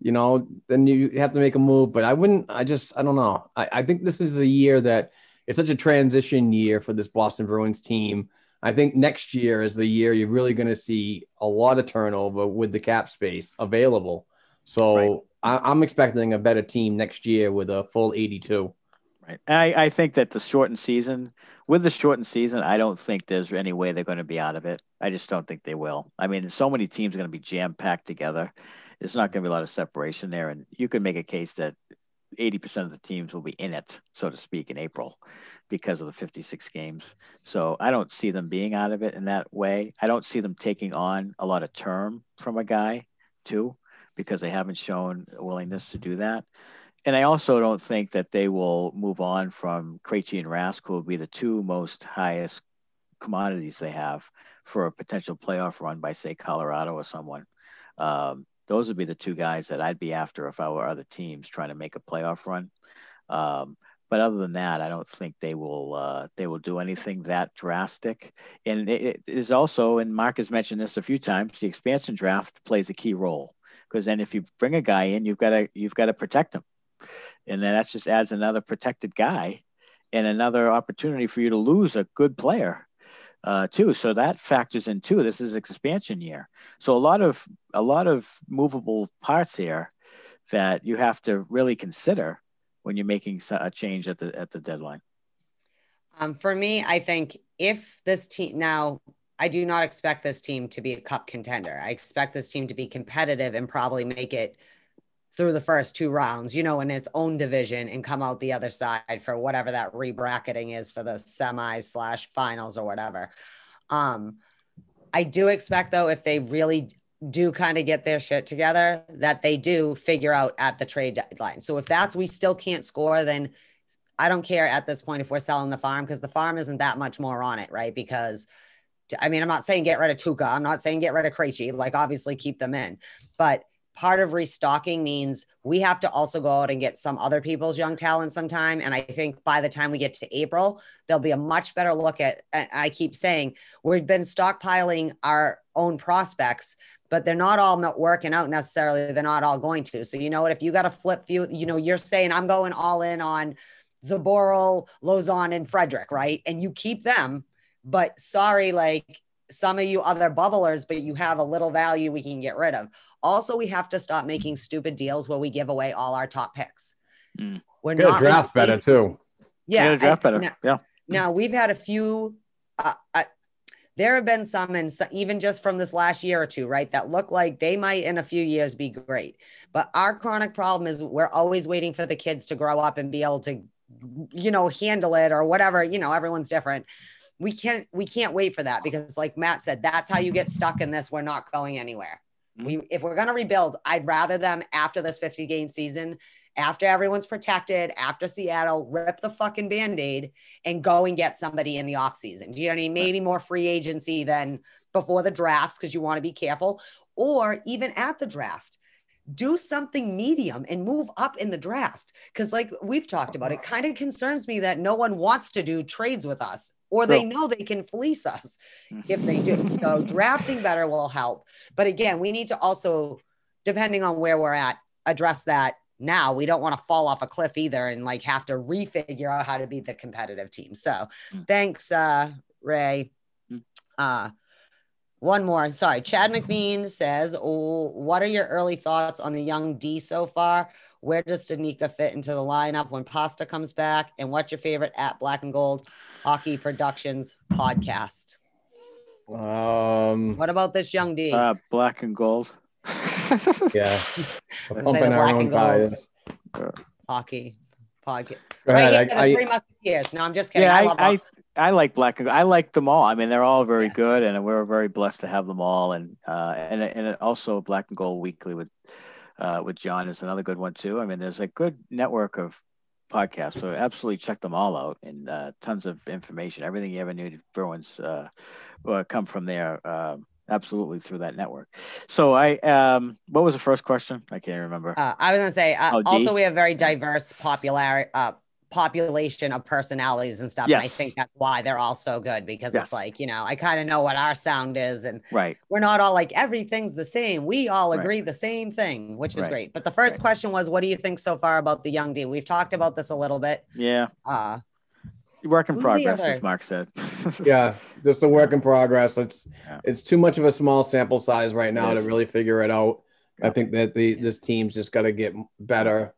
You know, then you have to make a move. But I wouldn't. I just I don't know. I, I think this is a year that it's such a transition year for this Boston Bruins team. I think next year is the year you're really going to see a lot of turnover with the cap space available. So Right. I, I'm expecting a better team next year with a full 82. Right. I, I think that the shortened season, with the shortened season, I don't think there's any way they're going to be out of it. I just don't think they will. I mean, so many teams are going to be jam packed together. There's not going to be a lot of separation there. And you could make a case that 80% of the teams will be in it, so to speak, in April because of the 56 games. So I don't see them being out of it in that way. I don't see them taking on a lot of term from a guy, too, because they haven't shown willingness to do that. And I also don't think that they will move on from Krejci and Rask, who will be the two most highest commodities they have for a potential playoff run by, say, Colorado or someone. Um, those would be the two guys that I'd be after if I were other teams trying to make a playoff run. Um, but other than that, I don't think they will uh, they will do anything that drastic. And it, is also, and Mark has mentioned this a few times, the expansion draft plays a key role because then if you bring a guy in, you've got to you've got to protect him, and then that just adds another protected guy and another opportunity for you to lose a good player uh, too. So that factors in too. This is expansion year, so a lot of a lot of movable parts here that you have to really consider when you're making a change at the at the deadline? Um, for me, I think if this team now, I do not expect this team to be a cup contender. I expect this team to be competitive and probably make it through the first two rounds, you know, in its own division and come out the other side for whatever that rebracketing is for the semis slash finals or whatever. Um, I do expect though, if they really do kind of get their shit together that they do figure out at the trade deadline. So if that's we still can't score, then I don't care at this point if we're selling the farm because the farm isn't that much more on it, right? Because I mean, I'm not saying get rid of Tuukka. I'm not saying get rid of Krejci. Like obviously keep them in, but part of restocking means we have to also go out and get some other people's young talent sometime. And I think by the time we get to April, there'll be a much better look at. I keep saying we've been stockpiling our own prospects, but they're not all working out necessarily. They're not all going to. So you know what? If you got to flip few, you know, you're saying I'm going all in on Zboril, Lauzon, and Frederic, right? And you keep them, but sorry, like some of you other bubblers, but you have a little value we can get rid of. Also, we have to stop making stupid deals where we give away all our top picks. Mm. We're not draft better too. Yeah, draft better. Now, yeah. Now we've had a few. Uh, uh, there have been some, and even just from this last year or two, right, that look like they might in a few years be great. But our chronic problem is we're always waiting for the kids to grow up and be able to, you know, handle it or whatever. You know, everyone's different we can't we can't wait for that because like Matt said, that's how you get stuck in this. We're not going anywhere. Mm-hmm. We if we're gonna rebuild, I'd rather them after this 50 game season, after everyone's protected, after Seattle, rip the fucking band-aid and go and get somebody in the offseason. Do you know what I mean? Maybe more free agency than before the drafts because you want to be careful, or even at the draft do something medium and move up in the draft. Because, like we've talked about, it kind of concerns me that no one wants to do trades with us or they know they can fleece us if they do. So, drafting better will help. But again, we need to also, depending on where we're at, address that now. We don't want to fall off a cliff either and like have to refigure out how to be the competitive team. So, mm. thanks, uh, Ray. Mm. Uh, one more. Sorry. Chad McBean says, oh, What are your early thoughts on the young D so far? Where does Studnicka fit into the lineup when Pasta comes back? And what's your favorite at Black and Gold Hockey Productions podcast? Um, what about this young D? Uh, black and Gold. yeah. Pumping our own tires. Hockey podcast. Right here, I, the Three Musketeers. No, I'm just kidding. Yeah, I, I, I like black. and I like them all. I mean, they're all very good, and we're very blessed to have them all. And uh, and and also Black and Gold Weekly with uh, with John is another good one too. I mean, there's a good network of podcasts, so absolutely check them all out. And uh, tons of information, everything you ever need Bruins uh, come from there. Uh, absolutely through that network. So I, um, what was the first question? I can't remember. Uh, I was gonna say. Uh, oh, also, we have very diverse popularity. Uh, population of personalities and stuff. Yes. And I think that's why they're all so good because yes. it's like, you know, I kind of know what our sound is and right. we're not all like everything's the same. We all agree right. the same thing, which is right. great. But the first right. question was, what do you think so far about the young D? We've talked about this a little bit. Yeah. Uh work in progress, as Mark said. yeah, just a work in progress. It's yeah. it's too much of a small sample size right now to really figure it out. Yeah. I think that the this team's just got to get better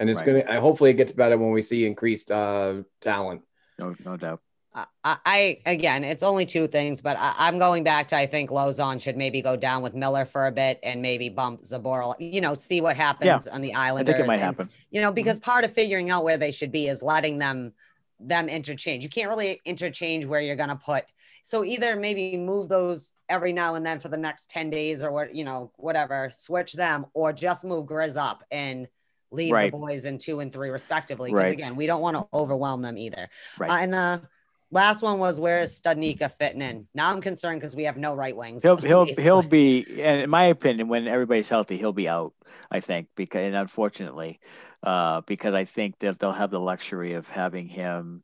and it's right. gonna. Hopefully, it gets better when we see increased uh, talent. No, no doubt. I, I again, it's only two things, but I, am going back to I think Lauzon should maybe go down with Miller for a bit and maybe bump Zboril. You know, see what happens yeah, on the island. I think it might and, happen. You know, because mm-hmm. part of figuring out where they should be is letting them them interchange. You can't really interchange where you're gonna put. So either maybe move those every now and then for the next 10 days or what, you know, whatever, switch them or just move Grizz up and leave Right. the boys in two and three respectively. Because Right. again, we don't want to overwhelm them either. Right. Uh, and the last one was where is Studnicka fitting in? Now I'm concerned because we have no right wings. He'll he'll he'll be, and in my opinion, when everybody's healthy, he'll be out. I think because, and unfortunately, uh, because I think that they'll have the luxury of having him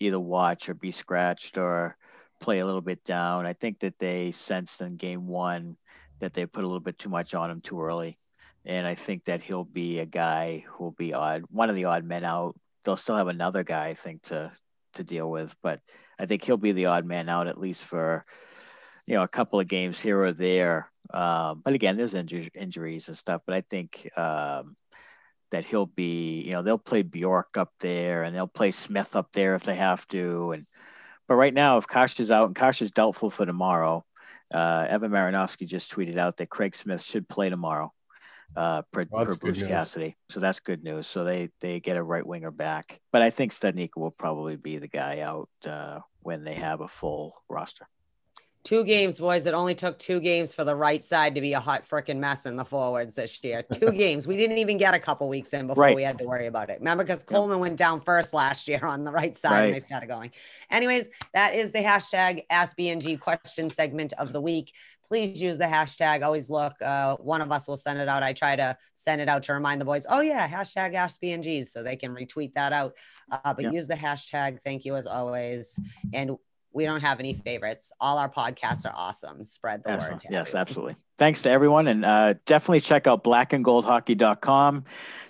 either watch or be scratched or play a little bit down. I think that they sensed in game one that they put a little bit too much on him too early, and I think that he'll be a guy who'll be odd, one of the odd men out. They'll still have another guy, I think, to to deal with, but I think he'll be the odd man out at least for you know a couple of games here or there. Um, but again, there's inju- injuries and stuff. But I think um, that he'll be, you know, they'll play Bjork up there and they'll play Smith up there if they have to. And but right now, if Kosh is out and Kosh is doubtful for tomorrow, uh, Evan Marinofsky just tweeted out that Craig Smith should play tomorrow. Uh, per, Well, per that's good Bruce. Cassidy, so that's good news. So they they get a right winger back, but I think Studnicka will probably be the guy out uh, when they have a full roster. Two games, boys. It only took two games for the right side to be a hot freaking mess in the forwards this year. Two games. We didn't even get a couple weeks in before Right. we had to worry about it. Remember, because Coleman went down first last year on the right side and they started going. Anyways, that is the hashtag AskBNG question segment of the week. Please use the hashtag. Always look. Uh, one of us will send it out. I try to send it out to remind the boys. Oh yeah, hashtag AskBNGs so they can retweet that out. Uh, but Yeah. use the hashtag. Thank you as always. And we don't have any favorites. All our podcasts are awesome. Spread the Excellent. word. Yes, Tabby. absolutely. Thanks to everyone. And uh, definitely check out blackandgoldhockey.com.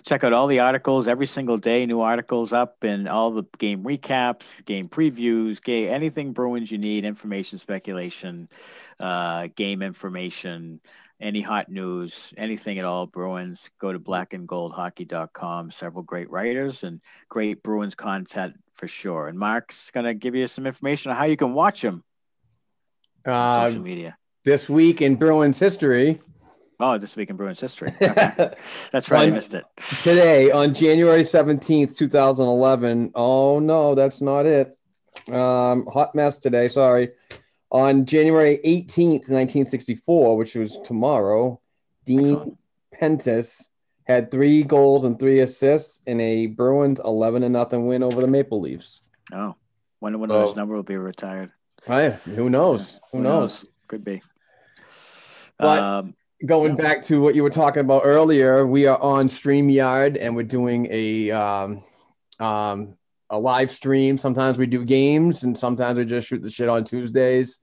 Check out all the articles every single day, new articles up, and all the game recaps, game previews, game, anything Bruins you need, information, speculation, uh, game information, any hot news, anything at all Bruins. Go to blackandgoldhockey.com. Several great writers and great Bruins content for sure. And Mark's going to give you some information on how you can watch them on Uh, social media. this week in Bruins history, Oh, this week in Bruins history. Okay. That's right. I missed it. today on January 17th, 2011. Oh, no, that's not it. Um, hot mess today. Sorry. On January 18th, 1964, which was tomorrow, Dean Excellent. Prentice had three goals and three assists in a Bruins 11 to nothing win over the Maple Leafs. Oh, wonder when So- his number will be retired. Right. Who knows? Who knows? Could be. But- um, Going Yeah. back to what you were talking about earlier, we are on StreamYard and we're doing a um, um, a live stream. Sometimes we do games and sometimes we just shoot the shit on Tuesdays.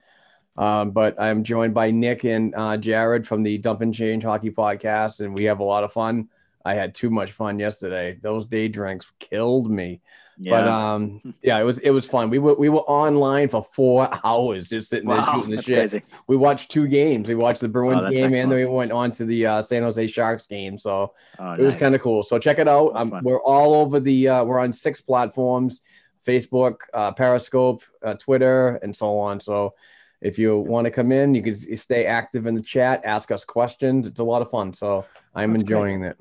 Um, but I'm joined by Nick and uh, Jared from the Dump and Change Hockey Podcast, and we have a lot of fun. I had too much fun yesterday. Those day drinks killed me. yeah. But um, yeah, it was it was fun. We were we were online for four hours just sitting there wow, shooting the shit crazy. we watched two games. We watched the Bruins Oh, game and then we went on to the uh, San Jose Sharks game. So Oh, it was kind of cool. So check it out. Um, we're all over the. Uh, we're on six platforms: Facebook, uh, Periscope, uh, Twitter, and so on. So if you want to come in, you can stay active in the chat, ask us questions. It's a lot of fun. So I'm That's great. enjoying it.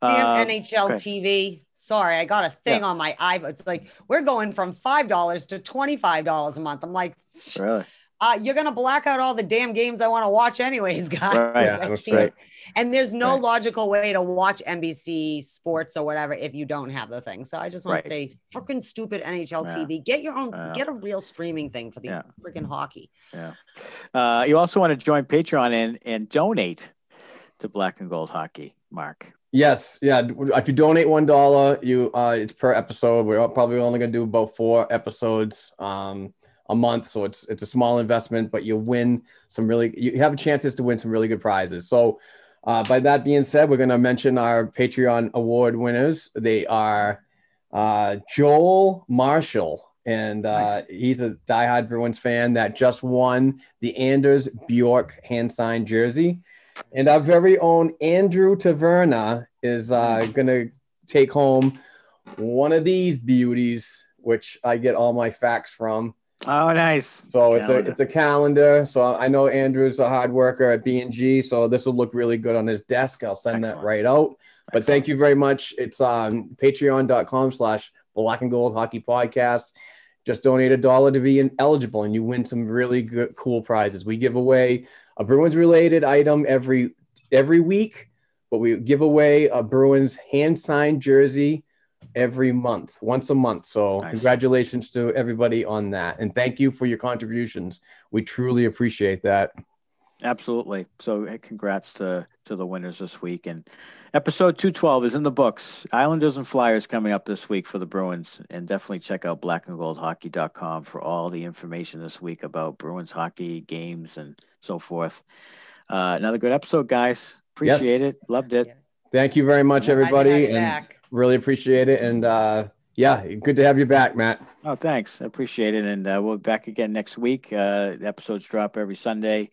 Damn Um, NHL okay. TV. Sorry, I got a thing on my iPhone. It's like we're going from five dollars to twenty five dollars a month. I'm like, Really? uh, you're gonna black out all the damn games I want to watch, anyways, guys. Right. Yeah, that's right. And there's no Right. logical way to watch NBC Sports or whatever if you don't have the thing. So I just want Right. to say, freaking stupid NHL Yeah. TV. Get your own, Yeah. get a real streaming thing for the Yeah. freaking hockey. Uh, you also want to join Patreon and, and donate to Black and Gold Hockey, Mark. Yes, yeah. If you donate one dollar, you uh, it's per episode. We're probably only gonna do about four episodes um, a month, so it's it's a small investment, but you win some really. You have chances to win some really good prizes. So, uh, by that being said, we're gonna mention our Patreon award winners. They are uh, Joel Marshall, and uh, Nice. he's a diehard Bruins fan that just won the Anders Bjork hand signed jersey. And our very own Andrew Taverna is uh, going to take home one of these beauties, which I get all my facts from. Oh, nice. So it's a Calendar. it's a calendar. So I know Andrew's a hard worker at B and G, so this will look really good on his desk. I'll send Excellent. that right out. But thank you very much. It's on patreon.com slash Black and Gold Hockey Podcast. Just donate a dollar to be eligible, and you win some really good, cool prizes. We give away a Bruins related item every every week, but we give away a Bruins hand signed jersey every month, once a month. So Nice. congratulations to everybody on that, and thank you for your contributions. We truly appreciate that. Absolutely. So congrats to to the winners this week. And episode 212 is in the books. Islanders and Flyers coming up this week for the Bruins. And definitely check out blackandgoldhockey.com for all the information this week about Bruins hockey games and so forth. Uh, another good episode, guys. Appreciate Yes. it. Loved it. Thank you very much, Glad to have everybody, and back. really appreciate it. And uh, yeah, good to have you back, Matt. Oh, thanks. I appreciate it. And uh, we'll be back again next week. Uh, the episodes drop every Sunday,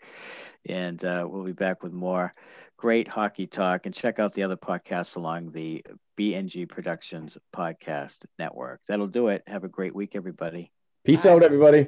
and uh, we'll be back with more great hockey talk. And check out the other podcasts along the BNG Productions podcast network. That'll do it. Have a great week, everybody. Peace Bye. out, everybody.